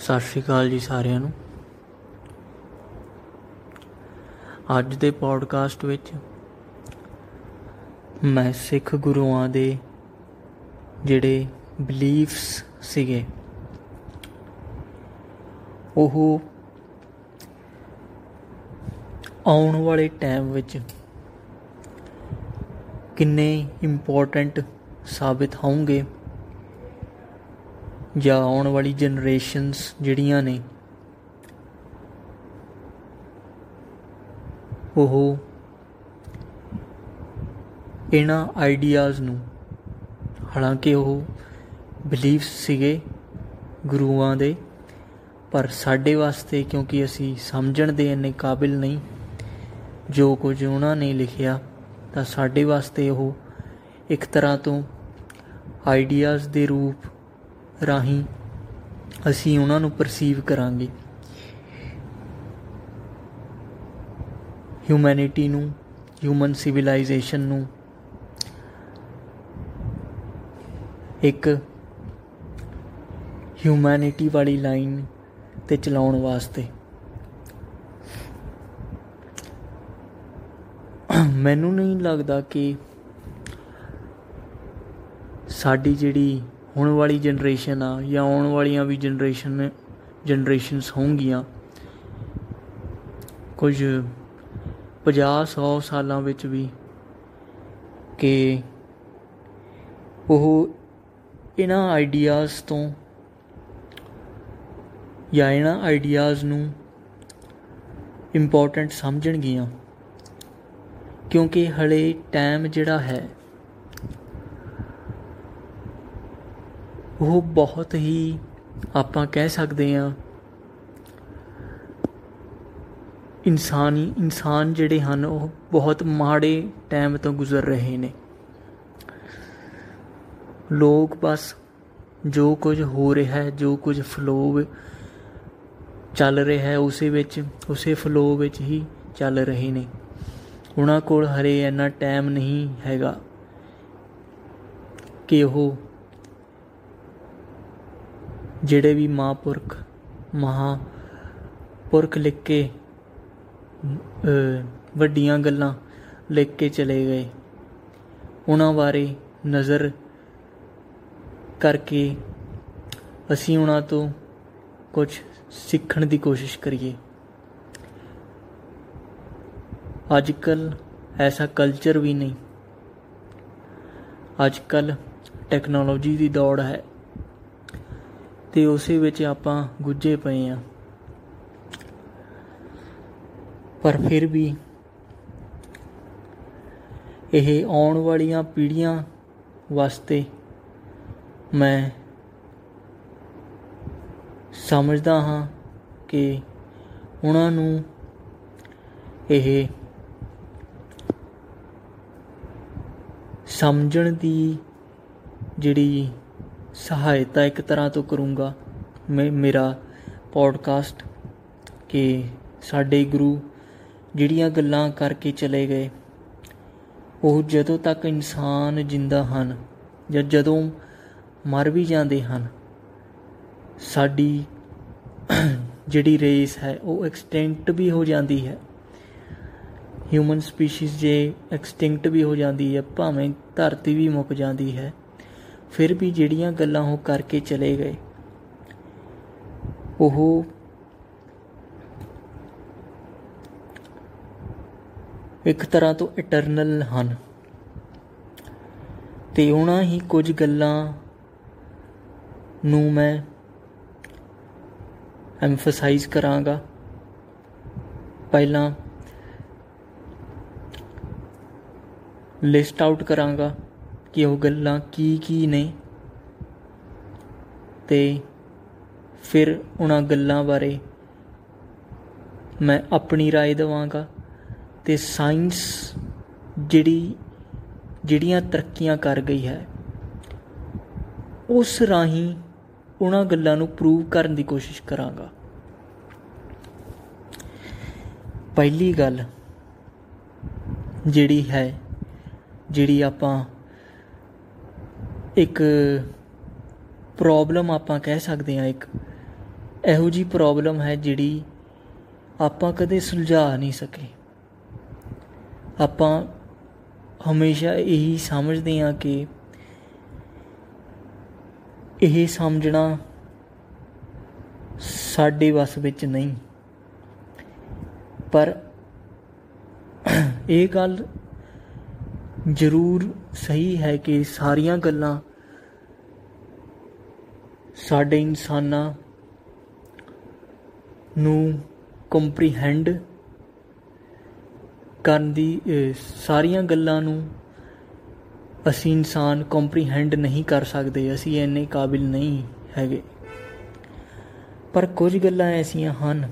ਸਤਿ ਸ਼੍ਰੀ ਅਕਾਲ ਜੀ ਸਾਰਿਆਂ ਨੂੰ। ਅੱਜ ਦੇ ਪੋਡਕਾਸਟ ਵਿੱਚ ਮੈਂ ਸਿੱਖ ਗੁਰੂਆਂ ਦੇ ਜਿਹੜੇ ਬਲੀਫਸ ਸੀਗੇ, ਉਹ ਆਉਣ ਵਾਲੇ ਟਾਈਮ ਵਿੱਚ ਕਿੰਨੇ ਇੰਪੋਰਟੈਂਟ ਸਾਬਿਤ ਹੋਣਗੇ। ਜਾਂ ਆਉਣ ਵਾਲੀ ਜਨਰੇਸ਼ਨਸ ਜਿਹੜੀਆਂ ਨੇ, ਉਹ ਇਹਨਾਂ ਆਈਡੀਆਜ਼ ਨੂੰ, ਹਾਲਾਂਕਿ ਉਹ ਬਲੀਫ ਸੀਗੇ ਗੁਰੂਆਂ ਦੇ, ਪਰ ਸਾਡੇ ਵਾਸਤੇ ਕਿਉਂਕਿ ਅਸੀਂ ਸਮਝਣ ਦੇ ਇੰਨੇ ਕਾਬਿਲ ਨਹੀਂ, ਜੋ ਕੁਝ ਉਹਨਾਂ ਨੇ ਲਿਖਿਆ, ਤਾਂ ਸਾਡੇ ਵਾਸਤੇ ਉਹ ਇੱਕ ਤਰ੍ਹਾਂ ਤੋਂ ਆਈਡੀਆਜ਼ ਦੇ ਰੂਪ ਰਾਹੀਂ ਅਸੀਂ ਉਹਨਾਂ ਨੂੰ ਪਰਸੀਵ ਕਰਾਂਗੇ। ਹਿਊਮੈਨਿਟੀ ਨੂੰ ਹਿਊਮਨ ਸਿਵਲਾਈਜੇਸ਼ਨ ਨੂੰ ਇੱਕ ਹਿਊਮੈਨਿਟੀ ਵਾਲੀ ਲਾਈਨ ਤੇ ਚਲਾਉਣ ਵਾਸਤੇ। ਮੈਨੂੰ ਨਹੀਂ ਲੱਗਦਾ ਕਿ ਸਾਡੀ ਜਿਹੜੀ ਹੁਣ ਵਾਲੀ ਜਨਰੇਸ਼ਨ ਆ ਜਾਂ ਆਉਣ ਵਾਲੀਆਂ ਵੀ ਜਨਰੇਸ਼ਨ ਜਨਰੇਸ਼ਨਸ ਹੋਣਗੀਆਂ। ਕੁਝ 50 100 ਸਾਲਾਂ ਵਿੱਚ ਵੀ ਕਿ ਉਹ ਇਹਨਾਂ ਆਈਡੀਆਜ਼ ਤੋਂ ਜਾਂ ਇਹਨਾਂ ਆਈਡੀਆਜ਼ ਨੂੰ ਇੰਪੋਰਟੈਂਟ ਸਮਝਣਗੀਆਂ। ਕਿਉਂਕਿ ਹਲੇ ਟਾਈਮ ਜਿਹੜਾ ਹੈ ਉਹ ਬਹੁਤ ਹੀ ਆਪਾਂ ਕਹਿ ਸਕਦੇ ਹਾਂ ਇਨਸਾਨੀ ਇਨਸਾਨ ਜਿਹੜੇ ਹਨ, ਉਹ ਬਹੁਤ ਮਾੜੇ ਟਾਈਮ ਤੋਂ ਗੁਜ਼ਰ ਰਹੇ ਨੇ। ਲੋਕ ਬਸ ਜੋ ਕੁਝ ਹੋ ਰਿਹਾ ਹੈ, ਜੋ ਕੁਝ ਫਲੋ ਚੱਲ ਰਿਹਾ ਹੈ, ਉਸੇ ਵਿੱਚ, ਉਸੇ ਫਲੋ ਵਿੱਚ ਹੀ ਚੱਲ ਰਹੇ ਨੇ। ਉਹਨਾਂ ਕੋਲ ਹਰੇ ਇੰਨਾ ਟਾਈਮ ਨਹੀਂ ਹੈਗਾ ਕਿ ਉਹ ਜਿਹੜੇ ਵੀ ਮਹਾਂਪੁਰਖ ਮਹਾਂਪੁਰਖ ਲਿਖ ਕੇ ਵੱਡੀਆਂ ਗੱਲਾਂ ਲਿਖ ਕੇ ਚਲੇ ਗਏ। ਉਹਨਾਂ ਬਾਰੇ ਨਜ਼ਰ ਕਰਕੇ ਅਸੀਂ ਉਹਨਾਂ ਤੋਂ ਕੁਝ ਸਿੱਖਣ ਦੀ ਕੋਸ਼ਿਸ਼ ਕਰੀਏ। ਅੱਜ ਕੱਲ ਐਸਾ ਕਲਚਰ ਵੀ ਨਹੀਂ। ਅੱਜ ਕੱਲ ਟੈਕਨੋਲੋਜੀ ਦੀ ਦੌੜ ਹੈ। ਤੇ ਉਸੇ ਵਿੱਚ ਆਪਾਂ ਗੁੱਜੇ ਪਏ ਆ। ਪਰ ਫਿਰ ਵੀ ਇਹ ਆਉਣ ਵਾਲੀਆਂ ਪੀੜ੍ਹੀਆਂ ਵਾਸਤੇ ਮੈਂ ਸਮਝਦਾ ਹਾਂ ਕਿ ਉਹਨਾਂ ਨੂੰ ਇਹ ਸਮਝਣ ਦੀ ਜਿਹੜੀ ਸਹਾਇਤਾ ਇੱਕ ਤਰ੍ਹਾਂ ਤੋਂ ਕਰੂੰਗਾ। ਮੈਂ, ਮੇਰਾ ਪੋਡਕਾਸਟ ਕਿ ਸਾਡੇ ਗੁਰੂ ਜਿਹੜੀਆਂ ਗੱਲਾਂ ਕਰਕੇ ਚਲੇ ਗਏ, ਉਹ ਜਦੋਂ ਤੱਕ ਇਨਸਾਨ ਜਿੰਦਾ ਹਨ ਜਾਂ ਜਦੋਂ ਮਰ ਵੀ ਜਾਂਦੇ ਹਨ, ਸਾਡੀ ਜਿਹੜੀ ਰੇਸ ਹੈ, ਉਹ ਐਕਸਟੈਂਕਟ ਵੀ ਹੋ ਜਾਂਦੀ ਹੈ। ਹਿਊਮਨ ਸਪੀਸੀਜ਼ ਜੇ ਐਕਸਟਿੰਕਟ ਵੀ ਹੋ ਜਾਂਦੀ ਹੈ, ਭਾਵੇਂ ਧਰਤੀ ਵੀ ਮੁੱਕ ਜਾਂਦੀ ਹੈ ਫਿਰ ਵੀ ਜਿਹੜੀਆਂ ਗੱਲਾਂ ਉਹ ਕਰਕੇ ਚਲੇ ਗਏ। ਉਹ ਇੱਕ ਤਰ੍ਹਾਂ ਤੋਂ ਇਟਰਨਲ ਹਨ। ਤੇ ਉਹਨਾਂ ਹੀ ਕੁਝ ਗੱਲਾਂ ਨੂੰ ਮੈਂ ਐਮਫਸਾਈਜ਼ ਕਰਾਂਗਾ। ਪਹਿਲਾਂ ਲਿਸਟ ਆਊਟ ਕਰਾਂਗਾ। ਕਿ ਉਹ ਗੱਲਾਂ ਕੀ ਕੀ ਨੇ ਤੇ ਫਿਰ ਉਹਨਾਂ ਗੱਲਾਂ ਬਾਰੇ ਮੈਂ ਆਪਣੀ رائے ਦਵਾਂਗਾ ਤੇ ਸਾਇੰਸ ਜਿਹੜੀ ਜਿਹੜੀਆਂ ਤਰੱਕੀਆਂ ਕਰ ਗਈ ਹੈ ਉਸ ਰਾਹੀਂ ਉਹਨਾਂ ਗੱਲਾਂ ਨੂੰ ਪ੍ਰੂਵ ਕਰਨ ਦੀ ਕੋਸ਼ਿਸ਼ ਕਰਾਂਗਾ ਪਹਿਲੀ ਗੱਲ ਜਿਹੜੀ ਹੈ ਜਿਹੜੀ ਆਪਾਂ ਇੱਕ ਪ੍ਰੋਬਲਮ ਆਪਾਂ ਕਹਿ ਸਕਦੇ ਹਾਂ, ਇੱਕ ਇਹੋ ਜੀ ਪ੍ਰੋਬਲਮ ਹੈ ਜਿਹੜੀ ਆਪਾਂ ਕਦੇ ਸੁਲਝਾ ਨਹੀਂ ਸਕੇ। ਆਪਾਂ ਹਮੇਸ਼ਾ ਇਹੀ ਸਮਝਦੇ ਹਾਂ ਕਿ ਇਹ ਸਮਝਣਾ ਸਾਡੇ ਵੱਸ ਵਿੱਚ ਨਹੀਂ। ਪਰ ਇਹ ਗੱਲ ਜ਼ਰੂਰ ਸਹੀ ਹੈ ਕਿ ਸਾਰੀਆਂ ਗੱਲਾਂ ਸਾਡੇ ਇਨਸਾਨਾਂ ਨੂੰ ਕੰਪਰੀਹੈਂਡ ਕਰਨ ਦੀ ਸਾਰੀਆਂ ਗੱਲਾਂ ਨੂੰ ਅਸੀਂ ਇਨਸਾਨ ਕੰਪਰੀਹੈਂਡ ਨਹੀਂ ਕਰ ਸਕਦੇ, ਅਸੀਂ ਇੰਨੇ ਕਾਬਿਲ ਨਹੀਂ ਹੈਗੇ। ਪਰ ਕੁਝ ਗੱਲਾਂ ਐਸੀਆਂ ਹਨ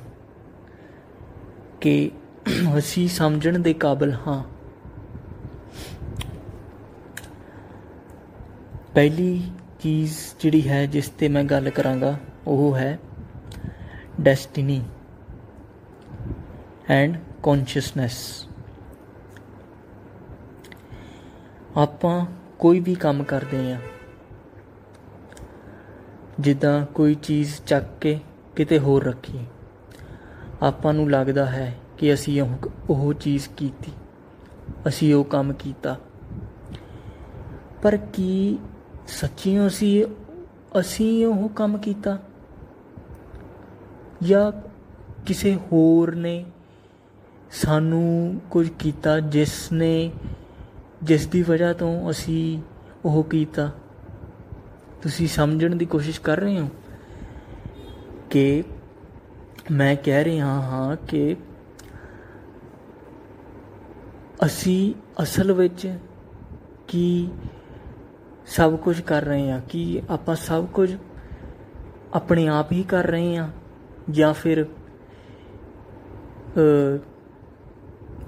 ਕਿ ਅਸੀਂ ਸਮਝਣ ਦੇ ਕਾਬਿਲ ਹਾਂ। ਪਹਿਲੀ ਚੀਜ਼ ਜਿਹੜੀ ਹੈ, ਜਿਸ ਤੇ ਮੈਂ ਗੱਲ ਕਰਾਂਗਾ, ਉਹ ਹੈ ਡੈਸਟੀਨੀ ਐਂਡ ਕੌਨਸ਼ੀਅਸਨੈਸ ਆਪਾਂ ਕੋਈ ਵੀ ਕੰਮ ਕਰਦੇ ਆ ਜਿੱਦਾਂ ਕੋਈ ਚੀਜ਼ ਚੱਕ ਕੇ ਕਿਤੇ ਹੋਰ ਰੱਖੀ ਆਪਾਂ ਨੂੰ ਲੱਗਦਾ ਹੈ ਕਿ ਅਸੀਂ ਉਹ ਉਹ ਚੀਜ਼ ਕੀਤੀ, ਅਸੀਂ ਉਹ ਕੰਮ ਕੀਤਾ। ਪਰ ਕੀ ਸੱਚੀਓ ਅਸੀਂ ਅਸੀਂ ਉਹ ਕੰਮ ਕੀਤਾ। ਜਾਂ ਕਿਸੇ ਹੋਰ ਨੇ ਸਾਨੂੰ ਕੁਝ ਕੀਤਾ ਜਿਸ ਨੇ, ਜਿਸ ਦੀ ਵਜ੍ਹਾ ਤੋਂ ਅਸੀਂ ਉਹ ਕੀਤਾ। ਤੁਸੀਂ ਸਮਝਣ ਦੀ ਕੋਸ਼ਿਸ਼ ਕਰ ਰਹੇ ਹੋ ਕਿ ਮੈਂ ਕਹਿ ਰਿਹਾ ਹਾਂ ਕਿ ਅਸੀਂ ਅਸਲ ਵਿੱਚ ਕੀ ਸਭ ਕੁਝ ਕਰ ਰਹੇ ਹਾਂ। ਕਿ ਆਪਾਂ ਸਭ ਕੁਝ ਆਪਣੇ ਆਪ ਹੀ ਕਰ ਰਹੇ ਹਾਂ ਜਾਂ ਫਿਰ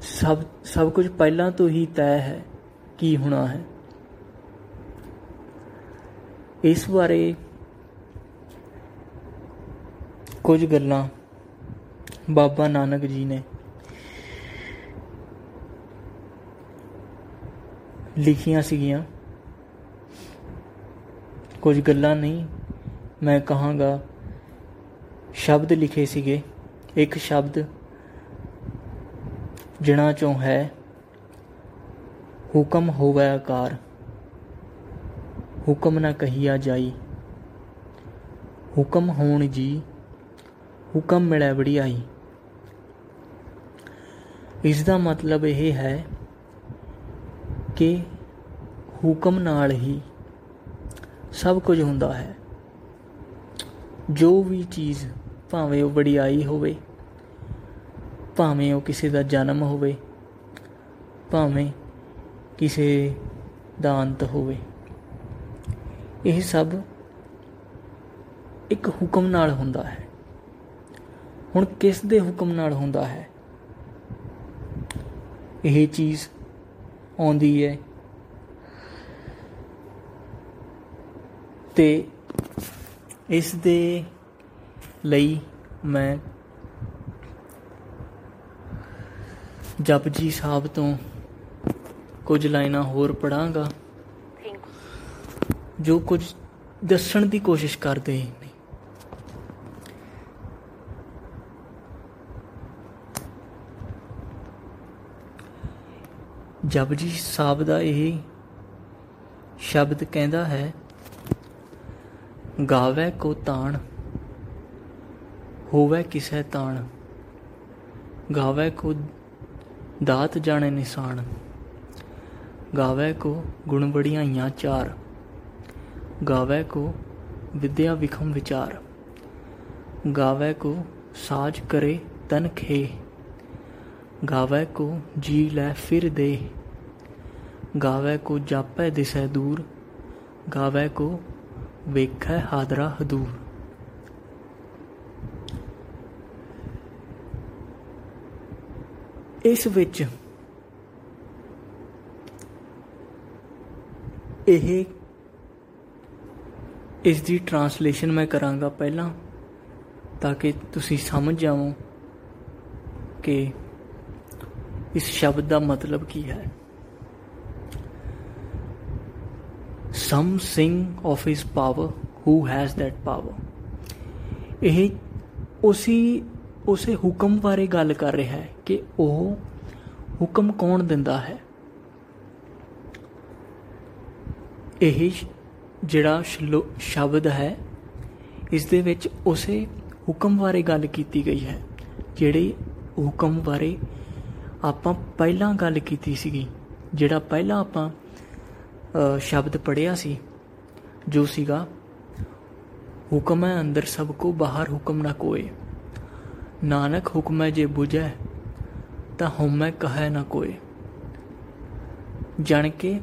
ਸਭ ਸਭ ਕੁਝ ਪਹਿਲਾਂ ਤੋਂ ਹੀ ਤੈਅ ਹੈ ਕੀ ਹੋਣਾ ਹੈ? ਇਸ ਬਾਰੇ ਕੁਝ ਗੱਲਾਂ ਬਾਬਾ ਨਾਨਕ ਜੀ ਨੇ ਲਿਖੀਆਂ ਸੀਗੀਆਂ। ਕੁਝ ਗੱਲਾਂ ਨਹੀਂ, ਮੈਂ ਕਹਾਂਗਾ, ਸ਼ਬਦ ਲਿਖੇ ਸੀਗੇ। ਇੱਕ ਸ਼ਬਦ ਜਿਣਾ ਚੋਂ ਹੈ, ਹੁਕਮ ਹੋਵੇ ਆਕਾਰ, ਹੁਕਮ ਨਾ ਕਹੀਆ ਜਾਈ। ਹੁਕਮ ਹੋਣ ਜੀ, ਹੁਕਮ ਮਿਲੇ ਵੜਿਆਈ ਇਸ ਦਾ ਮਤਲਬ ਇਹ ਹੈ ਕਿ ਹੁਕਮ ਨਾਲ ਹੀ ਸਭ ਕੁਝ ਹੁੰਦਾ ਹੈ। ਜੋ ਵੀ ਚੀਜ਼ ਭਾਵੇਂ ਉਹ ਵਡਿਆਈ ਹੋਵੇ, ਭਾਵੇਂ ਉਹ ਕਿਸੇ ਦਾ ਜਨਮ ਹੋਵੇ, ਭਾਵੇਂ ਕਿਸੇ ਦਾ ਅੰਤ ਹੋਵੇ, ਇਹ ਸਭ ਇੱਕ ਹੁਕਮ ਨਾਲ ਹੁੰਦਾ ਹੈ। ਹੁਣ ਕਿਸ ਦੇ ਹੁਕਮ ਨਾਲ ਹੁੰਦਾ ਹੈ? ਇਹ ਚੀਜ਼ ਆਉਂਦੀ ਹੈ ਤੇ ਇਸ ਦੇ ਲਈ ਮੈਂ ਜਪਜੀ ਸਾਹਿਬ ਤੋਂ ਕੁਝ ਲਾਈਨਾਂ ਹੋਰ ਪੜਾਂਗਾ ਜੋ ਕੁਝ ਦੱਸਣ ਦੀ ਕੋਸ਼ਿਸ਼ ਕਰਦੇ ਨੇ। ਜਪਜੀ ਸਾਹਿਬ ਦਾ ਇਹ ਸ਼ਬਦ ਕਹਿੰਦਾ ਹੈ ਗਾਵੇ ਕੋ ਤਾਣ, ਹੋਵੇ ਕਿਸੈ ਤਾਣ, ਗਾਵੇ ਕੋ ਦਾਤ ਜਾਣੇ ਨਿਸ਼ਾਨ, ਗਾਵੇ ਕੋ ਗੁਣ ਬੜੀਆਈਆਂ ਚਾਰ, ਗਾਵੇ ਕੋ ਵਿਦਿਆ ਵਿਖਮ ਵਿਚਾਰ, ਗਾਵੇ ਕੋ ਸਾਜ ਕਰੇ ਤਨ ਖੇ, ਗਾਵੇ ਕੋ ਜੀ ਲੈ ਫਿਰ ਦੇ, ਗਾਵੇ ਕੋ ਜਾਪੈ ਦਿਸੈ ਦੂਰ, ਗਾਵੇ ਕੋ ਵੇਖੈ ਹਾਦਰਾ ਹਦੂਰ। ਇਸ ਵਿੱਚ ਇਹ ਇਸ ਦੀ ਟਰਾਂਸਲੇਸ਼ਨ ਮੈਂ ਕਰਾਂਗਾ ਪਹਿਲਾਂ, ਤਾਂ ਕਿ ਤੁਸੀਂ ਸਮਝ ਜਾਵੋ ਕਿ ਇਸ ਸ਼ਬਦ ਦਾ ਮਤਲਬ ਕੀ ਹੈ। Some sing of his power, who has that power? ਇਹ ਉਸੇ ਉਸੇ ਹੁਕਮ ਬਾਰੇ ਗੱਲ ਕਰ ਰਿਹਾ ਹੈ ਕਿ ਉਹ ਹੁਕਮ ਕੌਣ ਦਿੰਦਾ ਹੈ? ਇਹ ਜਿਹੜਾ ਸ਼ਬਦ ਹੈ, ਇਸ ਦੇ ਵਿੱਚ ਉਸੇ ਹੁਕਮ ਬਾਰੇ ਗੱਲ ਕੀਤੀ ਗਈ ਹੈ, ਜਿਹੜੇ ਹੁਕਮ ਬਾਰੇ ਆਪਾਂ ਪਹਿਲਾਂ ਗੱਲ ਕੀਤੀ ਸੀਗੀ, ਜਿਹੜਾ ਪਹਿਲਾਂ ਆਪਾਂ ਸ਼ਬਦ ਪੜਿਆ ਸੀ, ਜੋ ਸੀਗਾ, ਹੁਕਮ ਹੈ ਅੰਦਰ ਸਭ ਕੋ, ਬਾਹਰ ਹੁਕਮ ਨਾ ਕੋਏ। ਨਾਨਕ ਹੁਕਮ ਹੈ ਜੇ 부ਜੈ ਤਾਂ ਹਉਮੈ ਕਹੈ ਨਾ ਕੋਏ। ਜਾਣ ਕੇ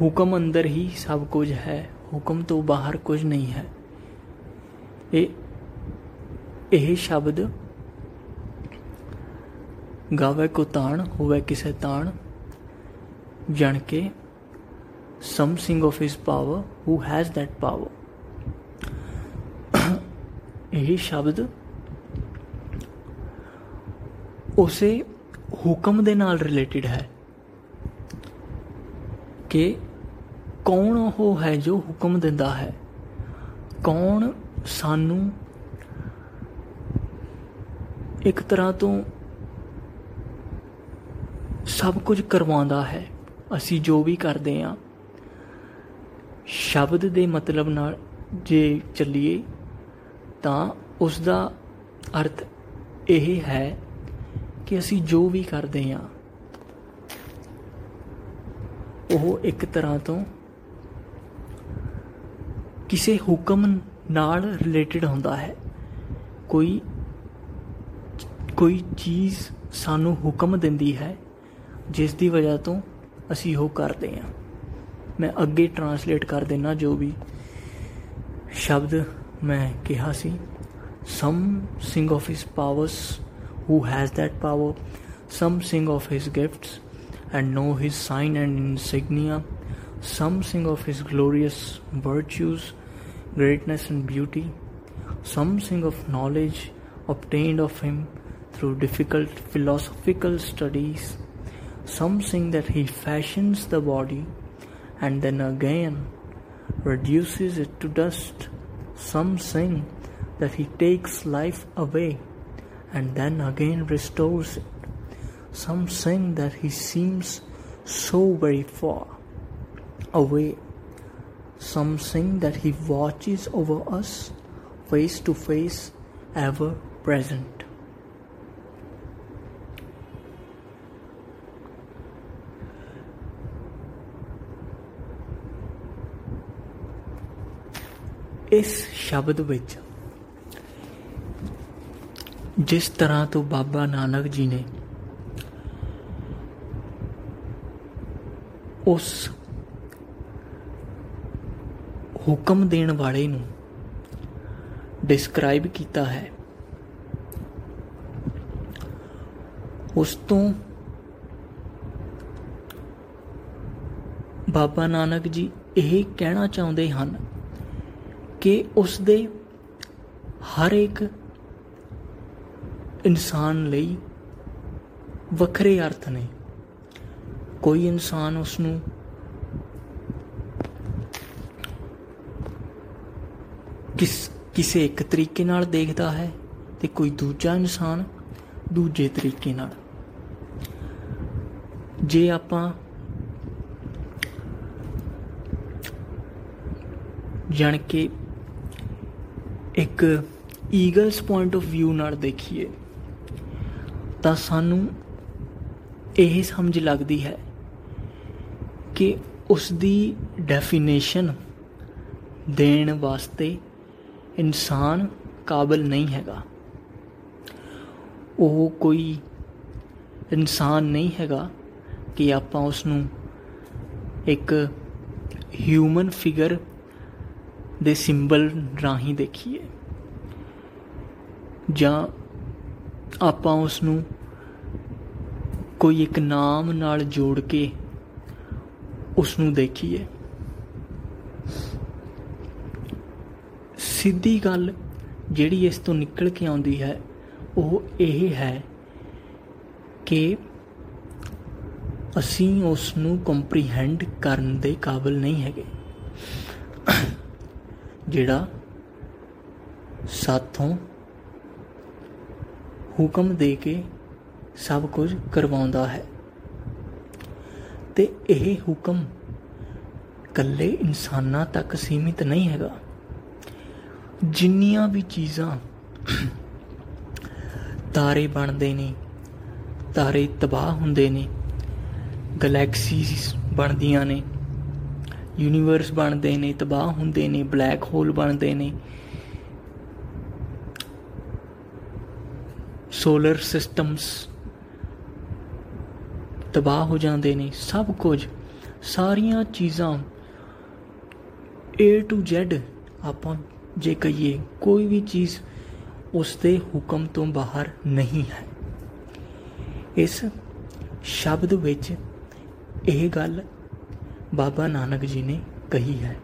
ਹੁਕਮ ਅੰਦਰ ਹੀ ਸਭ ਕੁਝ ਹੈ, ਹੁਕਮ ਤੋਂ ਬਾਹਰ ਕੁਝ ਨਹੀਂ ਹੈ। ਇਹ ਇਹ ਸ਼ਬਦ, ਗਾਵੇ ਕੋ ਤਾਣ, ਹੋਵੇ ਕਿਸੇ ਤਾਣ ਜਾਣ ਕੇ something of his power, who has that power? ਇਹ ਸ਼ਬਦ ਉਸੇ ਹੁਕਮ ਦੇ ਨਾਲ ਰਿਲੇਟਡ ਹੈ ਕਿ ਕੌਣ ਉਹ ਹੈ ਜੋ ਹੁਕਮ ਦਿੰਦਾ ਹੈ? ਕੌਣ ਸਾਨੂੰ ਇੱਕ ਤਰ੍ਹਾਂ ਤੋਂ ਸਭ ਕੁਝ ਕਰਵਾਉਂਦਾ ਹੈ? ਅਸੀਂ ਜੋ ਵੀ ਕਰਦੇ ਆ ਸ਼ਬਦ ਦੇ ਮਤਲਬ ਨਾਲ ਜੇ ਚੱਲੀਏ, ਤਾਂ ਉਸ ਦਾ ਅਰਥ ਇਹ ਹੈ ਕਿ ਅਸੀਂ ਜੋ ਵੀ ਕਰਦੇ ਆ ਉਹ ਇੱਕ ਤਰ੍ਹਾਂ ਤੋਂ ਕਿਸੇ ਹੁਕਮ ਨਾਲ ਰਿਲੇਟਡ ਹੁੰਦਾ ਹੈ। ਕੋਈ ਕੋਈ ਚੀਜ਼ ਸਾਨੂੰ ਹੁਕਮ ਦਿੰਦੀ ਹੈ, ਜਿਸ ਦੀ ਵਜ੍ਹਾ ਤੋਂ ਅਸੀਂ ਉਹ ਕਰਦੇ ਹਾਂ ਮੈਂ ਅੱਗੇ ਟਰਾਂਸਲੇਟ ਕਰ ਦੇਣਾ ਜੋ ਵੀ ਸ਼ਬਦ ਮੈਂ ਕਿਹਾ ਸੀ some sing of his powers who has that power some sing of his gifts and know his sign and insignia some sing of his glorious virtues greatness and beauty some sing of knowledge obtained of him through difficult philosophical studies some sing that he fashions the body and then again reduces it to dust. Some sing that he takes life away and then again restores it. Some sing that he seems so very far away. Some sing that he watches over us face to face, ever present. ਇਸ ਸ਼ਬਦ ਵਿੱਚ ਜਿਸ ਤਰ੍ਹਾਂ ਤੋਂ ਬਾਬਾ ਨਾਨਕ ਜੀ ਨੇ ਉਸ ਹੁਕਮ ਦੇਣ ਵਾਲੇ ਨੂੰ ਡਿਸਕ੍ਰਾਈਬ ਕੀਤਾ ਹੈ, ਉਸ ਤੋਂ ਬਾਬਾ ਨਾਨਕ ਜੀ ਇਹ ਕਹਿਣਾ ਚਾਹੁੰਦੇ ਹਨ ਕਿ ਉਸ ਦੇ ਹਰ ਇੱਕ ਇਨਸਾਨ ਲਈ ਵੱਖਰੇ ਅਰਥ ਨੇ। ਕੋਈ ਇਨਸਾਨ ਉਸ ਨੂੰ ਕਿਸ, ਕਿਸੇ ਇੱਕ ਤਰੀਕੇ ਨਾਲ ਦੇਖਦਾ ਹੈ ਤੇ ਕੋਈ ਦੂਜਾ ਇਨਸਾਨ ਦੂਜੇ ਤਰੀਕੇ ਨਾਲ। ਜੇ ਆਪਾਂ ਜਾਣ ਕੇ ਇੱਕ ਈਗਲਸ ਪੁਆਇੰਟ ਆਫ View ਨਾਲ ਦੇਖੀਏ, ਤਾਂ ਸਾਨੂੰ ਇਹ ਸਮਝ ਲੱਗਦੀ ਹੈ ਕਿ ਉਸ ਦੀ ਡੈਫੀਨੇਸ਼ਨ ਦੇਣ ਵਾਸਤੇ ਇਨਸਾਨ ਕਾਬਲ ਨਹੀਂ ਹੈਗਾ। ਉਹ ਕੋਈ ਇਨਸਾਨ ਨਹੀਂ ਹੈਗਾ ਕਿ ਆਪਾਂ ਉਸ ਨੂੰ ਇੱਕ ਹਿਊਮਨ ਫਿਗਰ ਦੇ ਸਿੰਬਲ ਰਾਹੀਂ ਦੇਖੀਏ। ਜਾਂ ਆਪਾਂ ਉਸ ਨੂੰ ਕੋਈ ਇੱਕ ਨਾਮ ਨਾਲ ਜੋੜ ਕੇ ਉਸ ਨੂੰ ਦੇਖੀਏ। ਸਿੱਧੀ ਗੱਲ ਜਿਹੜੀ ਇਸ ਤੋਂ ਨਿਕਲ ਕੇ ਆਉਂਦੀ ਹੈ, ਉਹ ਇਹ ਹੈ ਕਿ ਅਸੀਂ ਉਸ ਨੂੰ ਕੰਪਰੀਹੈਂਡ ਕਰਨ ਦੇ ਕਾਬਿਲ ਨਹੀਂ ਹੈਗੇ। ਜਿਹੜਾ ਸਾਥੋਂ ਹੁਕਮ ਦੇ ਕੇ ਸਭ ਕੁਝ ਕਰਵਾਉਂਦਾ ਹੈ। ਤੇ ਇਹ ਹੁਕਮ ਕੱਲੇ ਇਨਸਾਨਾਂ ਤੱਕ ਸੀਮਿਤ ਨਹੀਂ ਹੈਗਾ। ਜਿੰਨੀਆਂ ਵੀ ਚੀਜ਼ਾਂ ਤਾਰੇ ਬਣਦੇ ਨੇ, ਤਾਰੇ ਤਬਾਹ ਹੁੰਦੇ ਨੇ, ਗੈਲੈਕਸੀਜ਼ ਬਣਦੀਆਂ ਨੇ ਯੂਨੀਵਰਸ ਬਣਦੇ ਨੇ, ਤਬਾਹ ਹੁੰਦੇ ਨੇ ਬਲੈਕ ਹੋਲ ਬਣਦੇ ਨੇ। ਸੋਲਰ ਸਿਸਟਮਸ ਤਬਾਹ ਹੋ ਜਾਂਦੇ ਨੇ, ਸਭ ਕੁਝ। ਸਾਰੀਆਂ ਚੀਜ਼ਾਂ A to Z ਆਪਾਂ ਜੇ ਕਹੀਏ, ਕੋਈ ਵੀ ਚੀਜ਼ ਉਸ ਦੇ ਹੁਕਮ ਤੋਂ ਬਾਹਰ ਨਹੀਂ ਹੈ। ਇਸ ਸ਼ਬਦ ਵਿੱਚ ਇਹ ਗੱਲ ਬਾਬਾ ਨਾਨਕ ਜੀ ਨੇ ਕਹੀ ਹੈ।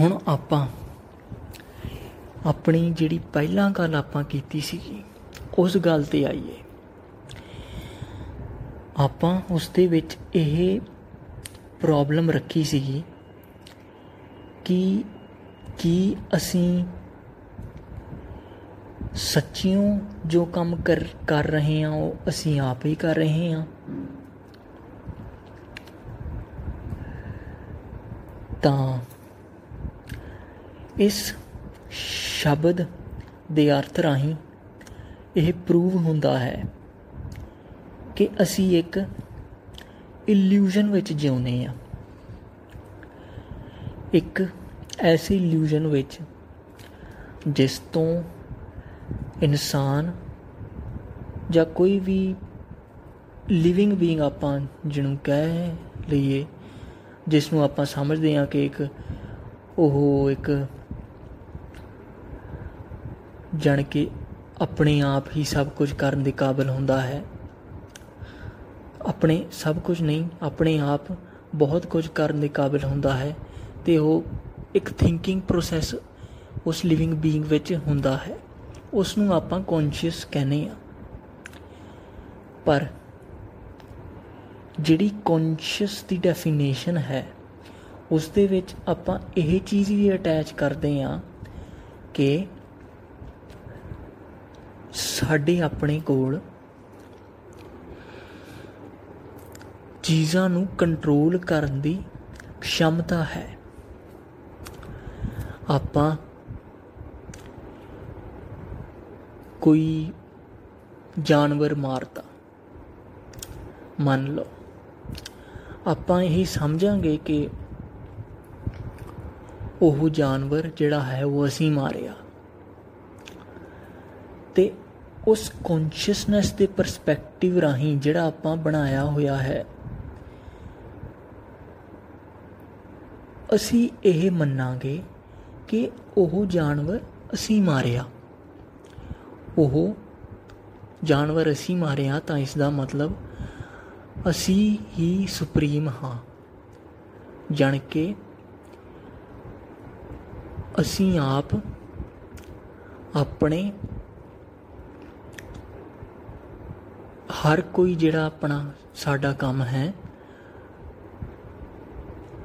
ਹੁਣ ਆਪਾਂ ਆਪਣੀ ਜਿਹੜੀ ਪਹਿਲਾਂ ਗੱਲ ਆਪਾਂ ਕੀਤੀ ਸੀ, ਉਸ ਗੱਲ ਤੇ ਆਈਏ। ਆਪਾਂ ਉਸ ਦੇ ਵਿੱਚ ਇਹ ਪ੍ਰੋਬਲਮ ਰੱਖੀ ਸੀਗੀ ਕਿ ਕੀ ਅਸੀਂ ਸੱਚਿਓ ਜੋ ਕੰਮ ਕਰ ਕਰ ਰਹੇ ਹਾਂ, ਉਹ ਅਸੀਂ ਆਪ ਹੀ ਕਰ ਰਹੇ ਹਾਂ। ਤਾਂ ਇਸ ਸ਼ਬਦ ਦੇ ਅਰਥ ਰਾਹੀਂ ਇਹ ਪ੍ਰੂਵ ਹੁੰਦਾ ਹੈ ਕਿ ਅਸੀਂ ਇੱਕ ਇਲੂਜਨ ਵਿੱਚ ਜਿਉਂਦੇ ਆ ਇੱਕ ਐਸੀ ਇਲੂਜਨ ਵਿੱਚ ਜਿਸ ਤੋਂ ਇਨਸਾਨ ਜਾਂ ਕੋਈ ਵੀ ਲਿਵਿੰਗ ਬੀਇੰਗ ਆਪਾਂ ਜਿਹਨੂੰ ਕਹਿ ਲਈਏ ਜਿਸ ਨੂੰ ਆਪਾਂ ਸਮਝਦੇ ਹਾਂ ਕਿ ਇੱਕ ਉਹ ਇੱਕ ਜਣ ਕੇ ਆਪਣੇ ਆਪ ਹੀ ਸਭ ਕੁਝ ਕਰਨ ਦੇ ਕਾਬਿਲ ਹੁੰਦਾ ਹੈ। ਆਪਣੇ ਸਭ ਕੁਝ ਨਹੀਂ, ਆਪਣੇ ਆਪ ਬਹੁਤ ਕੁਝ ਕਰਨ ਦੇ ਕਾਬਿਲ ਹੁੰਦਾ ਹੈ ਤੇ ਉਹ ਇੱਕ ਥਿੰਕਿੰਗ ਪ੍ਰੋਸੈਸ ਉਸ ਲਿਵਿੰਗ ਬੀਇੰਗ ਵਿੱਚ ਹੁੰਦਾ ਹੈ। ਉਸ ਨੂੰ ਆਪਾਂ ਕੌਨਸ਼ੀਅਸ ਕਹਿੰਦੇ ਆ ਪਰ ਜਿਹੜੀ ਕੌਨਸ਼ੀਅਸ ਦੀ ਡੈਫੀਨੇਸ਼ਨ ਹੈ ਉਸ ਦੇ ਵਿੱਚ ਆਪਾਂ ਇਹ ਚੀਜ਼ ਵੀ ਅਟੈਚ ਕਰਦੇ ਆ ਕਿ ਸਾਡੇ ਆਪਣੇ ਕੋਲ ਚੀਜ਼ਾਂ ਨੂੰ ਕੰਟਰੋਲ ਕਰਨ ਦੀ ਖਮਤਾ ਹੈ। ਆਪਾਂ ਕੋਈ ਜਾਨਵਰ ਮਾਰਤਾ, ਮੰਨ ਲਓ ਆਪਾਂ ਇਹ ਸਮਝਾਂਗੇ ਕਿ ਉਹ ਜਾਨਵਰ ਜਿਹੜਾ ਹੈ, ਉਹ ਅਸੀਂ ਮਾਰਿਆ। ਤੇ ਉਸ ਕੌਨਸ਼ੀਅਸਨੈਸ ਦੇ ਪਰਸਪੈਕਟਿਵ ਰਾਹੀਂ ਜਿਹੜਾ ਆਪਾਂ ਬਣਾਇਆ ਹੋਇਆ ਹੈ, ਅਸੀਂ ਇਹ ਮੰਨਾਂਗੇ ਕਿ ਉਹ ਜਾਨਵਰ ਅਸੀਂ ਮਾਰਿਆ। ਉਹ ਜਾਨਵਰ ਅਸੀਂ ਮਾਰਿਆ ਤਾਂ ਇਸ ਦਾ ਮਤਲਬ ਅਸੀਂ ਹੀ ਸੁਪਰੀਮ ਹਾਂ। ਜਾਣ ਕੇ ਅਸੀਂ ਆਪ ਆਪਣੇ ਹਰ ਕੋਈ ਜਿਹੜਾ ਆਪਣਾ ਸਾਡਾ ਕੰਮ ਹੈ,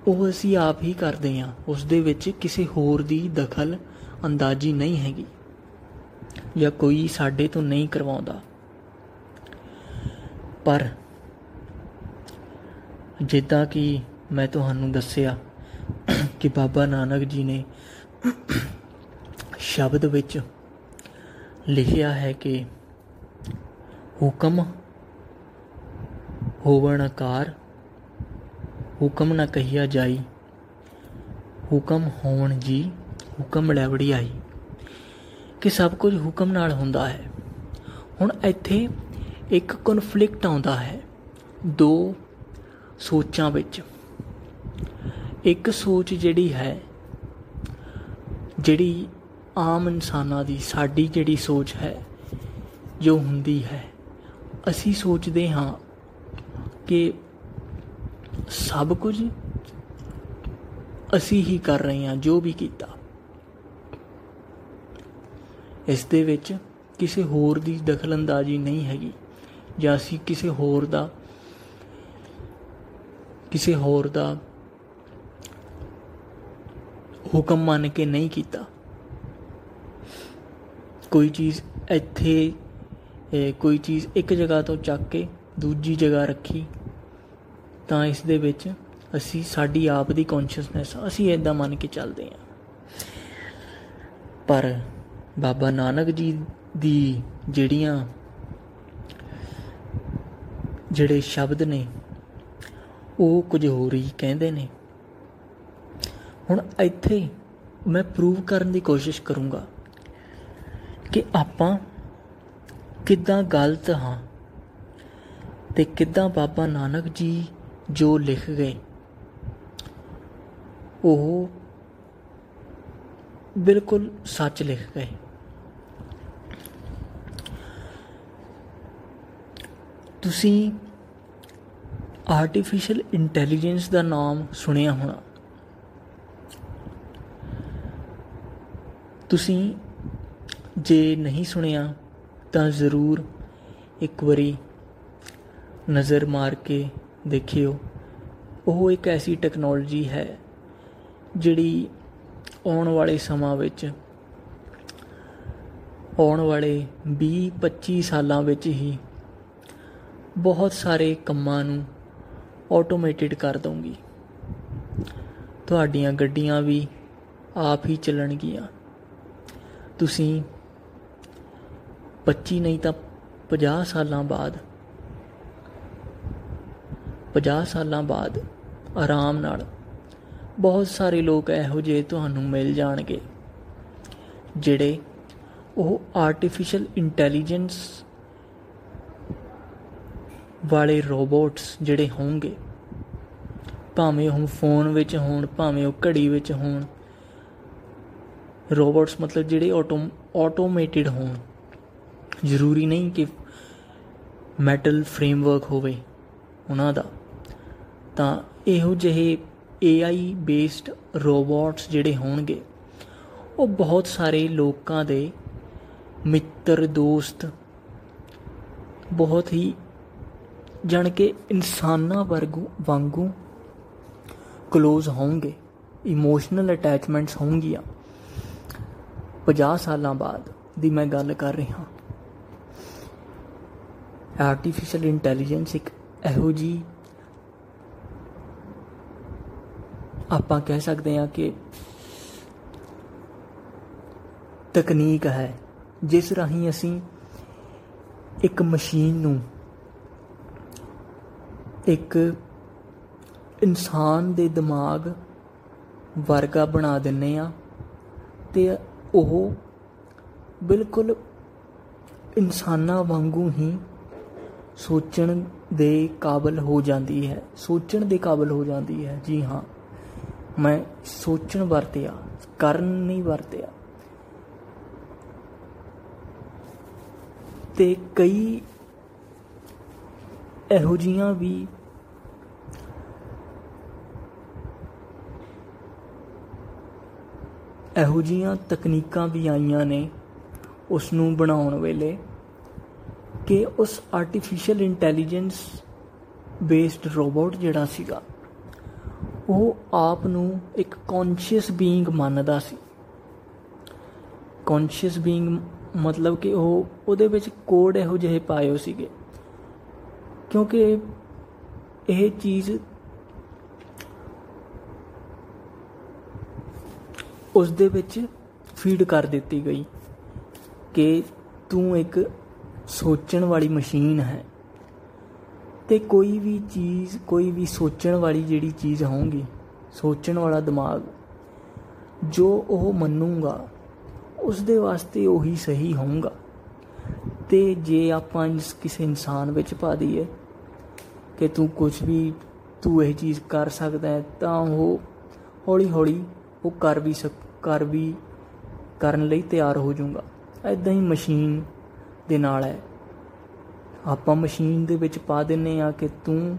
ਉਹ ਅਸੀਂ ਆਪ ਹੀ ਕਰਦੇ ਹਾਂ। ਉਸ ਦੇ ਵਿੱਚ ਕਿਸੇ ਹੋਰ ਦੀ ਦਖਲ ਅੰਦਾਜ਼ੀ ਨਹੀਂ ਹੈਗੀ ਜਾਂ ਕੋਈ ਸਾਡੇ ਤੋਂ ਨਹੀਂ ਕਰਵਾਉਂਦਾ। ਪਰ ਜਿੱਦਾਂ ਕਿ ਮੈਂ ਤੁਹਾਨੂੰ ਦੱਸਿਆ ਕਿ ਬਾਬਾ ਨਾਨਕ ਜੀ ਨੇ ਸ਼ਬਦ ਵਿੱਚ ਲਿਖਿਆ ਹੈ ਕਿ ਹੁਕਮ ਹੋਵਣ ਆਕਾਰ ਹੁਕਮ ਨਾ ਕਹੀਆ ਜਾਈ, ਹੁਕਮ ਹੋਣ ਜੀ, ਹੁਕਮ ਲੈਵੜੀ ਆਈ ਕਿ ਸਭ ਕੁਝ ਹੁਕਮ ਨਾਲ ਹੁੰਦਾ ਹੈ। ਹੁਣ ਇੱਥੇ ਇੱਕ ਕਨਫਲਿਕਟ ਆਉਂਦਾ ਹੈ। ਦੋ ਸੋਚਾਂ ਵਿੱਚ। ਇੱਕ ਸੋਚ ਜਿਹੜੀ ਹੈ, ਜਿਹੜੀ ਆਮ ਇਨਸਾਨਾਂ ਦੀ ਸਾਡੀ ਜਿਹੜੀ ਸੋਚ ਹੈ, ਜੋ ਹੁੰਦੀ ਹੈ, ਅਸੀਂ ਸੋਚਦੇ ਹਾਂ ਕਿ ਸਭ ਕੁਝ ਅਸੀਂ ਹੀ ਕਰ ਰਹੇ ਹਾਂ, ਜੋ ਵੀ ਕੀਤਾ। ਇਸ ਦੇ ਵਿੱਚ ਕਿਸੇ ਹੋਰ ਦੀ ਦਖਲਅੰਦਾਜ਼ੀ ਨਹੀਂ ਹੈਗੀ, ਜਾਂ ਅਸੀਂ ਕਿਸੇ ਹੋਰ ਦਾ ਕਿਸੇ ਹੋਰ ਦਾ ਹੁਕਮ ਮੰਨ ਕੇ ਨਹੀਂ ਕੀਤਾ। ਕੋਈ ਚੀਜ਼ ਇੱਥੇ ਕੋਈ ਚੀਜ਼ ਇੱਕ ਜਗ੍ਹਾ ਤੋਂ ਚੱਕ ਕੇ ਦੂਜੀ ਜਗ੍ਹਾ ਰੱਖੀ, ਤਾਂ ਇਸ ਦੇ ਵਿੱਚ ਅਸੀਂ, ਸਾਡੀ ਆਪ ਦੀ ਕੌਨਸ਼ੀਅਸਨੈਸ ਅਸੀਂ ਇਦਾਂ ਮੰਨ ਕੇ ਚੱਲਦੇ ਹਾਂ। ਪਰ ਬਾਬਾ ਨਾਨਕ ਜੀ ਦੀ ਜਿਹੜੀਆਂ, ਜਿਹੜੇ ਸ਼ਬਦ ਨੇ ਉਹ ਕੁਝ ਹੋਰ ਹੀ ਕਹਿੰਦੇ ਨੇ। ਹੁਣ ਇੱਥੇ ਮੈਂ ਪ੍ਰੂਵ ਕਰਨ ਦੀ ਕੋਸ਼ਿਸ਼ ਕਰੂੰਗਾ ਕਿ ਆਪਾਂ ਕਿੱਦਾਂ ਗਲਤ ਹਾਂ ਤੇ ਕਿੱਦਾਂ ਬਾਬਾ ਨਾਨਕ ਜੀ ਜੋ ਲਿਖ ਗਏ, ਉਹ ਬਿਲਕੁਲ ਸੱਚ ਲਿਖ ਗਏ। ਤੁਸੀਂ ਆਰਟੀਫੀਸ਼ੀਅਲ ਇੰਟੈਲੀਜੈਂਸ ਦਾ ਨਾਮ ਸੁਣਿਆ ਹੋਣਾ। ਤੁਸੀਂ ਜੇ ਨਹੀਂ ਸੁਣਿਆ, ਤਾਂ ਜ਼ਰੂਰ ਇੱਕ ਵਾਰੀ ਨਜ਼ਰ ਮਾਰ ਕੇ ਦੇਖਿਓ। ਉਹ ਇੱਕ ਐਸੀ ਟੈਕਨੋਲੋਜੀ ਹੈ, ਜਿਹੜੀ ਆਉਣ ਵਾਲੇ ਸਮਾਂ ਵਿੱਚ, ਆਉਣ ਵਾਲੇ 20-25 ਸਾਲਾਂ ਵਿੱਚ ਹੀ ਬਹੁਤ ਸਾਰੇ ਕੰਮਾਂ ਨੂੰ ਆਟੋਮੇਟਿਡ ਕਰ ਦਊਂਗੀ। ਤੁਹਾਡੀਆਂ ਗੱਡੀਆਂ ਵੀ ਆਪ ਹੀ ਚੱਲਣਗੀਆਂ। ਤੁਸੀਂ 25 ਨਹੀਂ ਤਾਂ 50 ਸਾਲਾਂ ਬਾਅਦ 50 ਸਾਲਾਂ ਬਾਅਦ ਆਰਾਮ ਨਾਲ ਬਹੁਤ ਸਾਰੇ ਲੋਕ ਇਹੋ ਜਿਹੇ ਤੁਹਾਨੂੰ ਮਿਲ ਜਾਣਗੇ, ਜਿਹੜੇ ਉਹ ਆਰਟੀਫੀਸ਼ੀਅਲ ਇੰਟੈਲੀਜੈਂਸ ਵਾਲੇ ਰੋਬੋਟਸ ਜਿਹੜੇ ਹੋਣਗੇ, ਭਾਵੇਂ ਉਹ ਫੋਨ ਵਿੱਚ ਹੋਣ, ਭਾਵੇਂ ਉਹ ਘੜੀ ਵਿੱਚ ਹੋਣ, ਰੋਬੋਟਸ ਮਤਲਬ ਜਿਹੜੇ ਆਟੋ ਆਟੋਮੇਟਿਡ ਹੋਣ। ਜ਼ਰੂਰੀ ਨਹੀਂ ਕਿ ਮੈਟਲ ਫਰੇਮਵਰਕ ਹੋਵੇ ਉਹਨਾਂ ਦਾ। ਤਾਂ ਇਹੋ ਜਿਹੇ AI ਬੇਸਡ ਰੋਬੋਟਸ ਜਿਹੜੇ ਹੋਣਗੇ, ਉਹ ਬਹੁਤ ਸਾਰੇ ਲੋਕਾਂ ਦੇ ਮਿੱਤਰ, ਦੋਸਤ, ਬਹੁਤ ਹੀ ਜਾਣ ਕੇ ਇਨਸਾਨਾਂ ਵਰਗੂ ਵਾਂਗੂ ক্লোਜ਼ ਹੋਣਗੇ ਇਮੋਸ਼ਨਲ ਅਟੈਚਮੈਂਟਸ ਹੋਣਗੀਆਂ। 50 ਸਾਲਾਂ ਬਾਅਦ ਦੀ ਮੈਂ ਗੱਲ ਕਰ ਰਿਹਾ ਆਰਟੀਫੀਸ਼ੀਅਲ ਇੰਟੈਲੀਜੈਂਸ ਇੱਕ ਇਹੋ ਜੀ ਆਪਾਂ ਕਹਿ ਸਕਦੇ ਹਾਂ ਕਿ ਤਕਨੀਕ ਹੈ, ਜਿਸ ਰਾਹੀਂ ਅਸੀਂ ਇੱਕ ਮਸ਼ੀਨ ਨੂੰ ਇੱਕ ਇਨਸਾਨ ਦੇ ਦਿਮਾਗ ਵਰਗਾ ਬਣਾ ਦਿੰਨੇ ਆ ਤੇ ਉਹ ਬਿਲਕੁਲ ਇਨਸਾਨਾਂ ਵਾਂਗੂ ਹੀ ਸੋਚਣ ਦੇ ਕਾਬਲ ਹੋ ਜਾਂਦੀ ਹੈ, ਸੋਚਣ ਦੇ ਕਾਬਲ ਹੋ ਜਾਂਦੀ ਹੈ। ਜੀ ਹਾਂ, ਮੈਂ ਸੋਚਣ ਵਰਤਿਆ, ਕਰਨ ਨਹੀਂ ਵਰਤਿਆ। ਤੇ ਕਈ ਇਹੋ ਜੀਆਂ ਵੀ ਇਹੋ ਜੀਆਂ ਤਕਨੀਕਾਂ ਵੀ ਆਈਆਂ ਨੇ ਉਸ ਨੂੰ ਬਣਾਉਣ ਵੇਲੇ ਕਿ ਉਸ ਆਰਟੀਫੀਸ਼ੀਅਲ ਇੰਟੈਲੀਜੈਂਸ ਬੇਸਡ ਰੋਬੋਟ ਜਿਹੜਾ ਸੀਗਾ, ਉਹ ਆਪ ਨੂੰ ਇੱਕ ਕੌਨਸ਼ੀਅਸ ਬੀਇੰਗ ਮੰਨਦਾ ਸੀ। ਕੌਨਸ਼ੀਅਸ ਬੀਇੰਗ ਮਤਲਬ ਕਿ ਉਹ ਉਹਦੇ ਵਿੱਚ ਕੋਡ ਇਹੋ ਜਿਹੇ ਪਾਏ ਹੋ ਸੀਗੇ, ਕਿਉਂਕਿ ਇਹ ਚੀਜ਼ ਉਸ ਦੇ ਵਿੱਚ ਫੀਡ ਕਰ ਦਿੱਤੀ ਗਈ ਕਿ ਤੂੰ ਇੱਕ ਸੋਚਣ ਵਾਲੀ ਮਸ਼ੀਨ ਹੈ ਤੇ ਕੋਈ ਵੀ ਚੀਜ਼, ਕੋਈ ਵੀ ਸੋਚਣ ਵਾਲੀ ਜਿਹੜੀ ਚੀਜ਼ ਹੋਊਗੀ, ਸੋਚਣ ਵਾਲਾ ਦਿਮਾਗ, ਜੋ ਉਹ ਮੰਨੂਗਾ ਉਸ ਦੇ ਵਾਸਤੇ ਉਹੀ ਸਹੀ ਹੋਊਗਾ। ਤੇ ਜੇ ਆਪਾਂ ਇਸ ਕਿਸੇ ਇਨਸਾਨ ਵਿੱਚ ਪਾ ਦਈਏ ਕਿ ਤੂੰ ਕੁਝ ਵੀ, ਤੂੰ ਇਹ ਚੀਜ਼ ਕਰ ਸਕਦਾ ਹੈ, ਤਾਂ ਉਹ ਹੌਲੀ ਹੌਲੀ ਉਹ ਕਰ ਵੀ ਸਕ ਕਰ ਵੀ ਕਰਨ ਲਈ ਤਿਆਰ ਹੋ ਜਾਊਗਾ। ਐਦਾਂ ਹੀ ਮਸ਼ੀਨ ਦੇ ਨਾਲ ਹੈ। ਆਪਾਂ ਮਸ਼ੀਨ ਦੇ ਵਿੱਚ ਪਾ ਦਿੰਨੇ ਆ ਕਿ ਤੂੰ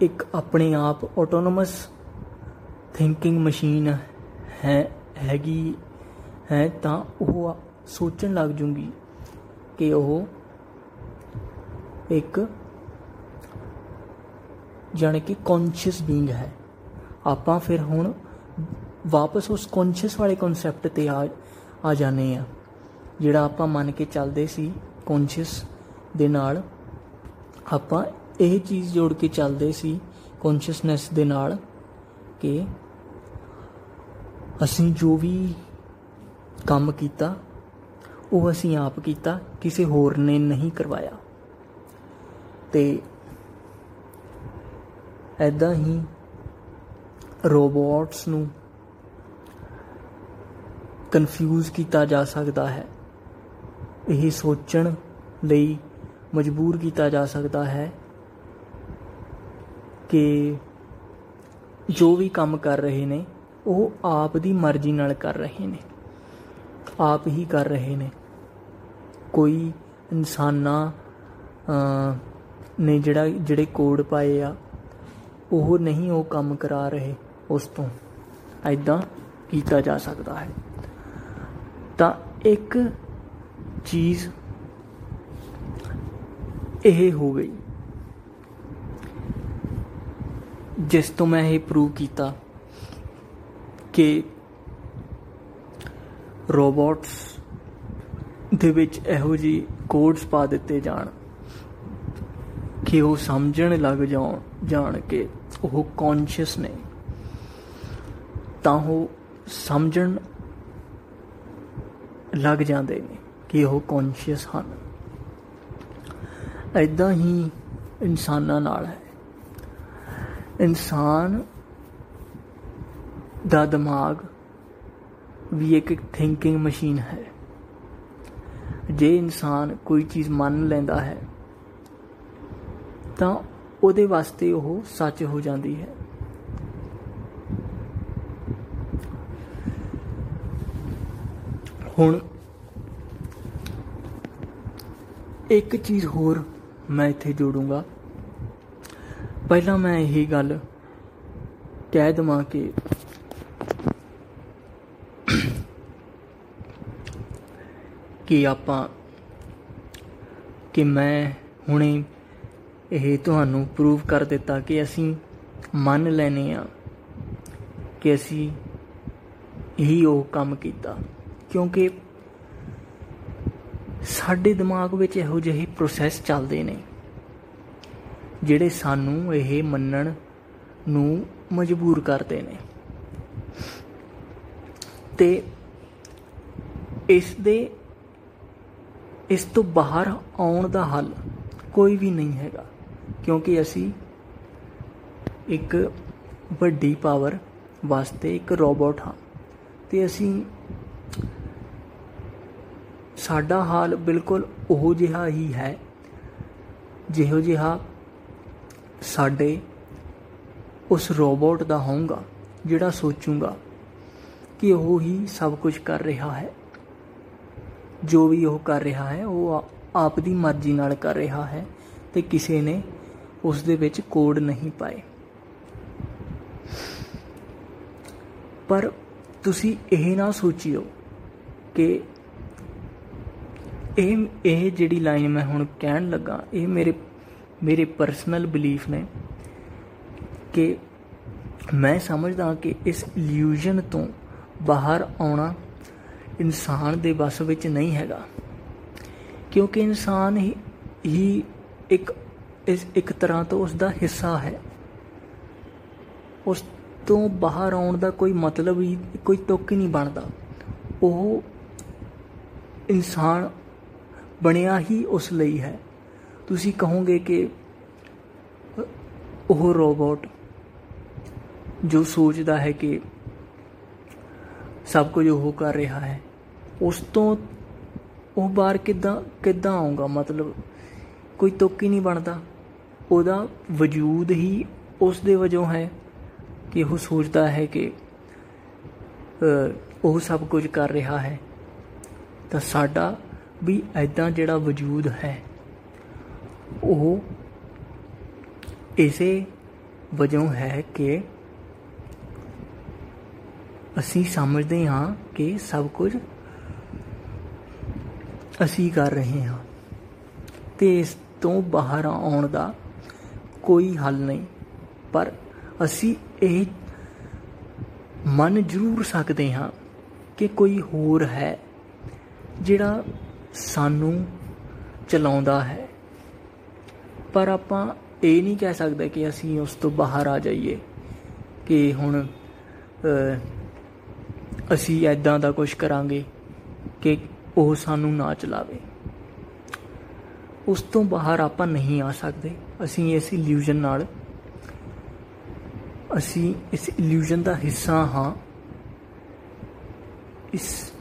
ਇੱਕ ਆਪਣੇ ਆਪ ਆਟੋਨੋਮਸ ਥਿੰਕਿੰਗ ਮਸ਼ੀਨ ਹੈ, ਹੈਗੀ ਹੈ, ਤਾਂ ਉਹ ਸੋਚਣ ਲੱਗ ਜੂਗੀ ਕਿ ਉਹ ਇੱਕ ਜਾਣੇ ਕਿ ਕੌਨਸ਼ੀਅਸ ਬੀਇੰਗ ਹੈ। ਆਪਾਂ ਫਿਰ ਹੁਣ ਵਾਪਸ ਉਸ ਕੌਨਸ਼ੀਅਸ ਵਾਲੇ ਕਨਸੈਪਟ ਤੇ ਆ ਆ ਜਾਂਦੇ ਆ। ਜਿਹੜਾ ਆਪਾਂ ਮੰਨ ਕੇ ਚੱਲਦੇ ਸੀ ਕੌਨਸ਼ੀਅਸ ਦੇ ਨਾਲ, ਆਪਾਂ ਇਹ ਚੀਜ਼ ਜੋੜ ਕੇ ਚੱਲਦੇ ਸੀ ਕੌਨਸ਼ੀਅਸਨੈਸ ਦੇ ਨਾਲ ਕਿ ਅਸੀਂ ਜੋ ਵੀ ਕੰਮ ਕੀਤਾ, ਉਹ ਅਸੀਂ ਆਪ ਕੀਤਾ, ਕਿਸੇ ਹੋਰ ਨੇ ਨਹੀਂ ਕਰਵਾਇਆ। ਤੇ ਐਦਾਂ ਹੀ ਰੋਬੋਟਸ ਨੂੰ ਕਨਫਿਊਜ਼ ਕੀਤਾ ਜਾ ਸਕਦਾ ਹੈ। ਇਹ ਸੋਚਣ ਲਈ ਮਜਬੂਰ ਕੀਤਾ ਜਾ ਸਕਦਾ ਹੈ ਕਿ ਜੋ ਵੀ ਕੰਮ ਕਰ ਰਹੇ ਨੇ, ਉਹ ਆਪ ਦੀ ਮਰਜ਼ੀ ਨਾਲ ਕਰ ਰਹੇ ਨੇ। ਆਪ ਹੀ ਕਰ ਰਹੇ ਨੇ। ਕੋਈ ਇਨਸਾਨਾਂ ਨੇ ਜਿਹੜਾ, ਜਿਹੜੇ ਕੋਡ ਪਾਏ ਆ, ਉਹ ਨਹੀਂ ਉਹ ਕੰਮ ਕਰਾ ਰਹੇ। ਉਸ ਤੋਂ ਐਦਾਂ ਕੀਤਾ ਜਾ ਸਕਦਾ ਹੈ। ਤਾਂ ਇੱਕ ਚੀਜ਼ ਇਹ ਹੋ ਗਈ, ਜਿਸ ਤੋਂ ਮੈਂ ਇਹ ਪ੍ਰੂਵ ਕੀਤਾ ਕਿ ਰੋਬੋਟਸ ਦੇ ਵਿੱਚ ਇਹੋ ਜੀ ਕੋਡਸ ਪਾ ਦਿੱਤੇ ਜਾਣ ਕਿ ਉਹ ਸਮਝਣ ਲੱਗ ਜਾਣ ਜਾਣ ਕੇ ਉਹ ਕੌਨਸ਼ੀਅਸ ਨੇ। ਤਾਂ ਉਹ ਸਮਝਣ ਲੱਗ ਜਾਂਦੇ ਨੇ ਕਿ ਉਹ ਕੌਨਸ਼ੀਅਸ ਹਨ। ਐਦਾਂ ਹੀ ਇਨਸਾਨਾਂ ਨਾਲ ਹੈ। ਇਨਸਾਨ ਦਾ ਦਿਮਾਗ ਵੀ ਇੱਕ ਥਿੰਕਿੰਗ ਮਸ਼ੀਨ ਹੈ। ਜੇ ਇਨਸਾਨ ਕੋਈ ਚੀਜ਼ ਮੰਨ ਲੈਂਦਾ ਹੈ, ਤਾਂ ਉਹਦੇ ਵਾਸਤੇ ਉਹ ਸੱਚ ਹੋ ਜਾਂਦੀ ਹੈ। ਹੁਣ ਇੱਕ ਚੀਜ਼ ਹੋਰ ਮੈਂ ਇੱਥੇ ਜੋੜੂੰਗਾ। ਪਹਿਲਾਂ ਮੈਂ ਇਹ ਗੱਲ ਕਹਿ ਦਵਾਂ ਕਿ ਕਿ ਆਪਾਂ ਕਿ ਮੈਂ ਹੁਣੇ ਇਹ ਤੁਹਾਨੂੰ ਪ੍ਰੂਵ ਕਰ ਦਿੱਤਾ ਕਿ ਅਸੀਂ ਮੰਨ ਲੈਨੇ ਆ ਕਿ ਅਸੀਂ ਹੀ ਉਹ ਕੰਮ ਕੀਤਾ। ਕਿਉਂਕਿ ਸਾਡੇ ਦਿਮਾਗ ਵਿੱਚ ਇਹੋ ਜਿਹੇ ਪ੍ਰੋਸੈਸ ਚੱਲਦੇ ਨੇ, ਜਿਹੜੇ ਸਾਨੂੰ ਇਹ ਮੰਨਣ ਨੂੰ ਮਜਬੂਰ ਕਰਦੇ ਨੇ। ਤੇ ਇਸ ਦੇ, ਇਸ ਤੋਂ ਬਾਹਰ ਆਉਣ ਦਾ ਹੱਲ ਕੋਈ ਵੀ ਨਹੀਂ ਹੈਗਾ, ਕਿਉਂਕਿ ਅਸੀਂ ਇੱਕ ਵੱਡੀ ਪਾਵਰ ਵਾਸਤੇ ਇੱਕ ਰੋਬੋਟ ਹਾਂ। ਤੇ ਅਸੀਂ ਸਾਡਾ ਹਾਲ ਬਿਲਕੁਲ ਉਹ ਜਿਹਾ ਹੀ ਹੈ। ਜਿਹੋ ਜਿਹਾ ਸਾਡੇ ਉਸ ਰੋਬੋਟ ਦਾ ਹੋਊਗਾ, ਜਿਹੜਾ ਸੋਚੂਗਾ ਕਿ ਉਹ ਹੀ ਸਭ ਕੁਝ ਕਰ ਰਿਹਾ ਹੈ। ਜੋ ਵੀ ਉਹ ਕਰ ਰਿਹਾ ਹੈ, ਉਹ ਆਪ ਦੀ ਮਰਜ਼ੀ ਨਾਲ ਕਰ ਰਿਹਾ ਹੈ ਤੇ ਕਿਸੇ ਨੇ ਉਸ ਦੇ ਵਿੱਚ ਕੋਡ ਨਹੀਂ ਪਾਏ। ਪਰ ਤੁਸੀਂ ਇਹ ਨਾ ਸੋਚਿਓ ਕਿ ਇਹ ਇਹ ਜਿਹੜੀ ਲਾਈਨ ਮੈਂ ਹੁਣ ਕਹਿਣ ਲੱਗਾ, ਇਹ ਮੇਰੇ ਮੇਰੇ ਪਰਸਨਲ ਬਲੀਫ ਨੇ ਕਿ ਮੈਂ ਸਮਝਦਾ ਕਿ ਇਸ ਇਲੂਜਨ ਤੋਂ ਬਾਹਰ ਆਉਣਾ ਇਨਸਾਨ ਦੇ ਬਸ ਵਿੱਚ ਨਹੀਂ ਹੈਗਾ। ਕਿਉਂਕਿ ਇਨਸਾਨ ਹੀ ਹੀ ਇੱਕ, ਇਸ ਇੱਕ ਤਰ੍ਹਾਂ ਤੋਂ ਉਸ ਦਾ ਹਿੱਸਾ ਹੈ। ਉਸ ਤੋਂ ਬਾਹਰ ਆਉਣ ਦਾ ਕੋਈ ਮਤਲਬ ਹੀ, ਕੋਈ ਤੁਕ ਹੀ ਨਹੀਂ ਬਣਦਾ। ਉਹ ਇਨਸਾਨ ਬਣਿਆ ਹੀ ਉਸ ਲਈ ਹੈ। ਤੁਸੀਂ ਕਹੋਗੇ ਕਿ ਉਹ ਰੋਬੋਟ ਜੋ ਸੋਚਦਾ ਹੈ ਕਿ ਸਭ ਕੁਝ ਉਹ ਕਰ ਰਿਹਾ ਹੈ, ਉਸ ਤੋਂ ਉਹ ਬਾਹਰ ਕਿੱਦਾਂ ਕਿੱਦਾਂ ਆਉਂਗਾ ਮਤਲਬ ਕੋਈ ਤੁਕ ਹੀ ਨਹੀਂ ਬਣਦਾ। ਉਹਦਾ ਵਜੂਦ ਹੀ ਉਸ ਦੇ ਵਜੋਂ ਹੈ ਕਿ ਉਹ ਸੋਚਦਾ ਹੈ ਕਿ ਉਹ ਸਭ ਕੁਝ ਕਰ ਰਿਹਾ ਹੈ। ਤਾਂ ਸਾਡਾ ਵੀ ਐਦਾਂ ਜਿਹੜਾ ਵਜੂਦ ਹੈ, ਉਹ ਇਸੇ ਵਜੋਂ ਹੈ ਕਿ ਅਸੀਂ ਸਮਝਦੇ ਹਾਂ ਕਿ ਸਭ ਕੁਝ ਅਸੀਂ ਕਰ ਰਹੇ ਹਾਂ ਤੇ ਇਸ ਤੋਂ ਬਾਹਰ ਆਉਣ ਦਾ ਕੋਈ ਹੱਲ ਨਹੀਂ। ਪਰ ਅਸੀਂ ਇਹ ਮੰਨ ਜ਼ਰੂਰ ਸਕਦੇ ਹਾਂ ਕਿ ਕੋਈ ਹੋਰ ਹੈ ਜਿਹੜਾ ਸਾਨੂੰ ਚਲਾਉਂਦਾ ਹੈ। ਪਰ ਆਪਾਂ ਇਹ ਨਹੀਂ ਕਹਿ ਸਕਦੇ ਕਿ ਅਸੀਂ ਉਸ ਤੋਂ ਬਾਹਰ ਆ ਜਾਈਏ ਕਿ ਹੁਣ ਅਸੀਂ ਐਦਾਂ ਦਾ ਕੁਝ ਕਰਾਂਗੇ ਕਿ ਉਹ ਸਾਨੂੰ ਨਾ ਚਲਾਵੇ। ਉਸ ਤੋਂ ਬਾਹਰ ਆਪਾਂ ਨਹੀਂ ਆ ਸਕਦੇ। ਅਸੀਂ ਇਸ ਇਲੂਜਨ ਨਾਲ, ਅਸੀਂ ਇਸ ਇਲੂਜਨ ਦਾ ਹਿੱਸਾ ਹਾਂ। ਇਸ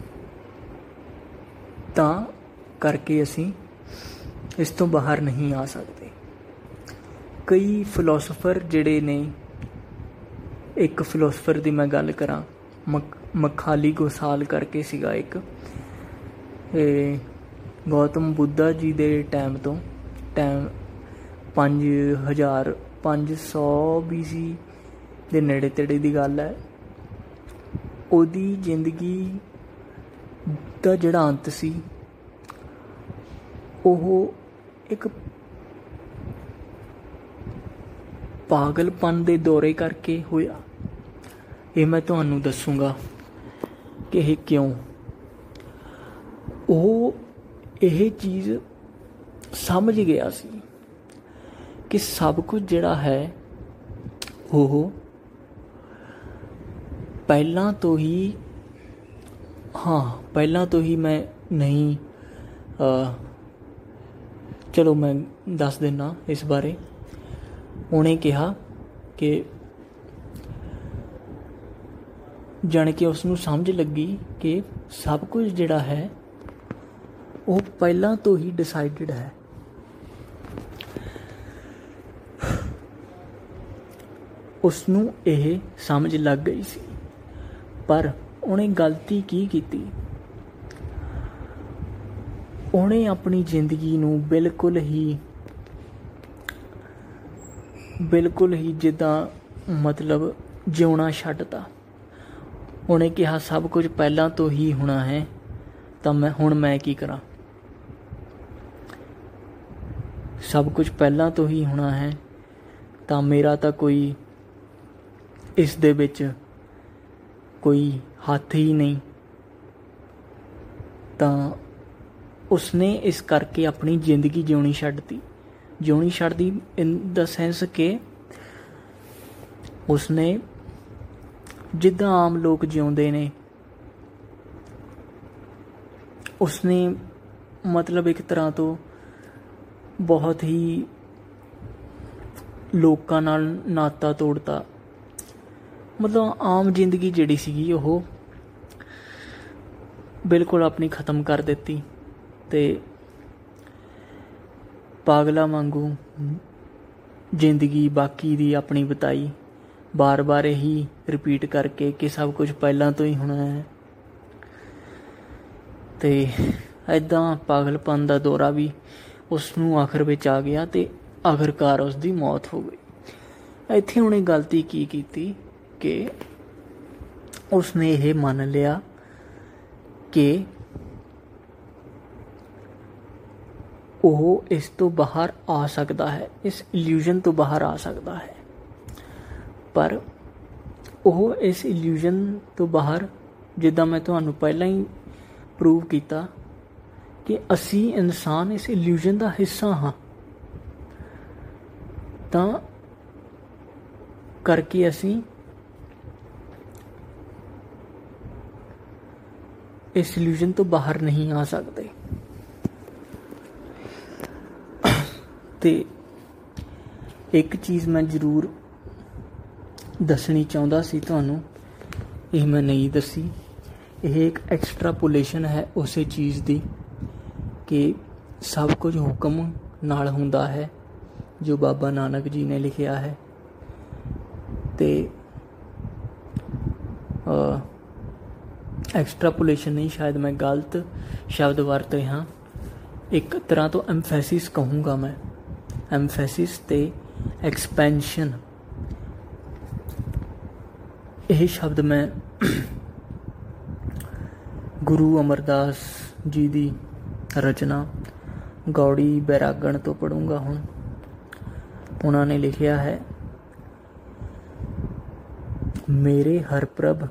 ਤਾਂ ਕਰਕੇ ਅਸੀਂ ਇਸ ਤੋਂ ਬਾਹਰ ਨਹੀਂ ਆ ਸਕਦੇ। ਕਈ ਫਿਲਾਸਫਰ ਜਿਹੜੇ ਨੇ, ਇੱਕ ਫਿਲਾਸਫਰ ਦੀ ਮੈਂ ਗੱਲ ਕਰਾਂ ਮਖਾਲੀ ਗੋਸਾਲ ਕਰਕੇ ਸੀਗਾ ਇੱਕ, ਇਹ ਗੌਤਮ ਬੁੱਧਾ ਜੀ ਦੇ ਟਾਈਮ ਤੋਂ ਟਾਈਮ 5000 500 BC ਦੇ ਨੇੜੇ ਤੇੜੇ ਦੀ ਗੱਲ ਹੈ। ਉਹਦੀ ਜ਼ਿੰਦਗੀ ਦਾ ਜਿਹੜਾ ਅੰਤ ਸੀ ਉਹ ਇੱਕ ਪਾਗਲਪਨ ਦੇ ਦੌਰੇ ਕਰਕੇ ਹੋਇਆ। ਇਹ ਮੈਂ ਤੁਹਾਨੂੰ ਦੱਸੂਗਾ ਕਿ ਇਹ ਕਿਉਂ। ਉਹ ਇਹ ਚੀਜ਼ ਸਮਝ ਗਿਆ ਸੀ ਕਿ ਸਭ ਕੁਝ ਜਿਹੜਾ ਹੈ, ਉਹ ਪਹਿਲਾਂ ਤੋਂ ਹੀ, ਹਾਂ, ਪਹਿਲਾਂ ਤੋਂ ਹੀ ਮੈਂ ਨਹੀਂ ਚਲੋ ਮੈਂ ਦੱਸ ਦਿੰਨਾ ਇਸ ਬਾਰੇ। ਉਹਨੇ ਕਿਹਾ ਕਿ ਜਾਣ ਕੇ ਉਸ ਨੂੰ ਸਮਝ ਲੱਗੀ ਕਿ ਸਭ ਕੁਝ ਜਿਹੜਾ ਹੈ, ਉਹ ਪਹਿਲਾਂ ਤੋਂ ਹੀ ਡਿਸਾਈਡਡ ਹੈ। ਉਸ ਨੂੰ ਇਹ ਸਮਝ ਲੱਗ ਗਈ ਸੀ। ਪਰ ਉਹਨੇ ਗਲਤੀ ਕੀ ਕੀਤੀ? ਉਹਨੇ ਆਪਣੀ ਜ਼ਿੰਦਗੀ ਨੂੰ ਬਿਲਕੁਲ ਹੀ ਬਿਲਕੁਲ ਹੀ ਜਿੱਦਾਂ ਮਤਲਬ ਜਿਉਣਾ ਛੱਡਤਾ। ਉਹਨੇ ਕਿਹਾ, ਸਭ ਕੁਝ ਪਹਿਲਾਂ ਤੋਂ ਹੀ ਹੋਣਾ ਹੈ, ਤਾਂ ਮੈਂ, ਹੁਣ ਮੈਂ ਕੀ ਕਰਾਂ? ਸਭ ਕੁਝ ਪਹਿਲਾਂ ਤੋਂ ਹੀ ਹੋਣਾ ਹੈ, ਤਾਂ ਮੇਰਾ ਤਾਂ ਕੋਈ, ਇਸ ਦੇ ਵਿੱਚ ਕੋਈ ਹੱਥ ਹੀ ਨਹੀਂ। ਤਾਂ ਉਸਨੇ ਇਸ ਕਰਕੇ ਆਪਣੀ ਜ਼ਿੰਦਗੀ ਜਿਉਣੀ ਛੱਡਤੀ ਜਿਉਣੀ ਛੱਡਦੀ ਇਨ ਦਾ ਸੈਂਸ ਕਿ ਉਸਨੇ ਜਿੱਦਾਂ ਆਮ ਲੋਕ ਜਿਉਂਦੇ ਨੇ, ਉਸਨੇ ਮਤਲਬ ਇੱਕ ਤਰ੍ਹਾਂ ਤੋਂ ਬਹੁਤ ਹੀ ਲੋਕਾਂ ਨਾਲ ਨਾਤਾ ਤੋੜਤਾ। ਮਤਲਬ ਆਮ ਜ਼ਿੰਦਗੀ ਜਿਹੜੀ ਸੀਗੀ ਉਹ ਬਿਲਕੁਲ ਆਪਣੀ ਖਤਮ ਕਰ ਦਿੱਤੀ। ਤੇ ਪਾਗਲਾ ਵਾਂਗੂ ਜ਼ਿੰਦਗੀ ਬਾਕੀ ਦੀ ਆਪਣੀ ਬਤਾਈ। ਬਾਰ-ਬਾਰ ਹੀ ਰਿਪੀਟ ਕਰਕੇ ਕਿ ਸਭ ਕੁਝ ਪਹਿਲਾਂ ਤੋਂ ਹੀ ਹੋਣਾ ਹੈ। ਤੇ ਐਦਾਂ ਪਾਗਲਪਨ ਦਾ ਦੌਰਾ ਵੀ ਉਸ ਨੂੰ ਆਖਰ ਵਿੱਚ ਆ ਗਿਆ ਤੇ ਆਖਰਕਾਰ ਉਸ ਦੀ ਮੌਤ ਹੋ ਗਈ। ਇੱਥੇ ਉਹਨੇ ਗਲਤੀ ਕੀ ਕੀਤੀ ਕਿ ਉਸ ਨੇ ਇਹ ਮੰਨ ਲਿਆ ਕਿ ਉਹ ਇਸ ਤੋਂ ਬਾਹਰ ਆ ਸਕਦਾ ਹੈ, ਇਸ ਇਲੂਜਨ ਤੋਂ ਬਾਹਰ ਆ ਸਕਦਾ ਹੈ। ਪਰ ਉਹ ਇਸ ਇਲੂਜਨ ਤੋਂ ਬਾਹਰ, ਜਿੱਦਾਂ ਮੈਂ ਤੁਹਾਨੂੰ ਪਹਿਲਾਂ ਹੀ ਪ੍ਰੂਵ ਕੀਤਾ ਕਿ ਅਸੀਂ ਇਨਸਾਨ ਇਸ ਇਲੂਜਨ ਦਾ ਹਿੱਸਾ ਹਾਂ, ਤਾਂ ਕਰਕੇ ਅਸੀਂ ਇਸ ਇਲੂਜਨ ਤੋਂ ਬਾਹਰ ਨਹੀਂ ਆ ਸਕਦੇ। ਤੇ ਇੱਕ ਚੀਜ਼ ਮੈਂ ਜ਼ਰੂਰ ਦੱਸਣੀ ਚਾਹੁੰਦਾ ਸੀ ਤੁਹਾਨੂੰ, ਇਹ ਮੈਂ ਨਹੀਂ ਦੱਸੀ। ਇਹ ਇੱਕ ਐਕਸਟਰਾਪੋਲੇਸ਼ਨ ਹੈ ਉਸੇ ਚੀਜ਼ ਦੀ ਕਿ ਸਭ ਕੁਝ ਹੁਕਮ ਨਾਲ ਹੁੰਦਾ ਹੈ, ਜੋ ਬਾਬਾ ਨਾਨਕ ਜੀ ਨੇ ਲਿਖਿਆ ਹੈ। ਤੇ ਅ ਐਕਸਟਰਾਪੋਲੇਸ਼ਨ ਨਹੀਂ, ਸ਼ਾਇਦ ਮੈਂ ਗਲਤ ਸ਼ਬਦ ਵਰਤ ਰਿਹਾ ਇੱਕ ਤਰ੍ਹਾਂ ਤੋਂ ਐਮਫੈਸਿਸ ਕਹੂੰਗਾ ਮੈਂ। ਐਮਫੈਸਿਸ ਤੇ ਐਕਸਪੈਂਸ਼ਨ ਇਹ ਸ਼ਬਦ ਮੈਂ ਗੁਰੂ ਅਮਰਦਾਸ ਜੀ ਦੀ ਰਚਨਾ ਗੌੜੀ ਬੈਰਾਗਣ ਤੋਂ ਪੜੂੰਗਾ ਹੁਣ। ਉਹਨਾਂ ਨੇ ਲਿਖਿਆ ਹੈ, ਮੇਰੇ ਹਰ ਪ੍ਰਭ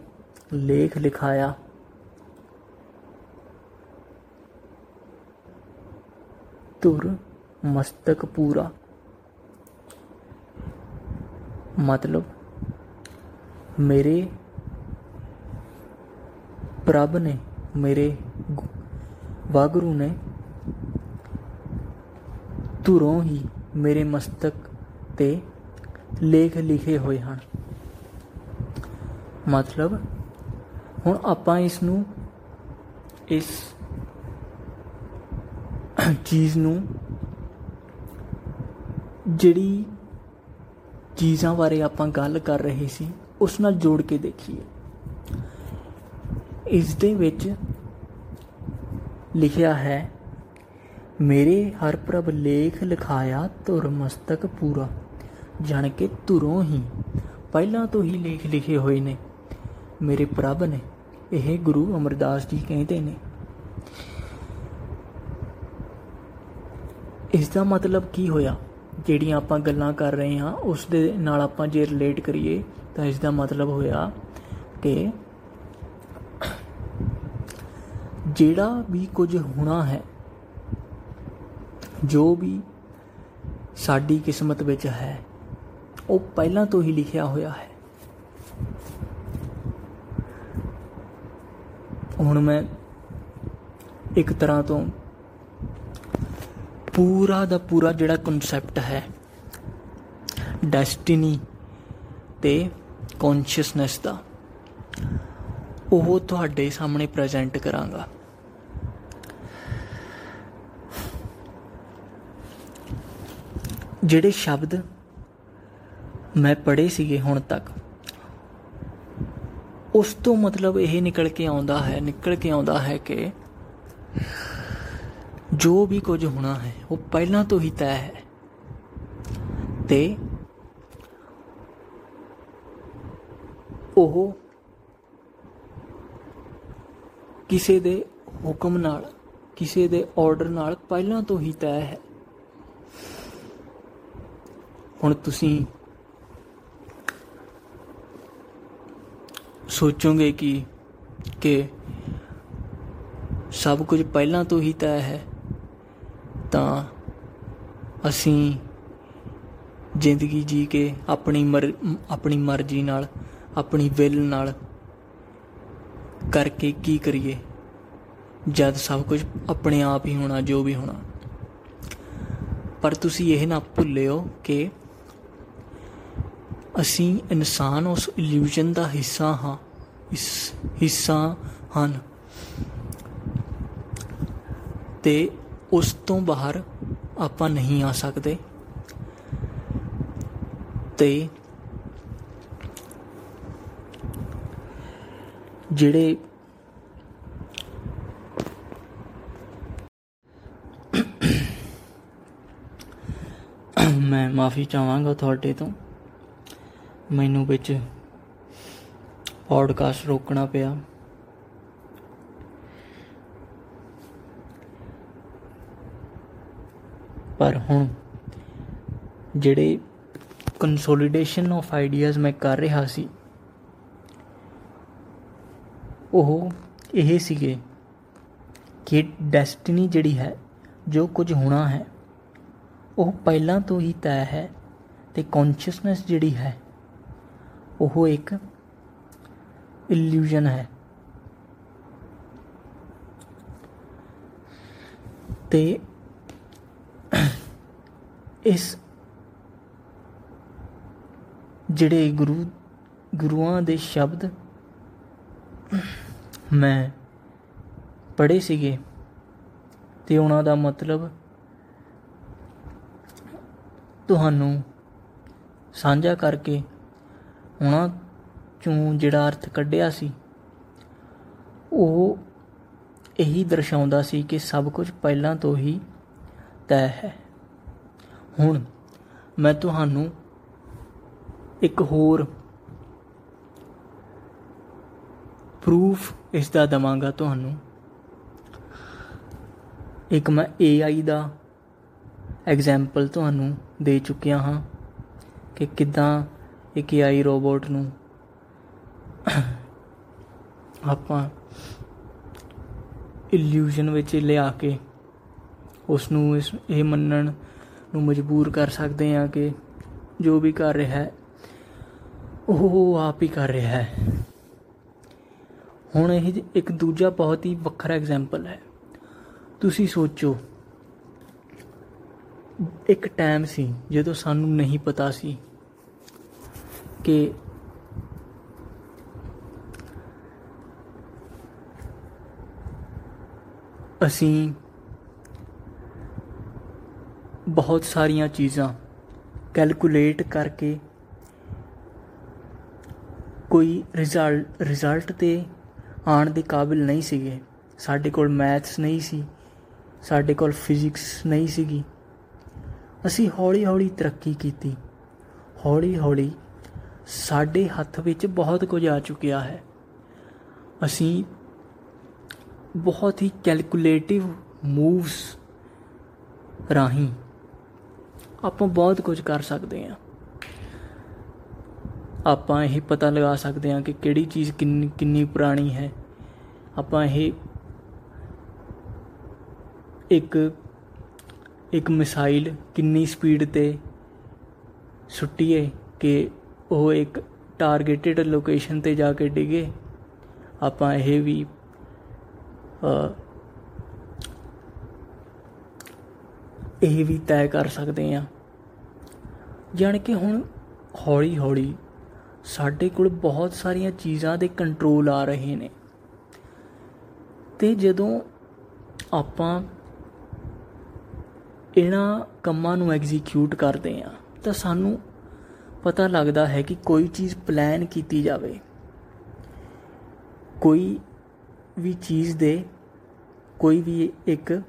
ਲੇਖ ਲਿਖਾਇਆ। ਧੁਰ ਮਸਤਕ ਪੂਰਾ। ਮਤਲਬ ਮੇਰੇ ਪ੍ਰਭ ਨੇ, ਮੇਰੇ ਵਾਗਰੂ ਨੇ ਧੁਰੋਂ ਹੀ ਮੇਰੇ ਮਸਤਕ ਤੇ ਲੇਖ ਲਿਖੇ ਹੋਏ ਹਨ। ਮਤਲਬ ਹੁਣ ਆਪਾਂ ਇਸ ਨੂੰ, ਇਸ ਚੀਜ਼ ਨੂੰ ਜਿਹੜੀ ਚੀਜ਼ਾਂ ਬਾਰੇ ਆਪਾਂ ਗੱਲ ਕਰ ਰਹੇ ਸੀ, ਉਸ ਨਾਲ ਜੋੜ ਕੇ ਦੇਖੀਏ। ਇਸ ਦੇ ਵਿੱਚ ਲਿਖਿਆ ਹੈ, ਮੇਰੇ ਹਰ ਪ੍ਰਭ ਲੇਖ ਲਿਖਾਇਆ ਧੁਰ ਮਸਤਕ ਪੂਰਾ, ਜਾਣ ਕੇ ਧੁਰੋਂ ਹੀ ਪਹਿਲਾਂ ਤੋਂ ਹੀ ਲੇਖ ਲਿਖੇ ਹੋਏ ਨੇ। ਮੇਰੇ ਪ੍ਰਭ ਨੇ ਇਹ ਗੁਰੂ ਅਮਰਦਾਸ ਜੀ ਕਹਿੰਦੇ ਨੇ। ਇਸ ਦਾ ਮਤਲਬ ਕੀ ਹੋਇਆ? ਜਿਹੜੀਆਂ ਆਪਾਂ ਗੱਲਾਂ ਕਰ ਰਹੇ ਹਾਂ ਉਸ ਦੇ ਨਾਲ ਆਪਾਂ ਜੇ ਰਿਲੇਟ ਕਰੀਏ, ਤਾਂ ਇਸ ਦਾ ਮਤਲਬ ਹੋਇਆ ਕਿ ਜਿਹੜਾ ਵੀ ਕੁਝ ਹੋਣਾ ਹੈ, ਜੋ ਵੀ ਸਾਡੀ ਕਿਸਮਤ ਵਿੱਚ ਹੈ, ਉਹ ਪਹਿਲਾਂ ਤੋਂ ਹੀ ਲਿਖਿਆ ਹੋਇਆ ਹੈ। ਹੁਣ ਮੈਂ ਇੱਕ ਤਰ੍ਹਾਂ ਤੋਂ ਪੂਰਾ ਦਾ ਪੂਰਾ ਜਿਹੜਾ ਕਨਸੈਪਟ ਹੈ ਡੈਸਟੀਨੀ ਤੇ ਕੌਨਸ਼ੀਅਸਨੈਸ ਦਾ, ਉਹ ਤੁਹਾਡੇ ਸਾਹਮਣੇ ਪ੍ਰੈਜ਼ੈਂਟ ਕਰਾਂਗਾ। ਜਿਹੜੇ ਸ਼ਬਦ ਮੈਂ ਪੜ੍ਹੇ ਸੀਗੇ ਹੁਣ ਤੱਕ, ਉਸ ਤੋਂ ਮਤਲਬ ਇਹ ਨਿਕਲ ਕੇ ਆਉਂਦਾ ਹੈ, ਨਿਕਲ ਕੇ ਆਉਂਦਾ ਹੈ ਕਿ ਜੋ ਵੀ ਕੁਝ ਹੋਣਾ ਹੈ, ਉਹ ਪਹਿਲਾਂ ਤੋਂ ਹੀ ਤੈਅ ਹੈ। ਤੇ ਉਹ ਕਿਸੇ ਦੇ ਹੁਕਮ ਨਾਲ, ਕਿਸੇ ਦੇ ਆਰਡਰ ਨਾਲ ਪਹਿਲਾਂ ਤੋਂ ਹੀ ਤੈਅ ਹੈ। ਹੁਣ ਤੁਸੀਂ ਸੋਚੋਗੇ ਕਿ ਕਿ ਸਭ ਕੁਝ ਪਹਿਲਾਂ ਤੋਂ ਹੀ ਤੈਅ ਹੈ। ਤਾਂ ਅਸੀਂ ਜ਼ਿੰਦਗੀ ਜੀ ਕੇ ਆਪਣੀ ਮਰ, ਆਪਣੀ ਮਰਜ਼ੀ ਨਾਲ, ਆਪਣੀ ਵਿਲ ਨਾਲ ਕਰਕੇ ਕੀ ਕਰੀਏ? ਜਦ ਸਭ ਕੁਝ ਆਪਣੇ ਆਪ ਹੀ ਹੋਣਾ, ਜੋ ਵੀ ਹੋਣਾ। ਪਰ ਤੁਸੀਂ ਇਹ ਨਾ ਭੁੱਲਿਓ ਕਿ ਅਸੀਂ ਇਨਸਾਨ ਉਸ ਇਲੂਜਨ ਦਾ ਹਿੱਸਾ ਹਾਂ, ਇਸ ਹਿੱਸਾ ਹਨ। ਤੇ ਉਸ ਤੋਂ ਬਾਹਰ ਆਪਾਂ ਨਹੀਂ ਆ ਸਕਦੇ। ਤੇ ਜਿਹੜੇ ਮੈਂ ਮਾਫੀ ਚਾਹਾਂਗਾ ਤੁਹਾਡੇ ਤੋਂ। ਮੈਨੂੰ ਵਿੱਚ ਪੌਡਕਾਸਟ ਰੋਕਣਾ ਪਿਆ। ਪਰ ਹੁਣ ਜਿਹੜੇ ਕੰਸੋਲੀਡੇਸ਼ਨ ਆਫ ਆਈਡੀਆਜ਼ ਮੈਂ ਕਰ ਰਿਹਾ ਸੀ, ਉਹ ਇਹ ਸੀਗੇ ਕਿ ਡੈਸਟੀਨੀ ਜਿਹੜੀ ਹੈ, ਜੋ ਕੁਝ ਹੋਣਾ ਹੈ, ਉਹ ਪਹਿਲਾਂ ਤੋਂ ਹੀ ਤੈਅ ਹੈ ਤੇ ਕੌਨਸ਼ੀਅਸਨੈਸ ਜਿਹੜੀ ਹੈ, ਉਹ ਇੱਕ ਇਲੂਜਨ ਹੈ। ਤੇ ਇਸ ਜਿਹੜੇ ਗੁਰੂ, ਗੁਰੂਆਂ ਦੇ ਸ਼ਬਦ ਮੈਂ ਪੜ੍ਹੇ ਸੀਗੇ ਤੇ ਉਹਨਾਂ ਦਾ ਮਤਲਬ ਤੁਹਾਨੂੰ ਸਾਂਝਾ ਕਰਕੇ ਉਹਨਾਂ ਚੋਂ ਜਿਹੜਾ ਅਰਥ ਕੱਢਿਆ ਸੀ, ਉਹ ਇਹੀ ਦਰਸਾਉਂਦਾ ਸੀ ਕਿ ਸਭ ਕੁਝ ਪਹਿਲਾਂ ਤੋਂ ਹੀ ਤੈਅ ਹੈ। ਹੁਣ ਮੈਂ ਤੁਹਾਨੂੰ ਇੱਕ ਹੋਰ ਪ੍ਰੂਫ ਇਸ ਦਾ ਦਵਾਂਗਾ ਤੁਹਾਨੂੰ। ਇੱਕ ਮੈਂ AI ਦਾ ਐਗਜ਼ਾਮਪਲ ਤੁਹਾਨੂੰ ਦੇ ਚੁੱਕਿਆ ਹਾਂ ਕਿ ਕਿਦਾਂ ਇੱਕ AI ਰੋਬੋਟ ਨੂੰ ਆਪਾਂ ਇਲੂਜਨ ਵਿੱਚ ਲਿਆ ਕੇ ਉਸ ਨੂੰ ਇਸ, ਇਹ ਮੰਨਣ ਨੂੰ ਮਜਬੂਰ ਕਰ ਸਕਦੇ ਹਾਂ ਕਿ ਜੋ ਵੀ ਕਰ ਰਿਹਾ ਹੈ, ਉਹ ਆਪ ਹੀ ਕਰ ਰਿਹਾ ਹੈ। ਹੁਣ ਇਹ ਇੱਕ ਦੂਜਾ ਬਹੁਤ ਹੀ ਵੱਖਰਾ ਐਗਜ਼ਾਮਪਲ ਹੈ। ਤੁਸੀਂ ਸੋਚੋ, ਇੱਕ ਟਾਈਮ ਸੀ ਜਦੋਂ ਸਾਨੂੰ ਨਹੀਂ ਪਤਾ ਸੀ ਕਿ ਅਸੀਂ ਬਹੁਤ ਸਾਰੀਆਂ ਚੀਜ਼ਾਂ ਕੈਲਕੂਲੇਟ ਕਰਕੇ ਕੋਈ ਰਿਜ਼ਲਟ ਰਿਜ਼ਲਟ ਤੇ ਆਉਣ ਦੇ ਕਾਬਿਲ ਨਹੀਂ ਸੀਗੇ। ਸਾਡੇ ਕੋਲ ਮੈਥਸ ਨਹੀਂ ਸੀ, ਸਾਡੇ ਕੋਲ ਫਿਜ਼ਿਕਸ ਨਹੀਂ ਸੀਗੀ। ਅਸੀਂ ਹੌਲੀ-ਹੌਲੀ ਤਰੱਕੀ ਕੀਤੀ। ਹੌਲੀ-ਹੌਲੀ ਸਾਡੇ ਹੱਥ ਵਿੱਚ ਬਹੁਤ ਕੁਝ ਆ ਚੁੱਕਿਆ ਹੈ। ਅਸੀਂ ਬਹੁਤ ਹੀ ਕੈਲਕੂਲੇਟਿਵ ਮੂਵਸ ਰਾਹੀਂ ਆਪਾਂ ਬਹੁਤ ਕੁਝ ਕਰ ਸਕਦੇ ਹਾਂ। ਆਪਾਂ ਇਹ ਪਤਾ ਲਗਾ ਸਕਦੇ ਹਾਂ ਕਿ ਕਿਹੜੀ ਚੀਜ਼ ਕਿੰਨੀ ਕਿੰਨੀ ਪੁਰਾਣੀ ਹੈ। ਆਪਾਂ ਇਹ ਇੱਕ ਇੱਕ ਮਿਸਾਈਲ ਕਿੰਨੀ ਸਪੀਡ ਤੇ ਸੁੱਟੀਏ ਕਿ ਉਹ ਇੱਕ ਟਾਰਗੇਟਡ ਲੋਕੇਸ਼ਨ ਤੇ ਜਾ ਕੇ ਡਿਗੇ। ਆਪਾਂ ਇਹ ਵੀ ਇਹ ਵੀ ਤੈਅ ਕਰ ਸਕਦੇ ਹਾਂ। ਜਾਣ ਕਿ ਹੁਣ ਹੌਲੀ ਹੌਲੀ ਸਾਡੇ ਕੋਲ ਬਹੁਤ ਸਾਰੀਆਂ ਚੀਜ਼ਾਂ ਦੇ ਕੰਟਰੋਲ ਆ ਰਹੇ ਨੇ। ਤੇ ਜਦੋਂ ਆਪਾਂ ਇਹਨਾਂ ਕੰਮਾਂ ਨੂੰ ਐਗਜ਼ੀਕਿਊਟ ਕਰਦੇ ਆ ਤਾਂ ਸਾਨੂੰ ਪਤਾ ਲੱਗਦਾ ਹੈ ਕਿ ਕੋਈ ਚੀਜ਼ ਪਲਾਨ ਕੀਤੀ ਜਾਵੇ। ਕੋਈ ਵੀ ਚੀਜ਼ ਦੇ, ਕੋਈ ਵੀ ਇੱਕ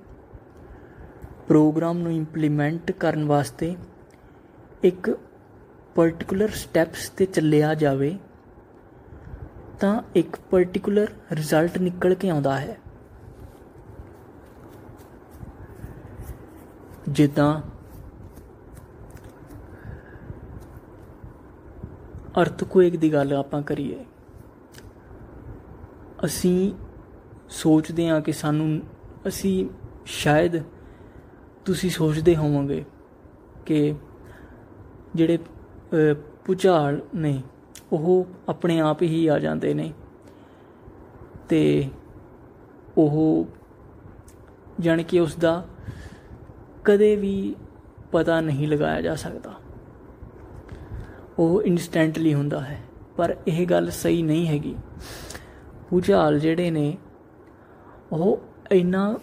ਪ੍ਰੋਗਰਾਮ ਨੂੰ ਇੰਪਲੀਮੈਂਟ ਕਰਨ ਵਾਸਤੇ ਇੱਕ ਪਾਰਟਿਕੂਲਰ ਸਟੈਪਸ ਤੇ ਚੱਲਿਆ ਜਾਵੇ, ਤਾਂ ਇੱਕ ਪਾਰਟਿਕੂਲਰ ਰਿਜ਼ਲਟ ਨਿਕਲ ਕੇ ਆਉਂਦਾ ਹੈ। ਜਿੱਦਾਂ ਅਰਥਕੁਏਕ ਦੀ ਗੱਲ ਆਪਾਂ ਕਰੀਏ, ਅਸੀਂ ਸੋਚਦੇ ਹਾਂ ਕਿ ਸਾਨੂੰ, ਅਸੀਂ ਸ਼ਾਇਦ ਤੁਸੀਂ ਸੋਚਦੇ ਹੋਵੋਗੇ ਕਿ ਜਿਹੜੇ ਪੁਚਾਲ ਨੇ, ਉਹ ਆਪਣੇ ਆਪ ਹੀ ਆ ਜਾਂਦੇ ਨੇ। ਤੇ ਉਹ ਜਾਣ ਕਿ ਉਸ ਦਾ ਕਦੇ ਵੀ ਪਤਾ ਨਹੀਂ ਲਗਾਇਆ ਜਾ ਸਕਦਾ। ਉਹ ਇਨਸਟੈਂਟਲੀ ਹੁੰਦਾ ਹੈ, ਪਰ ਇਹ ਗੱਲ ਸਹੀ ਨਹੀਂ ਹੈਗੀ। ਭੂਚਾਲ ਜਿਹੜੇ ਨੇ, ਉਹ ਇਨਾ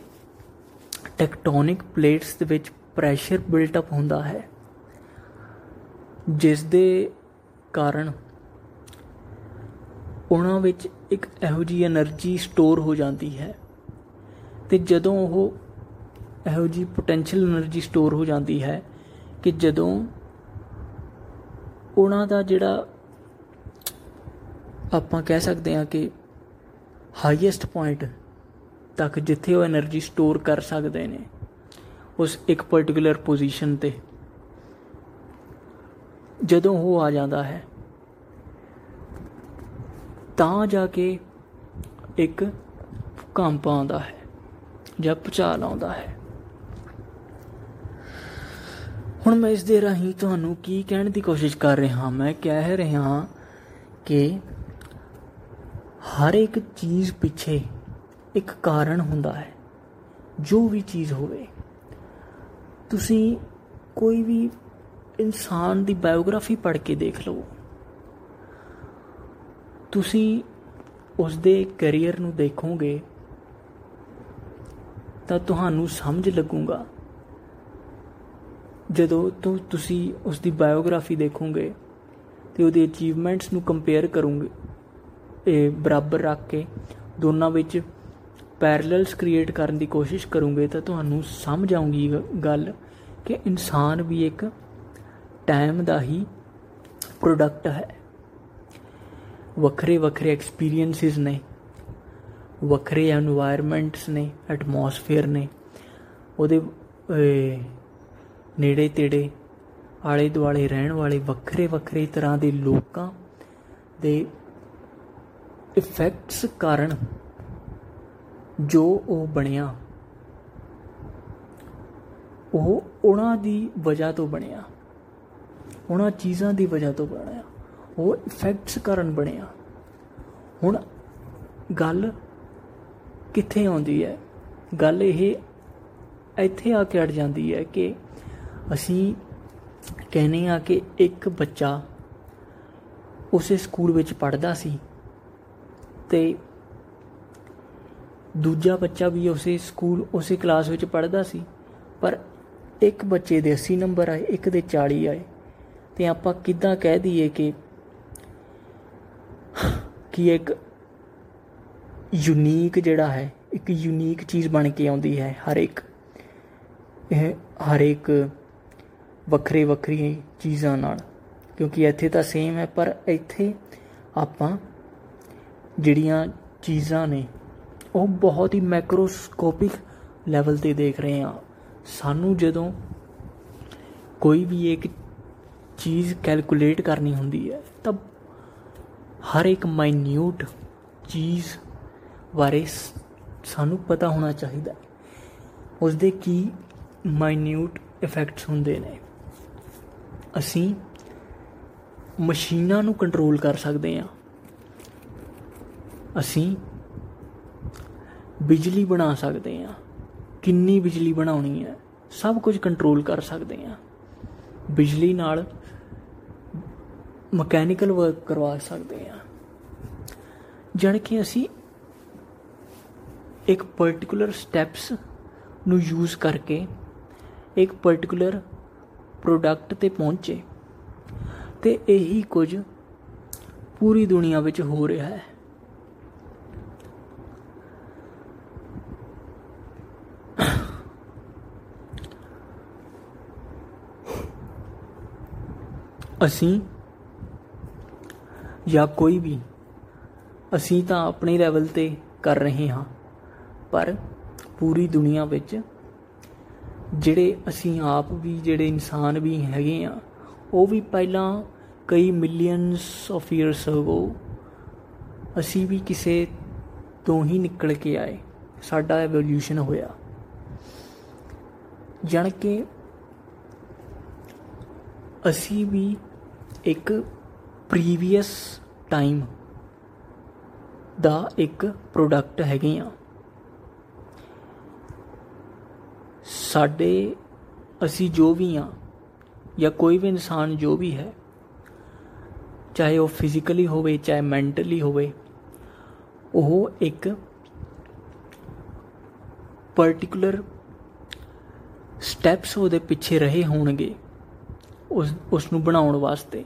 ਟੈਕਟੋਨਿਕ ਪਲੇਟਸ ਦੇ ਵਿੱਚ ਪ੍ਰੈਸ਼ਰ ਬਿਲਟ ਅਪ ਹੁੰਦਾ ਹੈ ਜਿਸ ਦੇ ਕਾਰਨ ਉਹਨਾਂ ਵਿੱਚ ਇੱਕ ਇਹੋ ਜਿਹੀ એનર્ਜੀ ਸਟੋਰ ਹੋ ਜਾਂਦੀ ਹੈ ਤੇ ਜਦੋਂ ਉਹ ਇਹੋ ਜਿਹੀ ਪੋਟੈਂਸ਼ੀਅਲ એનર્ਜੀ ਸਟੋਰ ਹੋ ਜਾਂਦੀ ਹੈ ਕਿ ਜਦੋਂ ਉਹਨਾਂ ਦਾ ਜਿਹੜਾ ਆਪਾਂ ਕਹਿ ਸਕਦੇ ਹਾਂ ਕਿ ਹਾਈਐਸਟ ਪੁਆਇੰਟ ਤੱਕ ਜਿੱਥੇ ਉਹ એનર્ਜੀ ਸਟੋਰ ਕਰ ਸਕਦੇ ਨੇ, ਉਸ ਇੱਕ ਪਾਰਟਿਕੂਲਰ ਪੋਜੀਸ਼ਨ ਤੇ ਜਦੋਂ ਉਹ ਆ ਜਾਂਦਾ ਹੈ, ਤਾਂ ਜਾ ਕੇ ਇੱਕ ਭੂਕੰਪ ਆਉਂਦਾ ਹੈ ਜਾਂ ਭੂਚਾਲ ਆਉਂਦਾ ਹੈ। ਹੁਣ ਮੈਂ ਇਸ ਦੇ ਰਾਹੀਂ ਤੁਹਾਨੂੰ ਕੀ ਕਹਿਣ ਦੀ ਕੋਸ਼ਿਸ਼ ਕਰ ਰਿਹਾ ਹਾਂ ਮੈਂ, ਕਹਿ ਰਿਹਾ ਹਾਂ ਕਿ ਹਰ ਇੱਕ ਚੀਜ਼ ਪਿੱਛੇ ਇੱਕ ਕਾਰਨ ਹੁੰਦਾ ਹੈ, ਜੋ ਵੀ ਚੀਜ਼ ਹੋਵੇ। ਤੁਸੀਂ ਕੋਈ ਵੀ ਇਨਸਾਨ ਦੀ ਬਾਇਓਗ੍ਰਾਫੀ ਪੜ੍ਹ ਕੇ ਦੇਖ ਲਓ। ਤੁਸੀਂ ਉਸ ਦੇ ਕੈਰੀਅਰ ਨੂੰ ਦੇਖੋਗੇ, ਤਾਂ ਤੁਹਾਨੂੰ ਸਮਝ ਲੱਗੂਗਾ। ਜਦੋਂ ਤੋਂ, ਤੁਸੀਂ ਉਸ ਦੀ ਬਾਇਓਗ੍ਰਾਫੀ ਦੇਖੋਗੇ ਤੇ ਉਹਦੇ ਅਚੀਵਮੈਂਟਸ ਨੂੰ ਕੰਪੇਅਰ ਕਰੋਗੇ, ਇਹ ਬਰਾਬਰ ਰੱਖ ਕੇ ਦੋਨਾਂ ਵਿੱਚ ਪੈਰਲਲਸ ਕ੍ਰੀਏਟ ਕਰਨ ਦੀ ਕੋਸ਼ਿਸ਼ ਕਰੋਗੇ, ਤਾਂ ਤੁਹਾਨੂੰ ਸਮਝ ਆਉਂਗੀ ਗੱਲ ਕਿ ਇਨਸਾਨ ਵੀ ਇੱਕ ਟਾਈਮ ਦਾ ਹੀ ਪ੍ਰੋਡਕਟ ਹੈ। ਵੱਖਰੇ ਵੱਖਰੇ ਐਕਸਪੀਰੀਐਂਸਿਸ ਨੇ, ਵੱਖਰੇ এনवायरमेंट्स ਨੇ ਐਟਮੋਸਫੇਅਰ ਨੇ। ਉਹਦੇ ਨੇੜੇ ਤੇੜੇ, ਆਲੇ ਦੁਆਲੇ ਰਹਿਣ ਵਾਲੇ ਵੱਖਰੇ ਵੱਖਰੇ ਤਰ੍ਹਾਂ ਦੇ ਲੋਕਾਂ ਦੇ ਇਫੈਕਟਸ ਕਾਰਨ ਜੋ ਉਹ ਬਣਿਆ, ਉਹ ਉਹਨਾਂ ਦੀ ਵਜ੍ਹਾ ਤੋਂ ਬਣਿਆ। ਉਹਨਾਂ ਚੀਜ਼ਾਂ ਦੀ ਵਜ੍ਹਾ ਤੋਂ ਬਣਿਆ। ਉਹ ਇਫੈਕਟਸ ਕਾਰਨ ਬਣਿਆ। ਹੁਣ ਗੱਲ ਕਿੱਥੇ ਆਉਂਦੀ ਹੈ? ਗੱਲ ਇਹ ਇੱਥੇ ਆ ਕੇ ਅੜ ਜਾਂਦੀ ਹੈ ਕਿ ਅਸੀਂ ਕਹਿੰਦੇ ਆ ਕਿ ਇੱਕ ਬੱਚਾ ਉਸੇ ਸਕੂਲ ਵਿੱਚ ਪੜ੍ਹਦਾ ਸੀ ਤੇ ਦੂਜਾ ਬੱਚਾ ਵੀ ਉਸੇ ਸਕੂਲ, ਉਸੇ ਕਲਾਸ ਵਿੱਚ ਪੜ੍ਹਦਾ ਸੀ, ਪਰ ਇੱਕ ਬੱਚੇ ਦੇ 80 ਨੰਬਰ ਆਏ, ਇੱਕ ਦੇ 40 ਆਏ। ਤੇ ਆਪਾਂ ਕਿੱਦਾਂ ਕਹਿ ਦਈਏ ਕਿ ਕਿ ਇੱਕ ਯੂਨੀਕ ਜਿਹੜਾ ਹੈ, ਇੱਕ ਯੂਨੀਕ ਚੀਜ਼ ਬਣ ਕੇ ਆਉਂਦੀ ਹੈ ਹਰ ਇੱਕ। ਇਹ ਹਰ ਇੱਕ ਵੱਖਰੇ ਵੱਖਰੀ ਚੀਜ਼ਾਂ ਨਾਲ। ਕਿਉਂਕਿ ਇੱਥੇ ਤਾਂ ਸੇਮ ਹੈ, ਪਰ ਇੱਥੇ ਆਪਾਂ ਜਿਹੜੀਆਂ ਚੀਜ਼ਾਂ ਨੇ, ਉਹ ਬਹੁਤ ਹੀ ਮੈਕਰੋਸਕੋਪਿਕ ਲੈਵਲ ਤੇ ਦੇਖ ਰਹੇ ਹਾਂ। ਸਾਨੂੰ ਜਦੋਂ ਕੋਈ ਵੀ ਇੱਕ ਚੀਜ਼ ਕੈਲਕੂਲੇਟ ਕਰਨੀ ਹੁੰਦੀ ਹੈ, ਤਾਂ ਹਰ ਇੱਕ ਮਾਈਨਿਊਟ ਚੀਜ਼ ਬਾਰੇ ਸਾਨੂੰ ਪਤਾ ਹੋਣਾ ਚਾਹੀਦਾ ਉਸ ਦੇ ਕੀ ਮਾਈਨਿਊਟ ਇਫੈਕਟਸ ਹੁੰਦੇ ਨੇ? ਅਸੀਂ ਮਸ਼ੀਨਾਂ ਨੂੰ ਕੰਟਰੋਲ ਕਰ ਸਕਦੇ ਹਾਂ। ਅਸੀਂ ਬਿਜਲੀ ਬਣਾ ਸਕਦੇ ਹਾਂ। ਕਿੰਨੀ ਬਿਜਲੀ ਬਣਾਉਣੀ ਹੈ, ਸਭ ਕੁਝ ਕੰਟਰੋਲ ਕਰ ਸਕਦੇ ਹਾਂ। ਬਿਜਲੀ ਨਾਲ ਮਕੈਨੀਕਲ ਵਰਕ ਕਰਵਾ ਸਕਦੇ ਹਾਂ। ਜਣ ਕਿ ਅਸੀਂ ਇੱਕ ਪਾਰਟਿਕੂਲਰ ਸਟੈਪਸ ਨੂੰ ਯੂਜ਼ ਕਰਕੇ ਇੱਕ ਪਾਰਟਿਕੂਲਰ ਪ੍ਰੋਡਕਟ ਤੇ ਪਹੁੰਚੇ ਤੇ ਇਹੀ ਕੁਝ ਪੂਰੀ ਦੁਨੀਆ ਵਿੱਚ ਹੋ ਰਿਹਾ ਹੈ। ਅਸੀਂ ਜਾਂ ਕੋਈ ਵੀ, ਅਸੀਂ ਤਾਂ ਆਪਣੇ ਲੈਵਲ ਤੇ ਕਰ ਰਹੇ ਹਾਂ। ਪਰ ਪੂਰੀ ਦੁਨੀਆ ਵਿੱਚ ਜਿਹੜੇ ਅਸੀਂ ਆਪ ਵੀ, ਜਿਹੜੇ ਇਨਸਾਨ ਵੀ ਹੈਗੇ ਆ, ਉਹ ਵੀ ਪਹਿਲਾਂ ਕਈ ਮਿਲੀਅਨਸ ਆਫ ਇਅਰਸ ਅਗੋ ਅਸੀਂ ਵੀ ਕਿਸੇ ਤੋਂ ਹੀ ਨਿਕਲ ਕੇ ਆਏ। ਸਾਡਾ ਐਵੋਲੂਸ਼ਨ ਹੋਇਆ। ਜਣ ਕੇ ਅਸੀਂ ਵੀ ਇੱਕ ਪ੍ਰੀਵੀਅਸ ਟਾਈਮ ਦਾ ਇੱਕ ਪ੍ਰੋਡਕਟ ਹੈਗੇ ਆ। ਸਾਡੇ ਅਸੀਂ ਜੋ ਵੀ ਆ ਜਾਂ ਕੋਈ ਵੀ ਇਨਸਾਨ ਜੋ ਵੀ ਹੈ, ਚਾਹੇ ਉਹ ਫਿਜ਼ੀਕਲੀ ਹੋਵੇ, ਚਾਹੇ ਮੈਂਟਲੀ ਹੋਵੇ, ਉਹ ਇੱਕ ਪਾਰਟਿਕੂਲਰ ਸਟੈਪਸ ਉਹਦੇ ਪਿੱਛੇ ਰਹੇ ਹੋਣਗੇ ਉਸ ਉਸ ਨੂੰ ਬਣਾਉਣ ਵਾਸਤੇ।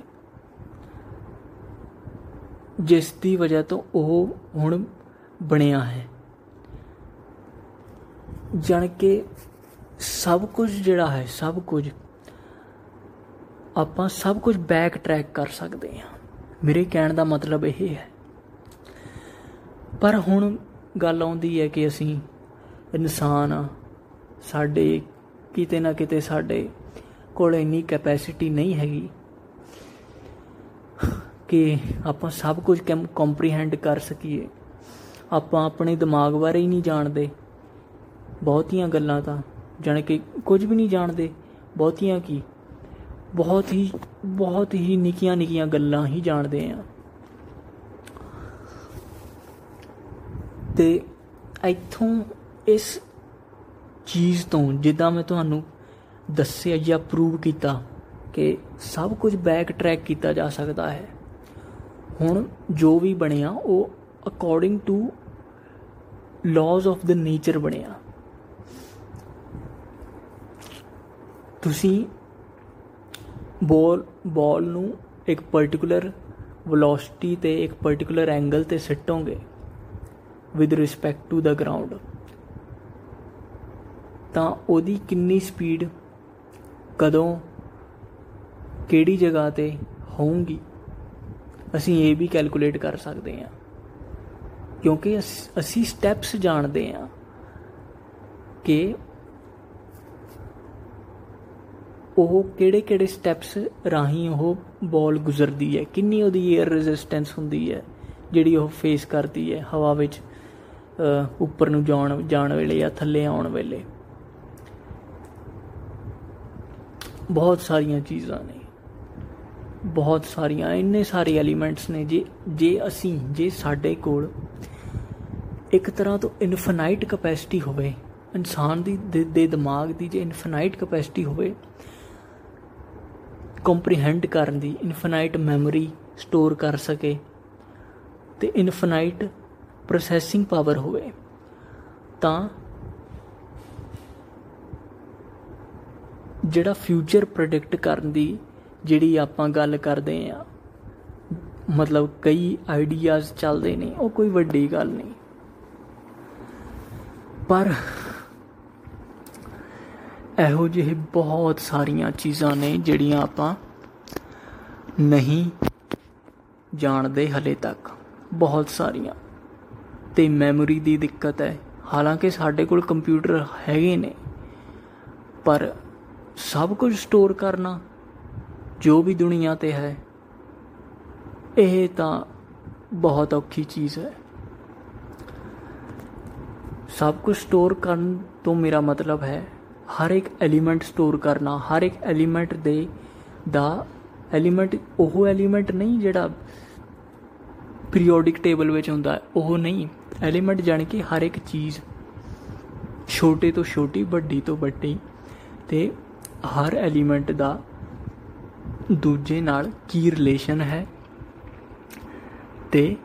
ਜਿਸ ਦੀ ਵਜ੍ਹਾ ਤੋਂ ਉਹ ਹੁਣ ਬਣਿਆ ਹੈ। ਜਾਣ ਕੇ ਸਭ ਕੁਝ ਜਿਹੜਾ ਹੈ, ਸਭ ਕੁਝ ਆਪਾਂ ਸਭ ਕੁਝ ਬੈਕ ਟਰੈਕ ਕਰ ਸਕਦੇ ਹਾਂ। ਮੇਰੇ ਕਹਿਣ ਦਾ ਮਤਲਬ ਇਹ ਹੈ। ਪਰ ਹੁਣ ਗੱਲ ਆਉਂਦੀ ਹੈ ਕਿ ਅਸੀਂ ਇਨਸਾਨ ਆ ਸਾਡੇ ਕਿਤੇ ਨਾ ਕਿਤੇ ਸਾਡੇ ਕੋਲ ਇੰਨੀ ਕੈਪੈਸਿਟੀ ਨਹੀਂ ਹੈਗੀ ਕਿ ਆਪਾਂ ਸਭ ਕੁਝ ਕੰਪਰੀਹੈਂਡ ਕਰ ਸਕੀਏ। ਆਪਾਂ ਆਪਣੇ ਦਿਮਾਗ ਬਾਰੇ ਹੀ ਨਹੀਂ ਜਾਣਦੇ। ਬਹੁਤੀਆਂ ਗੱਲਾਂ ਤਾਂ, ਜਾਣ ਕਿ ਕੁਝ ਵੀ ਨਹੀਂ ਜਾਣਦੇ। ਬਹੁਤੀਆਂ ਕੀ? ਬਹੁਤ ਹੀ ਬਹੁਤ ਹੀ ਨਿੱਕੀਆਂ ਨਿੱਕੀਆਂ ਗੱਲਾਂ ਹੀ ਜਾਣਦੇ ਆ ਤੇ ਇੱਥੋਂ ਇਸ ਚੀਜ਼ ਤੋਂ ਜਿੱਦਾਂ ਮੈਂ ਤੁਹਾਨੂੰ ਦੱਸਿਆ ਜਾਂ ਪ੍ਰੂਵ ਕੀਤਾ ਕਿ ਸਭ ਕੁਝ ਬੈਕ ਟਰੈਕ ਕੀਤਾ ਜਾ ਸਕਦਾ ਹੈ। ਹੁਣ ਜੋ ਵੀ ਬਣਿਆ, ਉਹ according to laws of the nature ਬਣਿਆ। ਤੁਸੀਂ ਬੋਲ ਬੋਲ ਨੂੰ ਇੱਕ ਪਾਰਟਿਕੂਲਰ ਵੈਲੋਸਿਟੀ ਤੇ ਇੱਕ ਪਾਰਟਿਕੂਲਰ ਐਂਗਲ ਤੇ ਸਿੱਟੋਗੇ with respect to the ground ਤਾਂ ਉਹਦੀ ਕਿੰਨੀ ਸਪੀਡ ਕਦੋਂ, ਕਿਹੜੀ ਜਗ੍ਹਾ ਤੇ ਹੋਊਗੀ? ਅਸੀਂ ਇਹ ਵੀ ਕੈਲਕੂਲੇਟ ਕਰ ਸਕਦੇ ਹਾਂ। ਕਿਉਂਕਿ ਅਸੀਂ ਸਟੈਪਸ ਜਾਣਦੇ ਹਾਂ ਕਿ ਉਹ ਕਿਹੜੇ ਕਿਹੜੇ ਸਟੈਪਸ ਰਾਹੀਂ ਉਹ ਬਾਲ ਗੁਜ਼ਰਦੀ ਹੈ, ਕਿੰਨੀ ਉਹਦੀ 에ਅਰ ਰੈਜ਼ਿਸਟੈਂਸ ਹੁੰਦੀ ਹੈ, ਜਿਹੜੀ ਉਹ ਫੇਸ ਕਰਦੀ ਹੈ ਹਵਾ ਵਿੱਚ ਉੱਪਰ ਨੂੰ ਜਾਣ ਜਾਣ ਵੇਲੇ ਜਾਂ ਥੱਲੇ ਆਉਣ ਵੇਲੇ। ਬਹੁਤ ਸਾਰੀਆਂ ਚੀਜ਼ਾਂ ਨੇ। ਬਹੁਤ ਸਾਰੀਆਂ, ਇੰਨੇ ਸਾਰੇ ਐਲੀਮੈਂਟਸ ਨੇ ਜੇ ਜੇ ਅਸੀਂ, ਜੇ ਸਾਡੇ ਕੋਲ ਇੱਕ ਤਰ੍ਹਾਂ ਤੋਂ ਇਨਫਿਨਾਈਟ ਕਪੈਸਿਟੀ ਹੋਵੇ, ਇਨਸਾਨ ਦੀ, ਦੇ ਦਿਮਾਗ ਦੀ ਜੇ ਇਨਫਿਨਾਈਟ ਕਪੈਸਿਟੀ ਹੋਵੇ ਕੰਪਰੀਹੈਂਡ ਕਰਨ ਦੀ ਇਨਫਿਨਾਈਟ ਮੈਮਰੀ ਸਟੋਰ ਕਰ ਸਕੇ, ਤੇ ਇਨਫਿਨਾਈਟ ਪ੍ਰੋਸੈਸਿੰਗ ਪਾਵਰ ਹੋਵੇ, ਤਾਂ ਜਿਹੜਾ ਫਿਊਚਰ ਪ੍ਰੈਡਿਕਟ ਕਰਨ ਦੀ ਜਿਹੜੀ ਆਪਾਂ ਗੱਲ ਕਰਦੇ ਆ ਮਤਲਬ ਕਈ ਆਈਡੀਆਜ਼ ਚੱਲਦੇ ਨੇ, ਉਹ ਕੋਈ ਵੱਡੀ ਗੱਲ ਨਹੀਂ। ਪਰ ਇਹੋ ਜਿਹੇ ਬਹੁਤ ਸਾਰੀਆਂ ਚੀਜ਼ਾਂ ਨੇ ਜਿਹੜੀਆਂ ਆਪਾਂ ਨਹੀਂ ਜਾਣਦੇ ਹਲੇ ਤੱਕ। ਬਹੁਤ ਸਾਰੀਆਂ। ਤੇ ਮੈਮਰੀ ਦੀ ਦਿੱਕਤ ਹੈ। ਹਾਲਾਂਕਿ ਸਾਡੇ ਕੋਲ ਕੰਪਿਊਟਰ ਹੈਗੇ ਨੇ, ਪਰ ਸਭ ਕੁਝ ਸਟੋਰ ਕਰਨਾ ਜੋ ਵੀ ਦੁਨੀਆ ਤੇ ਹੈ, ਇਹ ਤਾਂ ਬਹੁਤ ਔਖੀ ਚੀਜ਼ ਹੈ। ਸਭ ਕੁਝ ਸਟੋਰ ਕਰਨ ਤੋਂ ਮੇਰਾ ਮਤਲਬ ਹੈ, ਹਰ ਇੱਕ ਐਲੀਮੈਂਟ ਸਟੋਰ ਕਰਨਾ, ਹਰ ਇੱਕ ਐਲੀਮੈਂਟ ਦੇ ਦਾ ਐਲੀਮੈਂਟ ਉਹ ਐਲੀਮੈਂਟ ਨਹੀਂ ਜਿਹੜਾ ਪੀਰੀਓਡਿਕ ਟੇਬਲ ਵਿੱਚ ਹੁੰਦਾ, ਉਹ ਨਹੀਂ। ਐਲੀਮੈਂਟ ਜਾਣ ਕੇ ਹਰ ਇੱਕ ਚੀਜ਼ ਛੋਟੇ ਤੋਂ ਛੋਟੀ, ਵੱਡੀ ਤੋਂ ਵੱਡੀ ਤੇ ਹਰ ਐਲੀਮੈਂਟ ਦਾ ਦੂਜੇ ਨਾਲ ਕੀ ਰਿਲੇਸ਼ਨ ਹੈ? ਤੇ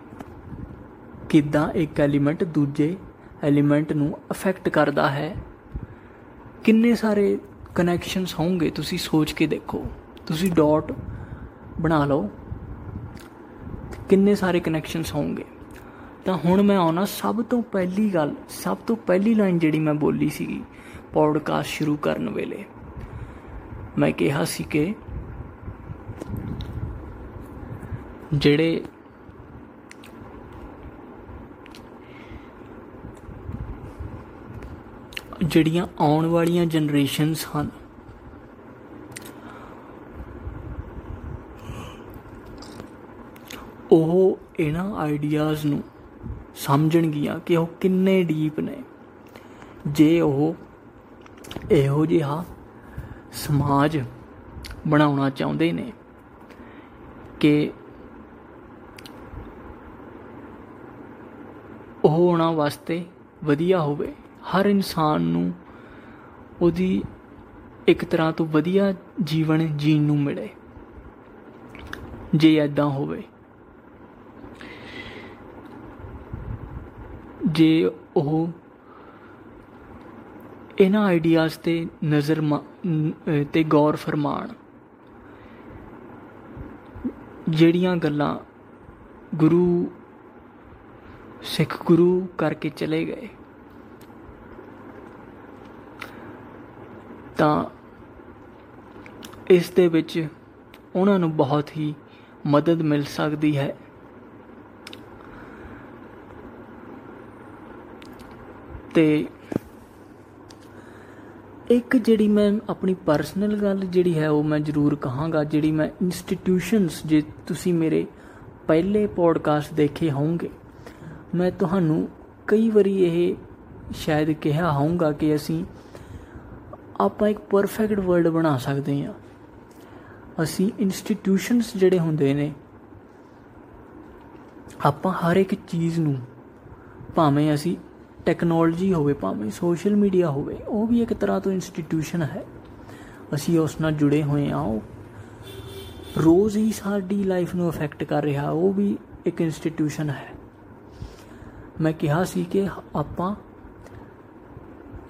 ਕਿਦਾਂ ਇੱਕ ਐਲੀਮੈਂਟ ਦੂਜੇ ਐਲੀਮੈਂਟ ਨੂੰ ਅਫੈਕਟ ਕਰਦਾ ਹੈ? ਕਿੰਨੇ ਸਾਰੇ ਕਨੈਕਸ਼ਨਸ ਹੋਣਗੇ? ਤੁਸੀਂ ਸੋਚ ਕੇ ਦੇਖੋ। ਤੁਸੀਂ ਡਾਟ ਬਣਾ ਲਓ। ਕਿੰਨੇ ਸਾਰੇ ਕਨੈਕਸ਼ਨਸ ਹੋਣਗੇ? ਤਾਂ ਹੁਣ ਮੈਂ ਆਉਣਾ ਸਭ ਤੋਂ ਪਹਿਲੀ ਗੱਲ, ਸਭ ਤੋਂ ਪਹਿਲੀ ਲਾਈਨ ਜਿਹੜੀ ਮੈਂ ਬੋਲੀ ਸੀਗੀ ਪੌਡਕਾਸਟ ਸ਼ੁਰੂ ਕਰਨ ਵੇਲੇ। ਮੈਂ ਕਿਹਾ ਸੀ ਕਿ ਜਿਹੜੇ ਜਿਹੜੀਆਂ ਆਉਣ ਵਾਲੀਆਂ ਜਨਰੇਸ਼ਨਸ ਹਨ। ਉਹ ਇਹਨਾਂ ਆਈਡੀਆਜ਼ ਨੂੰ ਸਮਝਣਗੀਆਂ ਕਿ ਉਹ ਕਿੰਨੇ ਡੀਪ ਨੇ। ਜੇ ਉਹ ਇਹੋ ਜਿਹਾ ਸਮਾਜ ਬਣਾਉਣਾ ਚਾਹੁੰਦੇ ਨੇ ਕਿ ਉਹ ਉਹਨਾਂ ਵਾਸਤੇ ਵਧੀਆ ਹੋਵੇ, ਹਰ ਇਨਸਾਨ ਨੂੰ ਉਹਦੀ ਇੱਕ ਤਰ੍ਹਾਂ ਤੋਂ ਵਧੀਆ ਜੀਵਨ ਜੀਣ ਨੂੰ ਮਿਲੇ, ਜੇ ਐਦਾਂ ਹੋਵੇ। ਜੇ ਉਹ ਇਹਨਾਂ ਆਈਡੀਆਜ਼ ਤੇ ਨਜ਼ਰ ਤੇ ਗੌਰ ਫਰਮਾਨ ਜਿਹੜੀਆਂ ਗੱਲਾਂ ਗੁਰੂ ਸਿੱਖ ਗੁਰੂ ਕਰਕੇ ਚਲੇ ਗਏ। ਤਾਂ ਇਸ ਦੇ ਵਿੱਚ ਉਹਨਾਂ ਨੂੰ ਬਹੁਤ ਹੀ ਮਦਦ ਮਿਲ ਸਕਦੀ ਹੈ। ਤੇ ਇੱਕ ਜਿਹੜੀ ਮੈਂ ਆਪਣੀ ਪਰਸਨਲ ਗੱਲ ਜਿਹੜੀ ਹੈ ਉਹ ਮੈਂ ਜ਼ਰੂਰ ਕਹਾਂਗਾ, ਜਿਹੜੀ ਮੈਂ ਇੰਸਟੀਟਿਊਸ਼ਨਸ ਜੇ ਤੁਸੀਂ ਮੇਰੇ ਪਹਿਲੇ ਪੋਡਕਾਸਟ ਦੇਖੇ ਹੋਣਗੇ ਮੈਂ ਤੁਹਾਨੂੰ ਕਈ ਵਾਰੀ ਇਹ ਸ਼ਾਇਦ ਕਿਹਾ ਹੋਊਗਾ ਕਿ ਅਸੀਂ, ਆਪਾਂ ਇੱਕ ਪਰਫੈਕਟ ਵਰਲਡ ਬਣਾ ਸਕਦੇ ਹਾਂ। ਅਸੀਂ ਇੰਸਟੀਟਿਊਸ਼ਨਸ ਜਿਹੜੇ ਹੁੰਦੇ ਨੇ, ਆਪਾਂ ਹਰ ਇੱਕ ਚੀਜ਼ ਨੂੰ, ਭਾਵੇਂ ਅਸੀਂ ਟੈਕਨੋਲੋਜੀ ਹੋਵੇ, ਭਾਵੇਂ ਸੋਸ਼ਲ ਮੀਡੀਆ ਹੋਵੇ, ਉਹ ਵੀ ਇੱਕ ਤਰ੍ਹਾਂ ਤੋਂ ਇੰਸਟੀਟਿਊਸ਼ਨ ਹੈ। ਅਸੀਂ ਉਸ ਨਾਲ ਜੁੜੇ ਹੋਏ ਆ ਉਹ ਰੋਜ਼ ਹੀ ਸਾਡੀ ਲਾਈਫ ਨੂੰ ਅਫੈਕਟ ਕਰ ਰਿਹਾ, ਉਹ ਵੀ ਇੱਕ ਇੰਸਟੀਟਿਊਸ਼ਨ ਹੈ। ਮੈਂ ਕਿਹਾ ਸੀ ਕਿ ਆਪਾਂ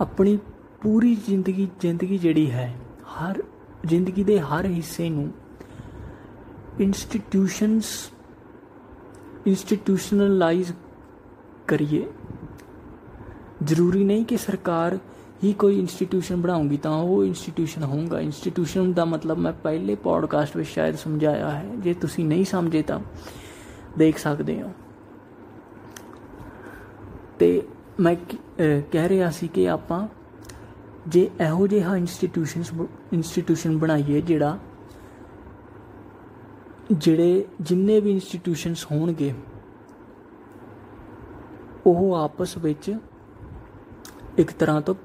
ਆਪਣੀ ਪੂਰੀ ਜ਼ਿੰਦਗੀ ਜ਼ਿੰਦਗੀ ਜਿਹੜੀ ਹੈ, ਹਰ ਜ਼ਿੰਦਗੀ ਦੇ ਹਰ ਹਿੱਸੇ ਨੂੰ ਇੰਸਟੀਟਿਊਸ਼ਨਸ ਇੰਸਟੀਟਿਊਸ਼ਨਲਾਈਜ਼ ਕਰੀਏ। ਜ਼ਰੂਰੀ ਨਹੀਂ ਕਿ ਸਰਕਾਰ ਹੀ ਕੋਈ ਇੰਸਟੀਟਿਊਸ਼ਨ ਬਣਾਉਂਗੀ ਤਾਂ ਉਹ ਇੰਸਟੀਟਿਊਸ਼ਨ ਹੋਊਗਾ। ਇੰਸਟੀਟਿਊਸ਼ਨ ਦਾ ਮਤਲਬ ਮੈਂ ਪਹਿਲੇ ਪੋਡਕਾਸਟ ਵਿੱਚ ਸ਼ਾਇਦ ਸਮਝਾਇਆ ਹੈ। ਜੇ ਤੁਸੀਂ ਨਹੀਂ ਸਮਝੇ ਤਾਂ ਦੇਖ ਸਕਦੇ ਹੋ। ਤੇ ਮੈਂ ਕਹਿ ਰਿਹਾ ਸੀ ਕਿ ਆਪਾਂ ਜੇ ਇਹੋ ਜਿਹਾ ਇੰਸਟੀਟਿਊਸ਼ਨਸ ਇੰਸਟੀਟਿਊਸ਼ਨ ਬਣਾਈਏ ਜਿਹੜਾ ਜਿਹੜੇ ਜਿੰਨੇ ਵੀ ਇੰਸਟੀਟਿਊਸ਼ਨਸ ਹੋਣਗੇ, ਉਹ ਆਪਸ ਵਿੱਚ ਇੱਕ ਤਰ੍ਹਾਂ ਤੋਂ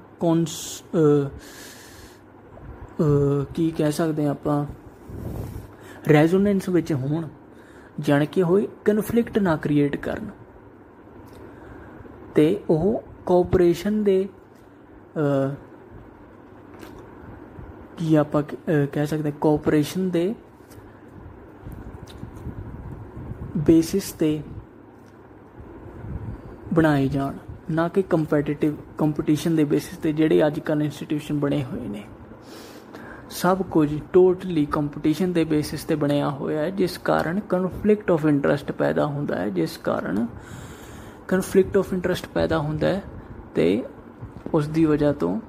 ਕੀ ਕਹਿ ਸਕਦੇ ਆ ਆਪਾਂ ਰੈਜ਼ੋਨੈਂਸ ਵਿੱਚ ਹੋਣ, ਜਾਣ ਕੇ ਹੋਏ ਕਨਫਲਿਕਟ ਨਾ ਕ੍ਰੀਏਟ ਕਰਨ। ਤੇ ਉਹ ਕੋਆਪਰੇਸ਼ਨ ਦੇ ਕੀ ਆਪਾਂ ਕਹਿ ਸਕਦੇ ਕੋਆਪਰੇਸ਼ਨ ਦੇ ਬੇਸਿਸ ਤੇ ਬਣਾਏ ਜਾਣ, ਨਾ ਕਿ ਕੰਪੀਟੀਟਿਵ ਕੰਪੀਟੀਸ਼ਨ ਦੇ ਬੇਸਿਸ ਤੇ ਜਿਹੜੇ ਅੱਜ ਕੱਲ੍ਹ ਇੰਸਟੀਟਿਊਸ਼ਨ ਬਣੇ ਹੋਏ ਨੇ। ਸਭ ਕੁਝ ਟੋਟਲੀ ਕੰਪੀਟੀਸ਼ਨ ਦੇ ਬੇਸਿਸ ਤੇ ਬਣਿਆ ਹੋਇਆ ਹੈ, ਜਿਸ ਕਾਰਨ ਕਨਫਲਿਕਟ ਆਫ ਇੰਟਰਸਟ ਪੈਦਾ ਹੁੰਦਾ ਹੈ, ਜਿਸ ਕਾਰਨ ਕਨਫਲਿਕਟ ਆਫ ਇੰਟਰਸਟ ਪੈਦਾ ਹੁੰਦਾ ਹੈ ਤੇ ਉਸ ਦੀ ਵਜ੍ਹਾ ਤੋਂ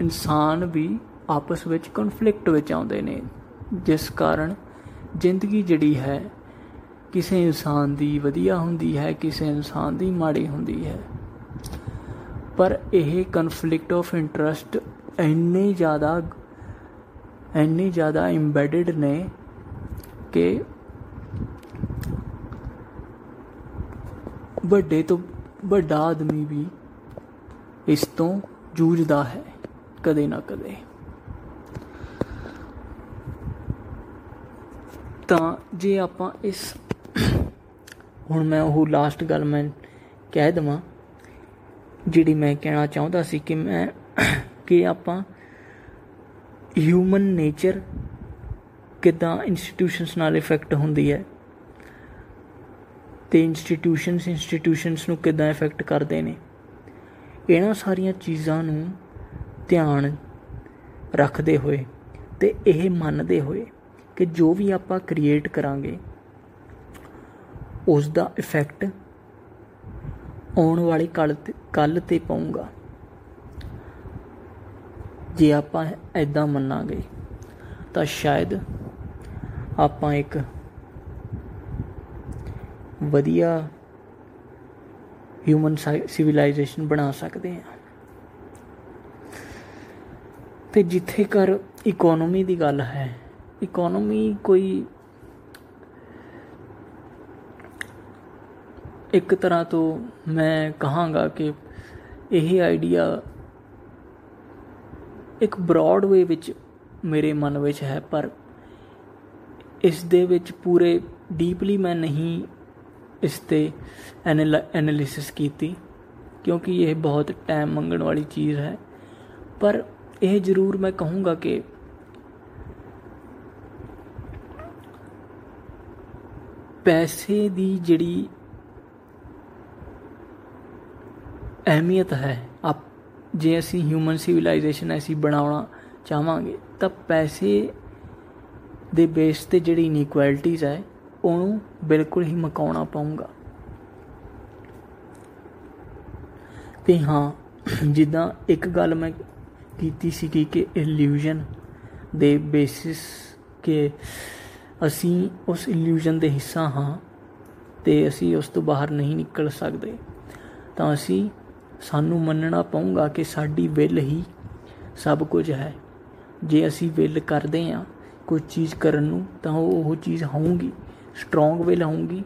ਇਨਸਾਨ ਵੀ ਆਪਸ ਵਿੱਚ ਕਨਫਲਿਕਟ ਵਿੱਚ ਆਉਂਦੇ ਨੇ, ਜਿਸ ਕਾਰਨ ਜ਼ਿੰਦਗੀ ਜਿਹੜੀ ਹੈ ਕਿਸੇ ਇਨਸਾਨ ਦੀ ਵਧੀਆ ਹੁੰਦੀ ਹੈ, ਕਿਸੇ ਇਨਸਾਨ ਦੀ ਮਾੜੀ ਹੁੰਦੀ ਹੈ। ਪਰ ਇਹ ਕਨਫਲਿਕਟ ਆਫ ਇੰਟਰਸਟ ਇੰਨੇ ਜ਼ਿਆਦਾ ਇੰਨੇ ਜ਼ਿਆਦਾ ਇੰਬੈਡਡ ਨੇ ਕਿ ਵੱਡੇ ਤੋਂ ਵੱਡਾ ਆਦਮੀ ਵੀ ਇਸ ਤੋਂ ਜੂਝਦਾ ਹੈ, ਕਦੇ ਨਾ ਕਦੇ। ਤਾਂ ਜੇ ਆਪਾਂ ਇਸ ਹੁਣ ਮੈਂ ਉਹ ਲਾਸਟ ਗੱਲ ਮੈਂ ਕਹਿ ਦਵਾਂ, ਜਿਹੜੀ ਮੈਂ ਕਹਿਣਾ ਚਾਹੁੰਦਾ ਸੀ ਕਿ ਮੈਂ ਕਿ ਆਪਾਂ ਹਿਊਮਨ ਨੇਚਰ ਕਿਦਾਂ ਇੰਸਟੀਟਿਊਸ਼ਨਸ ਨਾਲ ਇਫੈਕਟ ਹੁੰਦੀ ਹੈ ਤੇ ਇੰਸਟੀਟਿਊਸ਼ਨਸ ਇੰਸਟੀਟਿਊਸ਼ਨਸ ਨੂੰ ਕਿਦਾਂ ਇਫੈਕਟ ਕਰਦੇ ਨੇ? ਇਹਨਾਂ ਸਾਰੀਆਂ ਚੀਜ਼ਾਂ ਨੂੰ ਧਿਆਨ ਰੱਖਦੇ ਹੋਏ ਤੇ ਇਹ ਮੰਨਦੇ ਹੋਏ ਕਿ ਜੋ ਵੀ ਆਪਾਂ ਕ੍ਰੀਏਟ ਕਰਾਂਗੇ ਉਸ ਦਾ ਇਫੈਕਟ ਆਉਣ ਵਾਲੀ ਕੱਲ ਤੇ ਕੱਲ ਤੇ ਪਾਉਂਗਾ ਜੇ ਆਪਾਂ ਐਦਾਂ ਮੰਨਾਂਗੇ, ਤਾਂ ਸ਼ਾਇਦ ਆਪਾਂ ਇੱਕ ਵਧੀਆ ਹਿਊਮਨ ਸਿਵਲਾਈਜੇਸ਼ਨ ਬਣਾ ਸਕਦੇ ਹਾਂ। ਤੇ ਜਿੱਥੇ ਕਰ ਇਕਨੋਮੀ ਦੀ ਗੱਲ ਹੈ ਇਕਨੋਮੀ ਕੋਈ ਇੱਕ ਤਰ੍ਹਾਂ ਤੋਂ ਮੈਂ ਕਹਾਂਗਾ ਕਿ ਇਹ ਆਈਡੀਆ ਇੱਕ ਬ੍ਰੌਡ ਵੇ ਵਿੱਚ ਮੇਰੇ ਮਨ ਵਿੱਚ ਹੈ, ਪਰ ਇਸ ਦੇ ਵਿੱਚ ਪੂਰੇ ਡੀਪਲੀ ਮੈਂ ਨਹੀਂ ਇਸ ਤੇ ਐਨਾਲਿਸਿਸ ਕੀਤੀ, ਕਿਉਂਕਿ ਇਹ ਬਹੁਤ ਟਾਈਮ ਮੰਗਣ ਵਾਲੀ ਚੀਜ਼ ਹੈ। ਪਰ ਇਹ ਜ਼ਰੂਰ ਮੈਂ ਕਹੂੰਗਾ ਕਿ ਪੈਸੇ ਦੀ ਜਿਹੜੀ ਅਹਿਮੀਅਤ ਹੈ, ਆਪ ਜੇ ਅਸੀਂ ਹਿਊਮਨ ਸਿਵਲਾਈਜੇਸ਼ਨ ਅਸੀਂ ਬਣਾਉਣਾ ਚਾਹਾਂਗੇ, ਤਾਂ ਪੈਸੇ ਦੇ ਬੇਸ ਤੇ ਜਿਹੜੀ ਇਨਇਕੁਐਲਿਟੀਜ਼ ਹੈ ਉਹਨੂੰ ਬਿਲਕੁਲ ਹੀ ਮਕਾਉਣਾ ਪਊਗਾ। ਤੇ ਹਾਂ, ਜਿੱਦਾਂ ਇੱਕ ਗੱਲ ਮੈਂ ਕੀਤੀ ਸੀ ਕਿ ਇਲੂਜਨ ਦੇ ਬੇਸਿਸ ਕਿ ਅਸੀਂ ਉਸ ਇਲੂਜਨ ਦੇ ਹਿੱਸਾ ਹਾਂ ਤੇ ਅਸੀਂ ਉਸ ਤੋਂ ਬਾਹਰ ਨਹੀਂ ਨਿਕਲ ਸਕਦੇ। ਤਾਂ ਅਸੀਂ ਸਾਨੂੰ ਮੰਨਣਾ ਪਊਗਾ ਕਿ ਸਾਡੀ ਵਿਲ ਹੀ ਸਭ ਕੁਝ ਹੈ। ਜੇ ਅਸੀਂ ਵਿਲ ਕਰਦੇ ਆ ਕੋਈ ਚੀਜ਼ ਕਰਨ ਨੂੰ, ਤਾਂ ਉਹ ਉਹ ਚੀਜ਼ ਹੋਊਗੀ। ਸਟਰੋਂਗ ਵਿਲ ਹੋਊਗੀ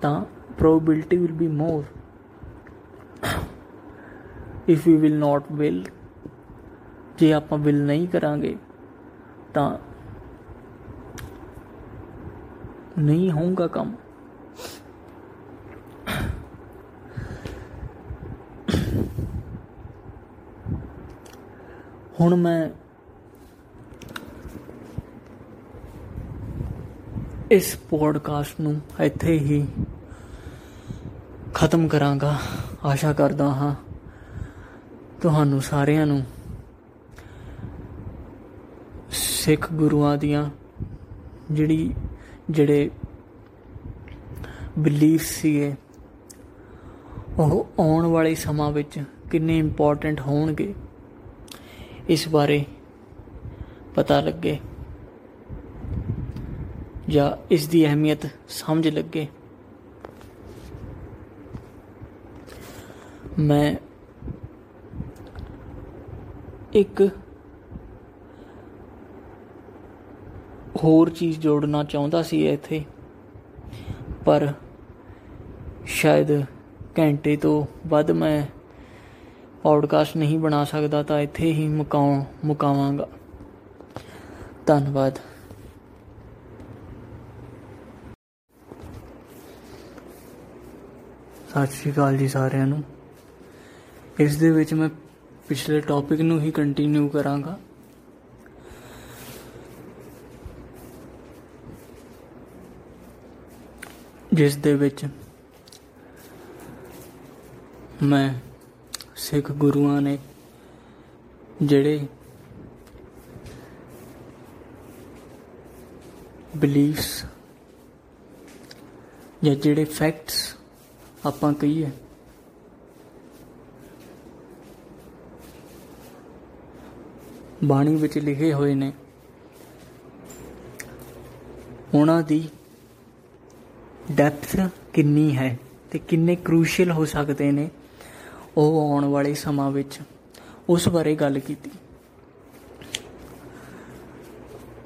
ਤਾਂ probability will be more if we will not will ਜੇ ਆਪਾਂ ਵਿਲ ਨਹੀਂ ਕਰਾਂਗੇ ਤਾਂ ਨਹੀਂ ਹੋਊਗਾ ਕੰਮ ਹੁਣ ਮੈਂ ਇਸ ਪੋਡਕਾਸਟ ਨੂੰ ਇੱਥੇ ਹੀ ਖਤਮ ਕਰਾਂਗਾ। ਆਸ਼ਾ ਕਰਦਾ ਹਾਂ ਤੁਹਾਨੂੰ ਸਾਰਿਆਂ ਨੂੰ ਸਿੱਖ ਗੁਰੂਆਂ ਦੀਆਂ ਜਿਹੜੀ, ਜਿਹੜੇ ਬਲੀਫ ਸੀਗੇ, ਉਹ ਆਉਣ ਵਾਲੇ ਸਮਾਂ ਵਿੱਚ ਕਿੰਨੇ ਇੰਪੋਰਟੈਂਟ ਹੋਣਗੇ, ਇਸ ਬਾਰੇ ਪਤਾ ਲੱਗੇ। ਜਾਂ ਇਸ ਦੀ ਅਹਿਮੀਅਤ ਸਮਝ ਲੱਗੇ। ਮੈਂ ਇੱਕ ਹੋਰ ਚੀਜ਼ ਜੋੜਨਾ ਚਾਹੁੰਦਾ ਸੀ ਇੱਥੇ, ਪਰ ਸ਼ਾਇਦ ਘੰਟੇ ਤੋਂ ਵੱਧ ਮੈਂ ਪੌਡਕਾਸਟ ਨਹੀਂ ਬਣਾ ਸਕਦਾ ਤਾਂ ਇੱਥੇ ਹੀ ਮੁਕਾਉ ਮੁਕਾਵਾਂਗਾ। ਧੰਨਵਾਦ। ਸਤਿ ਸ਼੍ਰੀ ਅਕਾਲ ਜੀ ਸਾਰਿਆਂ ਨੂੰ। ਇਸ ਦੇ ਵਿੱਚ ਮੈਂ ਪਿਛਲੇ ਟੌਪਿਕ ਨੂੰ ਹੀ ਕੰਟੀਨਿਊ ਕਰਾਂਗਾ। ਜਿਸ ਦੇ ਵਿੱਚ ਮੈਂ ਸਿੱਖ ਗੁਰੂਆਂ ਨੇ ਜਿਹੜੇ ਬਲੀਫਸ ਜਾਂ ਜਿਹੜੇ ਫੈਕਟਸ ਆਪਾਂ ਕਹੀਏ। ਬਾਣੀ ਵਿੱਚ ਲਿਖੇ ਹੋਏ ਨੇ, ਉਹਨਾਂ ਦੀ ਡੈਪਥ ਕਿੰਨੀ ਹੈ ਤੇ ਕਿੰਨੇ ਕ੍ਰੂਸ਼ੀਅਲ ਹੋ ਸਕਦੇ ਨੇ, ਉਹ ਆਉਣ ਵਾਲੇ ਸਮਾਂ ਵਿੱਚ ਉਸ ਬਾਰੇ ਗੱਲ ਕੀਤੀ।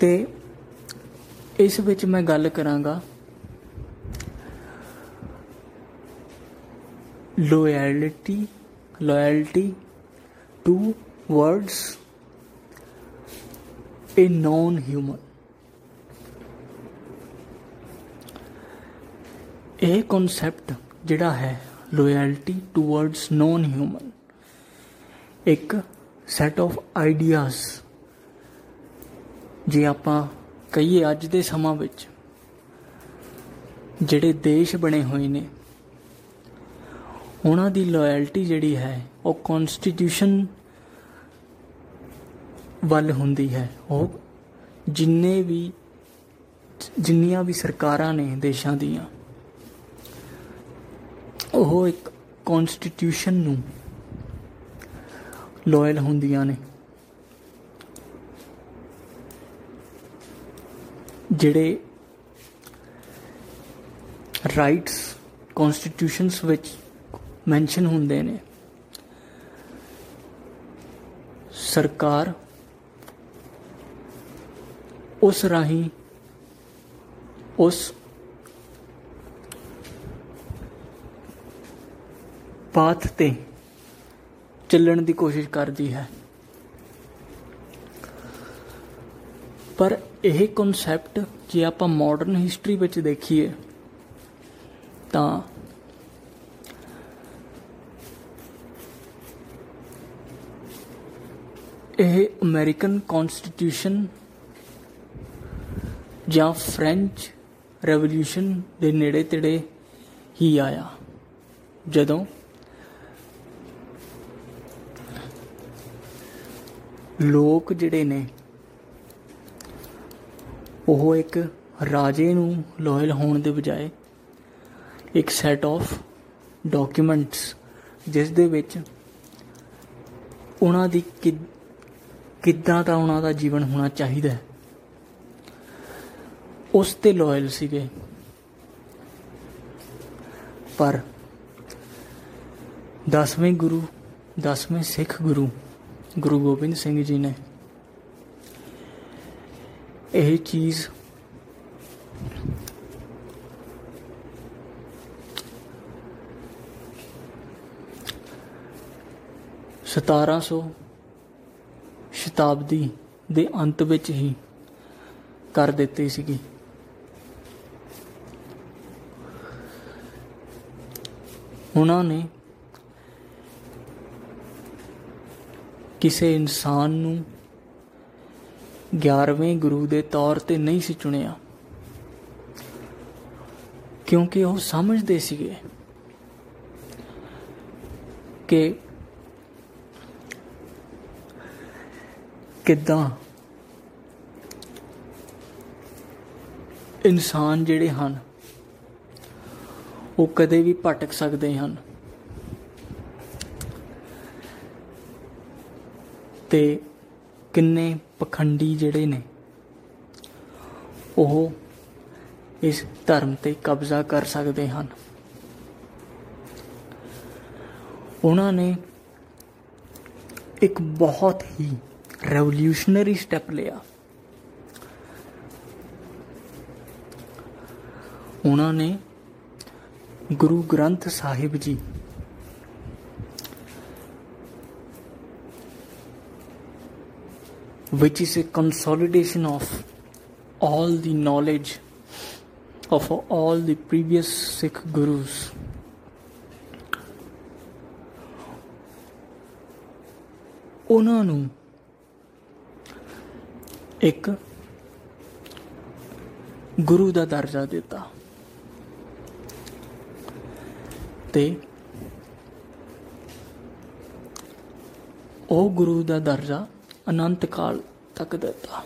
ਤੇ ਇਸ ਵਿੱਚ ਮੈਂ ਗੱਲ ਕਰਾਂਗਾ loyalty loyalty towards a non human ਇਹ ਕਨਸੈਪਟ ਜਿਹੜਾ ਹੈ ਲੋਇਲਟੀ ਟੁਵਰਡਸ ਨੋਨ ਹਿਊਮਨ ਇੱਕ ਸੈਟ ਆਫ ਆਈਡੀਆਜ਼ ਜੇ ਆਪਾਂ ਕਹੀਏ ਅੱਜ ਦੇ ਸਮਾਂ ਵਿੱਚ ਜਿਹੜੇ ਦੇਸ਼ ਬਣੇ ਹੋਏ ਨੇ ਉਹਨਾਂ ਦੀ ਲਾਇਲਟੀ ਜਿਹੜੀ ਹੈ, ਉਹ ਕਨਸਟੀਟਿਊਸ਼ਨ ਵੱਲ ਹੁੰਦੀ ਹੈ। ਉਹ ਜਿੰਨੇ ਵੀ, ਜਿੰਨੀਆਂ ਵੀ ਸਰਕਾਰਾਂ ਨੇ ਦੇਸ਼ਾਂ ਦੀਆਂ, ਉਹ ਇੱਕ ਕਨਸਟੀਟਿਊਸ਼ਨ ਨੂੰ ਲਾਇਲ ਹੁੰਦੀਆਂ ਨੇ। ਜਿਹੜੇ ਰਾਈਟਸ ਕਨਸਟੀਟਿਊਸ਼ਨਸ ਵਿੱਚ ਮੈਂਸ਼ਨ ਹੁੰਦੇ ਨੇ। ਸਰਕਾਰ ਉਸ ਰਾਹੀਂ ਉਸ ਪਾਥ ਤੇ ਚੱਲਣ ਦੀ ਕੋਸ਼ਿਸ਼ ਕਰਦੀ ਹੈ। ਪਰ ਇਹ ਕਨਸੈਪਟ ਜੇ ਆਪਾਂ ਮਾਡਰਨ ਹਿਸਟਰੀ ਵਿੱਚ ਦੇਖੀਏ ਤਾਂ ਇਹ ਅਮਰੀਕਨ ਕਨਸਟੀਟਿਊਸ਼ਨ ਜਾਂ ਫ੍ਰੈਂਚ ਰੈਵੋਲੂਸ਼ਨ ਦੇ ਨੇੜੇ ਤੇੜੇ ਹੀ ਆਇਆ, ਜਦੋਂ ਲੋਕ ਜਿਹੜੇ ਨੇ, ਉਹ ਇੱਕ ਰਾਜੇ ਨੂੰ ਲਾਇਲ ਹੋਣ ਦੇ ਬਜਾਏ ਇੱਕ ਸੈਟ ਆਫ ਡਾਕੂਮੈਂਟਸ ਜਿਸ ਦੇ ਵਿੱਚ ਉਹਨਾਂ ਦੀ ਕਿੱਦਾਂ ਦਾ ਉਹਨਾਂ ਦਾ ਜੀਵਨ ਹੋਣਾ ਚਾਹੀਦਾ ਹੈ? ਉਸ ਤੇ ਲਾਇਲ ਸੀਗੇ। ਪਰ ਦਸਵੇਂ ਗੁਰੂ, ਦਸਵੇਂ ਸਿੱਖ ਗੁਰੂ ਗੁਰੂ ਗੋਬਿੰਦ ਸਿੰਘ ਜੀ ਨੇ ਇਹ ਚੀਜ਼ ਸਤਾਰਾਂ ਸੌ ਸ਼ਤਾਬਦੀ ਦੇ ਅੰਤ ਵਿੱਚ ਹੀ ਕਰ ਦਿੱਤੀ ਸੀਗੀ। ਉਹਨਾਂ ਨੇ ਕਿਸੇ ਇਨਸਾਨ ਨੂੰ 11ਵੇਂ ਗੁਰੂ ਦੇ ਤੌਰ ਤੇ ਨਹੀਂ ਸੀ ਚੁਣਿਆ, ਕਿਉਂਕਿ ਉਹ ਸਮਝਦੇ ਸੀਗੇ ਕਿ ਕਿੱਦਾਂ? ਇਨਸਾਨ ਜਿਹੜੇ ਹਨ, ਉਹ ਕਦੇ ਵੀ ਭਟਕ ਸਕਦੇ ਹਨ। ਤੇ ਕਿੰਨੇ ਪਖੰਡੀ ਜਿਹੜੇ ਨੇ, ਉਹ ਇਸ ਧਰਮ ਤੇ ਕਬਜ਼ਾ ਕਰ ਸਕਦੇ ਹਨ। ਉਹਨਾਂ ਨੇ ਇੱਕ ਬਹੁਤ ਹੀ ਰੈਵੋਲੂਸ਼ਨਰੀ ਸਟੈਪ ਲਿਆ ਉਹਨਾਂ ਨੇ Guru Granth Sahib ji which is a consolidation of all the knowledge of all the previous Sikh gurus. ਉਹਨਾਂ ਨੂੰ ਇੱਕ ਗੁਰੂ ਦਾ ਦਰਜਾ ਦਿੱਤਾ ਤੇ ਉਹ ਗੁਰੂ ਦਾ ਦਰਜਾ ਅਨੰਤ ਕਾਲ ਤੱਕ ਦਿੱਤਾ।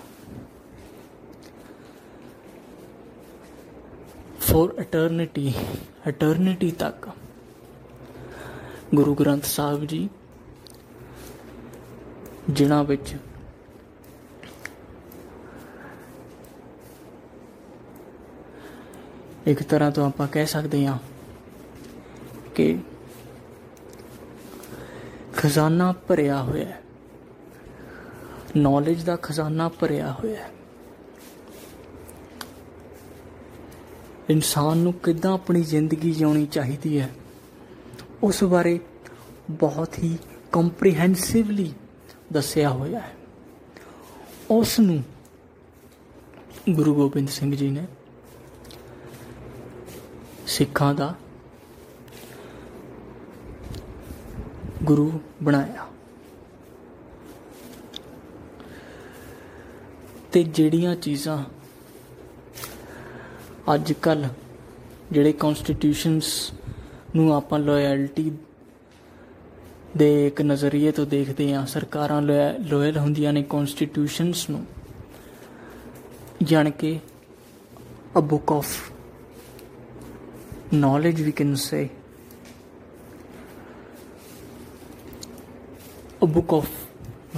ਫੋਰ ਇਟਰਨਿਟੀ ਇਟਰਨਿਟੀ ਤੱਕ। ਗੁਰੂ ਗ੍ਰੰਥ ਸਾਹਿਬ ਜੀ, ਜਿਨ੍ਹਾਂ ਵਿੱਚ ਇੱਕ ਤਰ੍ਹਾਂ ਤੋਂ ਆਪਾਂ ਕਹਿ ਸਕਦੇ ਹਾਂ ਕਿ ਖਜ਼ਾਨਾ ਭਰਿਆ ਹੋਇਆ ਹੈ। ਨੌਲੇਜ ਦਾ ਖਜ਼ਾਨਾ ਭਰਿਆ ਹੋਇਆ ਹੈ। ਇਨਸਾਨ ਨੂੰ ਕਿੱਦਾਂ ਆਪਣੀ ਜ਼ਿੰਦਗੀ ਜਿਉਣੀ ਚਾਹੀਦੀ ਹੈ, ਉਸ ਬਾਰੇ ਬਹੁਤ ਹੀ ਕੰਪਰੀਹੈਂਸਿਵਲੀ ਦੱਸਿਆ ਹੋਇਆ ਹੈ। ਉਸ ਨੂੰ ਗੁਰੂ ਗੋਬਿੰਦ ਸਿੰਘ ਜੀ ਨੇ ਸਿੱਖਾਂ ਦਾ ਗੁਰੂ ਬਣਾਇਆ। ਤੇ ਜਿਹੜੀਆਂ ਚੀਜ਼ਾਂ ਅੱਜ ਕੱਲ ਜਿਹੜੇ ਕਨਸਟੀਟਿਊਸ਼ਨਸ ਨੂੰ ਆਪਾਂ ਲਾਇਲਟੀ ਦੇ ਇੱਕ ਨਜ਼ਰੀਏ ਤੋਂ ਦੇਖਦੇ ਹਾਂ, ਸਰਕਾਰਾਂ ਲਾਇਲ ਹੁੰਦੀਆਂ ਨੇ ਕਨਸਟੀਟਿਊਸ਼ਨਸ ਨੂੰ, ਜਾਣ ਕੇ a book of knowledge we can say. A book of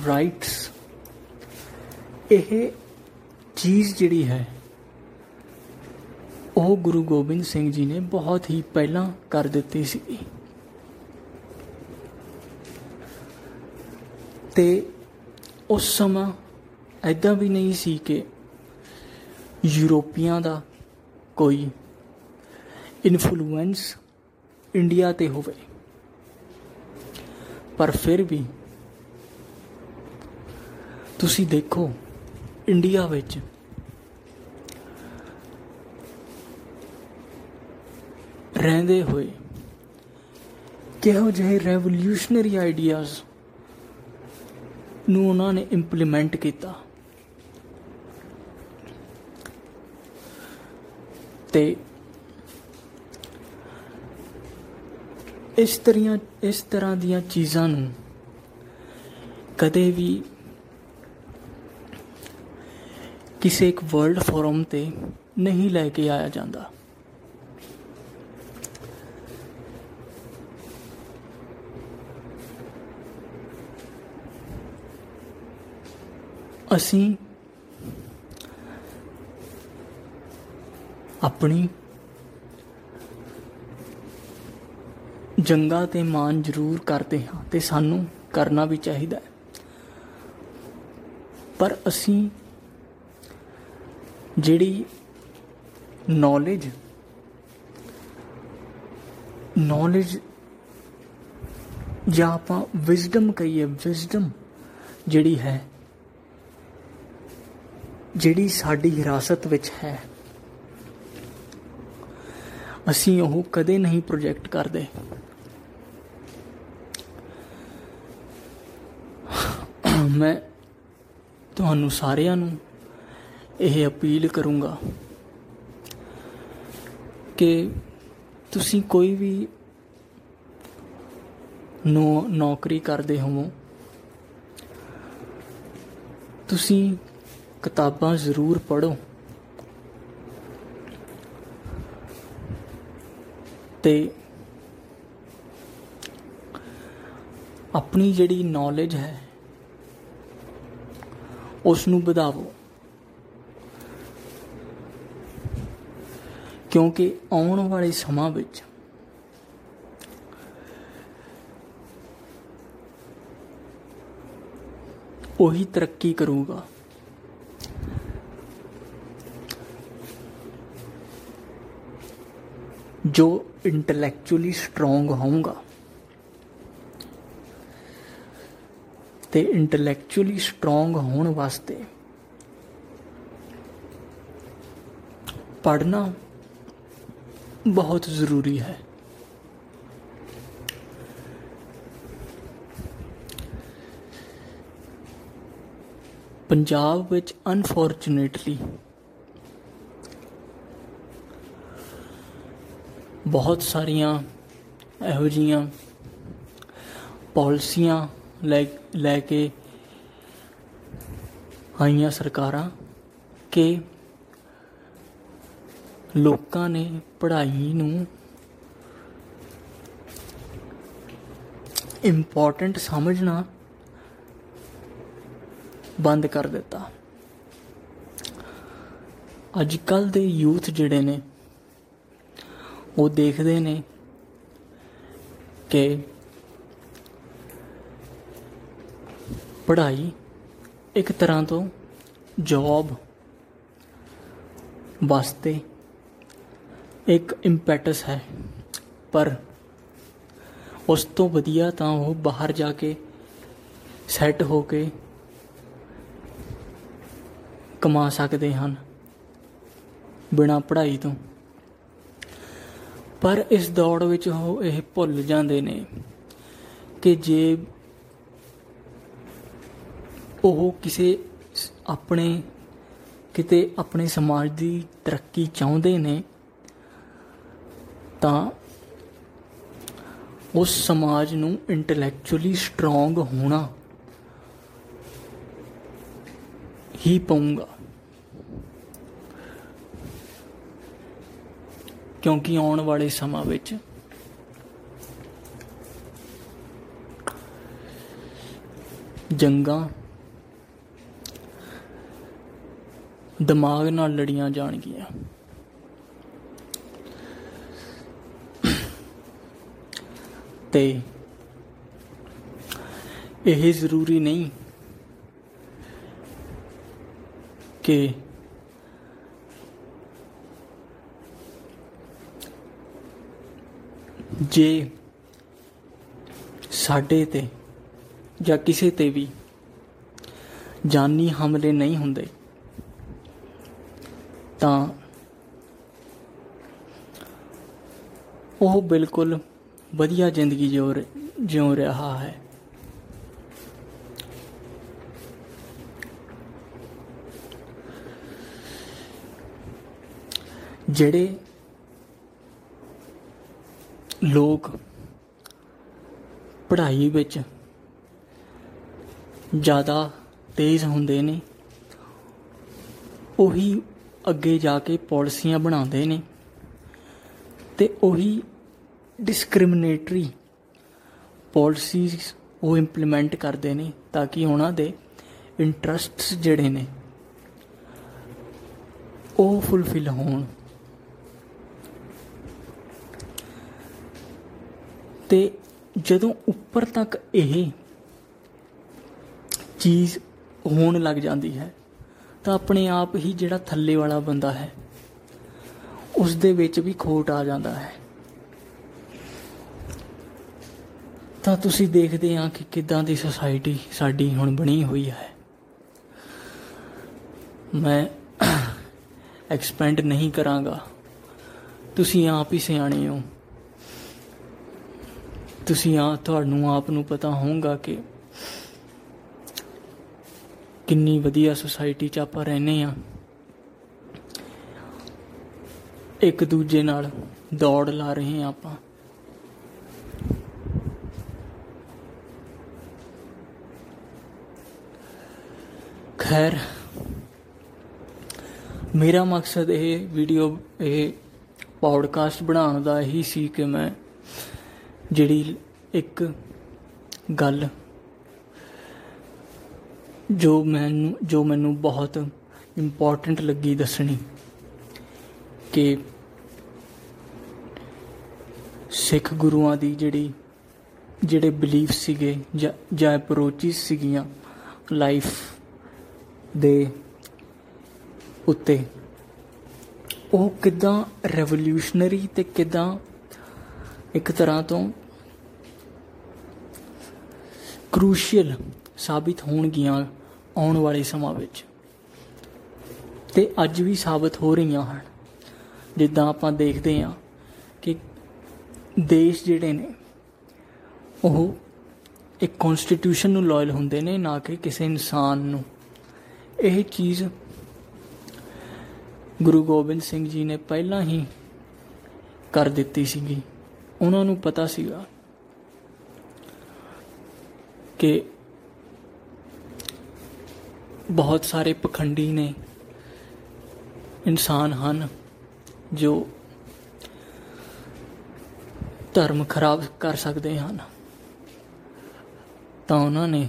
rights. ਇਹ ਚੀਜ਼ ਜਿਹੜੀ ਹੈ, ਉਹ ਗੁਰੂ ਗੋਬਿੰਦ ਸਿੰਘ ਜੀ ਨੇ ਬਹੁਤ ਹੀ ਪਹਿਲਾਂ ਕਰ ਦਿੱਤੀ ਸੀ। ਤੇ ਉਸ ਸਮਾਂ ਐਦਾਂ ਵੀ ਨਹੀਂ ਸੀ ਕਿ ਯੂਰੋਪੀਆਂ ਦਾ ਕੋਈ ਇਨਫਲੂਐਂਸ ਇੰਡੀਆ ਤੇ ਹੋਵੇ। ਪਰ ਫਿਰ ਵੀ ਤੁਸੀਂ ਦੇਖੋ, ਇੰਡੀਆ ਵਿੱਚ ਰਹਿੰਦੇ ਹੋਏ ਕਿਹੋ ਜਿਹੇ ਰੈਵੋਲੂਸ਼ਨਰੀ ਆਈਡੀਆਜ਼ ਨੂੰ ਉਹਨਾਂ ਨੇ ਇੰਪਲੀਮੈਂਟ ਕੀਤਾ। ਤੇ ਇਸ ਤਰ੍ਹਾਂ ਇਸ ਤਰ੍ਹਾਂ ਦੀਆਂ ਚੀਜ਼ਾਂ ਨੂੰ ਕਦੇ ਵੀ ਕਿਸੇ ਇੱਕ ਵਰਲਡ ਫੋਰਮ ਤੇ ਨਹੀਂ ਲੈ ਕੇ ਆਇਆ ਜਾਂਦਾ। ਅਸੀਂ ਆਪਣੀ ਜੰਗਾਂ ਤੇ ਮਾਨ ਜ਼ਰੂਰ ਕਰਦੇ ਹਾਂ ਤੇ ਸਾਨੂੰ ਕਰਨਾ ਵੀ ਚਾਹੀਦਾ ਹੈ। ਪਰ ਅਸੀਂ ਜਿਹੜੀ ਨੌਲੇਜ ਨੌਲੇਜ ਜਾਂ ਆਪਾਂ ਵਿਜ਼ਡਮ ਕਹੀਏ ਵਿਜ਼ਡਮ ਜਿਹੜੀ ਹੈ, ਜਿਹੜੀ ਸਾਡੀ ਹਿਰਾਸਤ ਵਿੱਚ ਹੈ, ਅਸੀਂ ਉਹ ਕਦੇ ਨਹੀਂ ਪ੍ਰੋਜੈਕਟ ਕਰਦੇ। ਮੈਂ ਤੁਹਾਨੂੰ ਸਾਰਿਆਂ ਨੂੰ ਇਹ ਅਪੀਲ ਕਰੂੰਗਾ ਕਿ ਤੁਸੀਂ ਕੋਈ ਵੀ ਨੋ, ਨੌਕਰੀ ਕਰਦੇ ਹੋ ਤੁਸੀਂ ਕਿਤਾਬਾਂ ਜ਼ਰੂਰ ਪੜ੍ਹੋ ਤੇ ਆਪਣੀ ਜਿਹੜੀ ਨੌਲੇਜ ਹੈ ਉਸ ਨੂੰ ਵਧਾਵੋ। ਕਿਉਂਕਿ ਆਉਣ ਵਾਲੇ ਸਮਾਂ ਵਿੱਚ ਉਹੀ ਤਰੱਕੀ ਕਰੂਗਾ। ਜੋ ਇੰਟੈਲੈਕਚੁਅਲੀ ਸਟਰੋਂਗ ਹੋਊਗਾ। ਤੇ ਇੰਟੈਲੈਕਚੁਅਲੀ ਸਟਰੋਂਗ ਹੋਣ ਵਾਸਤੇ ਪੜ੍ਹਨਾ ਬਹੁਤ ਜ਼ਰੂਰੀ ਹੈ। ਪੰਜਾਬ ਵਿੱਚ ਅਨਫੋਰਚੂਨੇਟਲੀ ਬਹੁਤ ਸਾਰੀਆਂ ਇਹੋ ਜੀਆਂ ਪਾਲਿਸੀਆਂ ਲੈ ਲੈ ਕੇ ਆਈਆਂ ਸਰਕਾਰਾਂ ਕਿ ਲੋਕਾਂ ਨੇ ਪੜ੍ਹਾਈ ਨੂੰ ਇੰਪੋਰਟੈਂਟ ਸਮਝਣਾ ਬੰਦ ਕਰ ਦਿੱਤਾ। ਅੱਜ ਕੱਲ ਦੇ ਯੂਥ ਜਿਹੜੇ ਨੇ, ਉਹ ਦੇਖਦੇ ਨੇ ਕਿ ਪੜ੍ਹਾਈ ਇੱਕ ਤਰ੍ਹਾਂ ਤੋਂ ਜੌਬ ਵਾਸਤੇ ਇੱਕ ਇੰਪੈਟਸ ਹੈ। ਪਰ ਉਸ ਤੋਂ ਵਧੀਆ ਤਾਂ ਉਹ ਬਾਹਰ ਜਾ ਕੇ ਸੈੱਟ ਹੋ ਕੇ ਕਮਾ ਸਕਦੇ ਹਨ ਬਿਨਾ ਪੜ੍ਹਾਈ ਤੋਂ। ਪਰ ਇਸ ਦੌੜ ਵਿੱਚ ਉਹ ਇਹ ਭੁੱਲ ਜਾਂਦੇ ਨੇ ਕਿ ਜੇ ਉਹ ਕਿਸੇ ਆਪਣੇ, ਕਿਤੇ ਆਪਣੇ ਸਮਾਜ ਦੀ ਤਰੱਕੀ ਚਾਹੁੰਦੇ ਨੇ, ਤਾਂ ਉਸ ਸਮਾਜ ਨੂੰ ਇੰਟੈਲੈਕਚੁਅਲੀ ਸਟਰੋਂਗ ਹੋਣਾ ਹੀ ਪਊਗਾ। ਕਿਉਂਕਿ ਆਉਣ ਵਾਲੇ ਸਮਾਂ ਵਿੱਚ ਜੰਗਾਂ ਦਿਮਾਗ ਨਾਲ ਲੜੀਆਂ ਜਾਣਗੀਆਂ। ਤੇ ਇਹ ਜ਼ਰੂਰੀ ਨਹੀਂ ਕਿ ਜੇ ਸਾਡੇ ਤੇ ਜਾਂ ਕਿਸੇ ਤੇ ਵੀ ਜਾਨੀ ਹਮਲੇ ਨਹੀਂ ਹੁੰਦੇ ਤਾਂ ਉਹ ਬਿਲਕੁਲ ਵਧੀਆ ਜ਼ਿੰਦਗੀ ਜਿਉ ਜਿਉ ਰਿਹਾ ਹੈ। ਜਿਹੜੇ ਲੋਕ ਪੜ੍ਹਾਈ ਵਿੱਚ ਜ਼ਿਆਦਾ ਤੇਜ਼ ਹੁੰਦੇ ਨੇ, ਉਹੀ ਅੱਗੇ ਜਾ ਕੇ ਪਾਲਿਸੀਆਂ ਬਣਾਉਂਦੇ ਨੇ। ਤੇ ਉਹੀ ਡਿਸਕ੍ਰਿਮੀਨੇਟਰੀ ਪਾਲਿਸੀਜ਼ ਉਹ ਇੰਪਲੀਮੈਂਟ ਕਰਦੇ ਨੇ ਤਾਂ ਕਿ ਉਹਨਾਂ ਦੇ ਇੰਟਰਸਟਸ ਜਿਹੜੇ ਨੇ ਉਹ ਫੁੱਲਫਿਲ ਹੋਣ। ਤੇ ਜਦੋਂ ਉੱਪਰ ਤੱਕ ਇਹ ਚੀਜ਼ ਹੋਣ ਲੱਗ ਜਾਂਦੀ ਹੈ ਤਾਂ ਆਪਣੇ ਆਪ ਹੀ ਜਿਹੜਾ ਥੱਲੇ ਵਾਲਾ ਬੰਦਾ ਹੈ ਉਸ ਦੇ ਵਿੱਚ ਵੀ ਖੋਟ ਆ ਜਾਂਦਾ ਹੈ। ਤਾਂ ਤੁਸੀਂ ਦੇਖਦੇ ਆ ਕਿ ਕਿਦਾਂ ਦੀ ਸੋਸਾਇਟੀ ਸਾਡੀ ਹੁਣ ਬਣੀ ਹੋਈ ਹੈ। ਮੈਂ ਐਕਸਪੈਂਡ ਨਹੀਂ ਕਰਾਂਗਾ। ਤੁਸੀਂ ਆਪ ਹੀ ਸਿਆਣੇ ਹੋ। ਤੁਸੀਂ ਆ, ਤੁਹਾਨੂੰ ਆਪ ਨੂੰ ਪਤਾ ਹੋਊਗਾ ਕਿ ਕਿੰਨੀ ਵਧੀਆ ਸੁਸਾਇਟੀ 'ਚ ਆਪਾਂ ਰਹਿੰਦੇ ਆ ਇੱਕ ਦੂਜੇ ਨਾਲ ਦੌੜ ਲਾ ਰਹੇ ਆ ਆਪਾਂ। ਖੈਰ, ਮੇਰਾ ਮਕਸਦ ਇਹ ਵੀਡੀਓ ਇਹ ਪੌਡਕਾਸਟ ਬਣਾਉਣ ਦਾ ਇਹੀ ਸੀ ਕਿ ਮੈਂ ਜਿਹੜੀ ਇੱਕ ਗੱਲ ਜੋ ਮੈਨੂੰ ਜੋ ਮੈਨੂੰ ਬਹੁਤ ਇੰਪੋਰਟੈਂਟ ਲੱਗੀ ਦੱਸਣੀ ਕਿ ਸਿੱਖ ਗੁਰੂਆਂ ਦੀ ਜਿਹੜੀ, ਜਿਹੜੇ ਬਲੀਫ ਸੀਗੇ, ਜਾਂ ਜਾਂ ਅਪਰੋਚਸ ਸੀਗੀਆਂ ਲਾਈਫ ਦੇ ਉੱਤੇ, ਉਹ ਕਿਦਾਂ ਰੈਵੋਲੂਸ਼ਨਰੀ ਤੇ ਕਿਦਾਂ ਇੱਕ ਤਰ੍ਹਾਂ ਤੋਂ ਕ੍ਰੂਸ਼ੀਅਲ ਸਾਬਿਤ ਹੋਣਗੀਆਂ ਆਉਣ ਵਾਲੇ ਸਮਾਂ ਵਿੱਚ। ਤੇ ਅੱਜ ਵੀ ਸਾਬਤ ਹੋ ਰਹੀਆਂ ਹਨ। ਜਿੱਦਾਂ ਆਪਾਂ ਦੇਖਦੇ ਹਾਂ ਕਿ ਦੇਸ਼ ਜਿਹੜੇ ਨੇ, ਉਹ ਇੱਕ ਕਨਸਟੀਟਿਊਸ਼ਨ ਨੂੰ ਲਾਇਲ ਹੁੰਦੇ ਨੇ, ਨਾ ਕਿ ਕਿਸੇ ਇਨਸਾਨ ਨੂੰ। ਇਹ ਚੀਜ਼ ਗੁਰੂ ਗੋਬਿੰਦ ਸਿੰਘ ਜੀ ਨੇ ਪਹਿਲਾਂ ਹੀ ਕਰ ਦਿੱਤੀ ਸੀਗੀ। ਉਹਨਾਂ ਨੂੰ ਪਤਾ ਸੀਗਾ ਕਿ ਬਹੁਤ ਸਾਰੇ ਪਖੰਡੀ ਨੇ ਇਨਸਾਨ ਹਨ ਜੋ ਧਰਮ ਖਰਾਬ ਕਰ ਸਕਦੇ ਹਨ। ਤਾਂ ਉਹਨਾਂ ਨੇ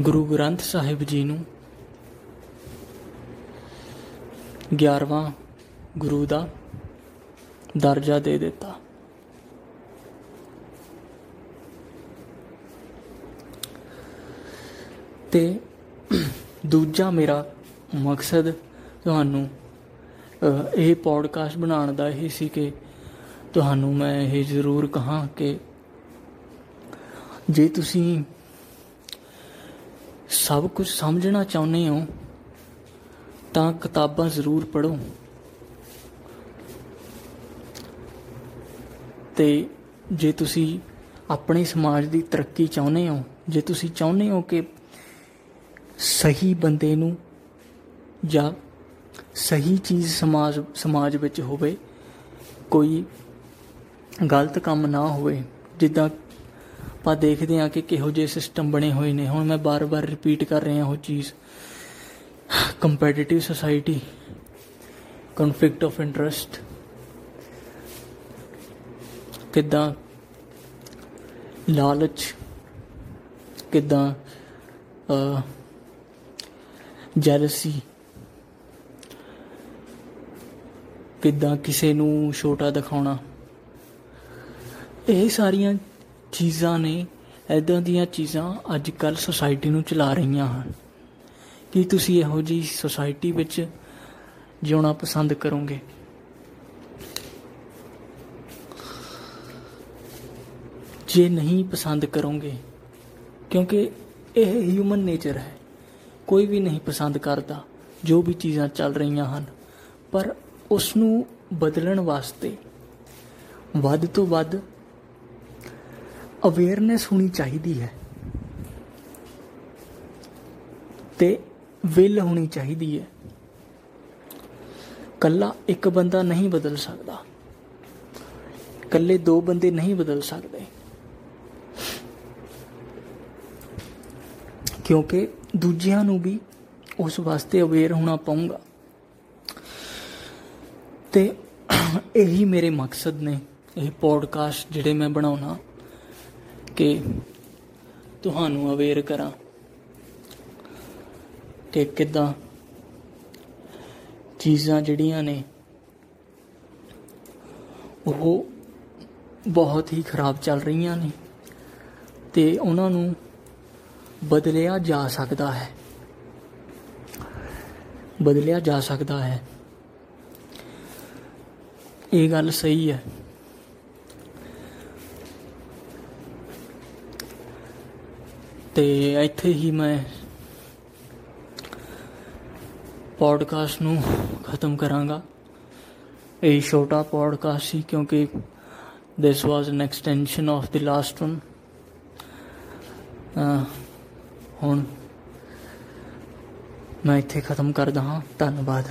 ਗੁਰੂ ਗ੍ਰੰਥ ਸਾਹਿਬ ਜੀ ਨੂੰ 11ਵਾਂ ਗੁਰੂ ਦਾ ਦਰਜਾ ਦੇ ਦਿੱਤਾ। ਤੇ ਦੂਜਾ ਮੇਰਾ ਮਕਸਦ ਤੁਹਾਨੂੰ ਅ, ਇਹ ਪੋਡਕਾਸਟ ਬਣਾਉਣ ਦਾ ਇਹ ਸੀ ਕਿ ਤੁਹਾਨੂੰ ਮੈਂ ਇਹ ਜ਼ਰੂਰ ਕਹਾਂ ਕਿ ਜੇ ਤੁਸੀਂ ਸਭ ਕੁਝ ਸਮਝਣਾ ਚਾਹੁੰਦੇ ਹੋ, ਤਾਂ ਕਿਤਾਬਾਂ ਜ਼ਰੂਰ ਪੜ੍ਹੋ। ਤੇ ਜੇ ਤੁਸੀਂ ਆਪਣੇ ਸਮਾਜ ਦੀ ਤਰੱਕੀ ਚਾਹੁੰਦੇ ਹੋ, ਜੇ ਤੁਸੀਂ ਚਾਹੁੰਦੇ ਹੋ ਕਿ ਸਹੀ ਬੰਦੇ ਨੂੰ ਜਾਂ ਸਹੀ ਚੀਜ਼ ਸਮਾਜ ਸਮਾਜ ਵਿੱਚ ਹੋਵੇ, ਕੋਈ ਗਲਤ ਕੰਮ ਨਾ ਹੋਵੇ, ਜਿੱਦਾਂ ਆਪਾਂ ਦੇਖਦੇ ਹਾਂ ਕਿ ਕਿਹੋ ਜਿਹੇ ਸਿਸਟਮ ਬਣੇ ਹੋਏ ਨੇ। ਹੁਣ ਮੈਂ ਬਾਰ-ਬਾਰ ਰਿਪੀਟ ਕਰ ਰਿਹਾ ਉਹ ਚੀਜ਼। Competitive society conflict of interest ਕਿੱਦਾਂ ਲਾਲਚ, ਕਿੱਦਾਂ ਜੈਲਸੀ ਕਿੱਦਾਂ ਕਿਸੇ ਨੂੰ ਛੋਟਾ ਦਿਖਾਉਣਾ। ਇਹ ਸਾਰੀਆਂ ਚੀਜ਼ਾਂ ਨੇ ਐਦਾਂ ਦੀਆਂ ਚੀਜ਼ਾਂ ਅੱਜ ਕੱਲ ਸੋਸਾਇਟੀ ਨੂੰ ਚਲਾ ਰਹੀਆਂ ਹਨ। ਕੀ ਤੁਸੀਂ ਇਹੋ ਜੀ ਸੋਸਾਇਟੀ ਵਿੱਚ ਜਿਉਣਾ ਪਸੰਦ ਕਰੋਗੇ? ਜੇ ਨਹੀਂ ਪਸੰਦ ਕਰੋਗੇ, ਕਿਉਂਕਿ ਇਹ ਹਿਊਮਨ ਨੇਚਰ ਹੈ। ਕੋਈ ਵੀ ਨਹੀਂ ਪਸੰਦ ਕਰਦਾ, ਜੋ ਵੀ ਚੀਜ਼ਾਂ ਚੱਲ ਰਹੀਆਂ ਹਨ। ਪਰ ਉਸ ਨੂੰ ਬਦਲਣ ਵਾਸਤੇ। ਵੱਧ ਤੋਂ ਵੱਧ ਅਵੇਅਰਨੈਸ ਹੋਣੀ ਚਾਹੀਦੀ ਹੈ। ਤੇ ਵਿਲ ਹੋਣੀ ਚਾਹੀਦੀ ਹੈ। ਕੱਲਾ ਇੱਕ ਬੰਦਾ ਨਹੀਂ ਬਦਲ ਸਕਦਾ। ਕੱਲੇ ਦੋ ਬੰਦੇ ਨਹੀਂ ਬਦਲ ਸਕਦੇ। ਕਿਉਂਕਿ ਦੂਜਿਆਂ ਨੂੰ ਵੀ ਉਸ ਵਾਸਤੇ ਅਵੇਅਰ ਹੋਣਾ ਪਊਗਾ। ਤੇ ਇਹੀ ਮੇਰੇ ਮਕਸਦ ਨੇ, ਇਹ ਪੋਡਕਾਸਟ ਜਿਹੜੇ ਮੈਂ ਬਣਾਉਣਾ, ਕਿ ਤੁਹਾਨੂੰ ਅਵੇਅਰ ਕਰਾਂ ਕਿ ਕਿਦਾਂ ਚੀਜ਼ਾਂ ਜਿਹੜੀਆਂ ਨੇ, ਉਹ ਬਹੁਤ ਹੀ ਖਰਾਬ ਚੱਲ ਰਹੀਆਂ ਨੇ ਤੇ ਉਹਨਾਂ ਨੂੰ ਬਦਲਿਆ ਜਾ ਸਕਦਾ ਹੈ। ਬਦਲਿਆ ਜਾ ਸਕਦਾ ਹੈ। ਇਹ ਗੱਲ ਸਹੀ ਹੈ। ਤੇ ਇੱਥੇ ਹੀ ਮੈਂ ਪੋਡਕਾਸਟ ਨੂੰ ਖਤਮ ਕਰਾਂਗਾ। ਇਹ ਛੋਟਾ ਪੋਡਕਾਸਟ ਸੀ ਕਿਉਂਕਿ this was an extension of the last one ਅਹ ਹੁਣ ਮੈਂ ਇੱਥੇ ਖਤਮ ਕਰਦਾ ਹਾਂ। ਧੰਨਵਾਦ।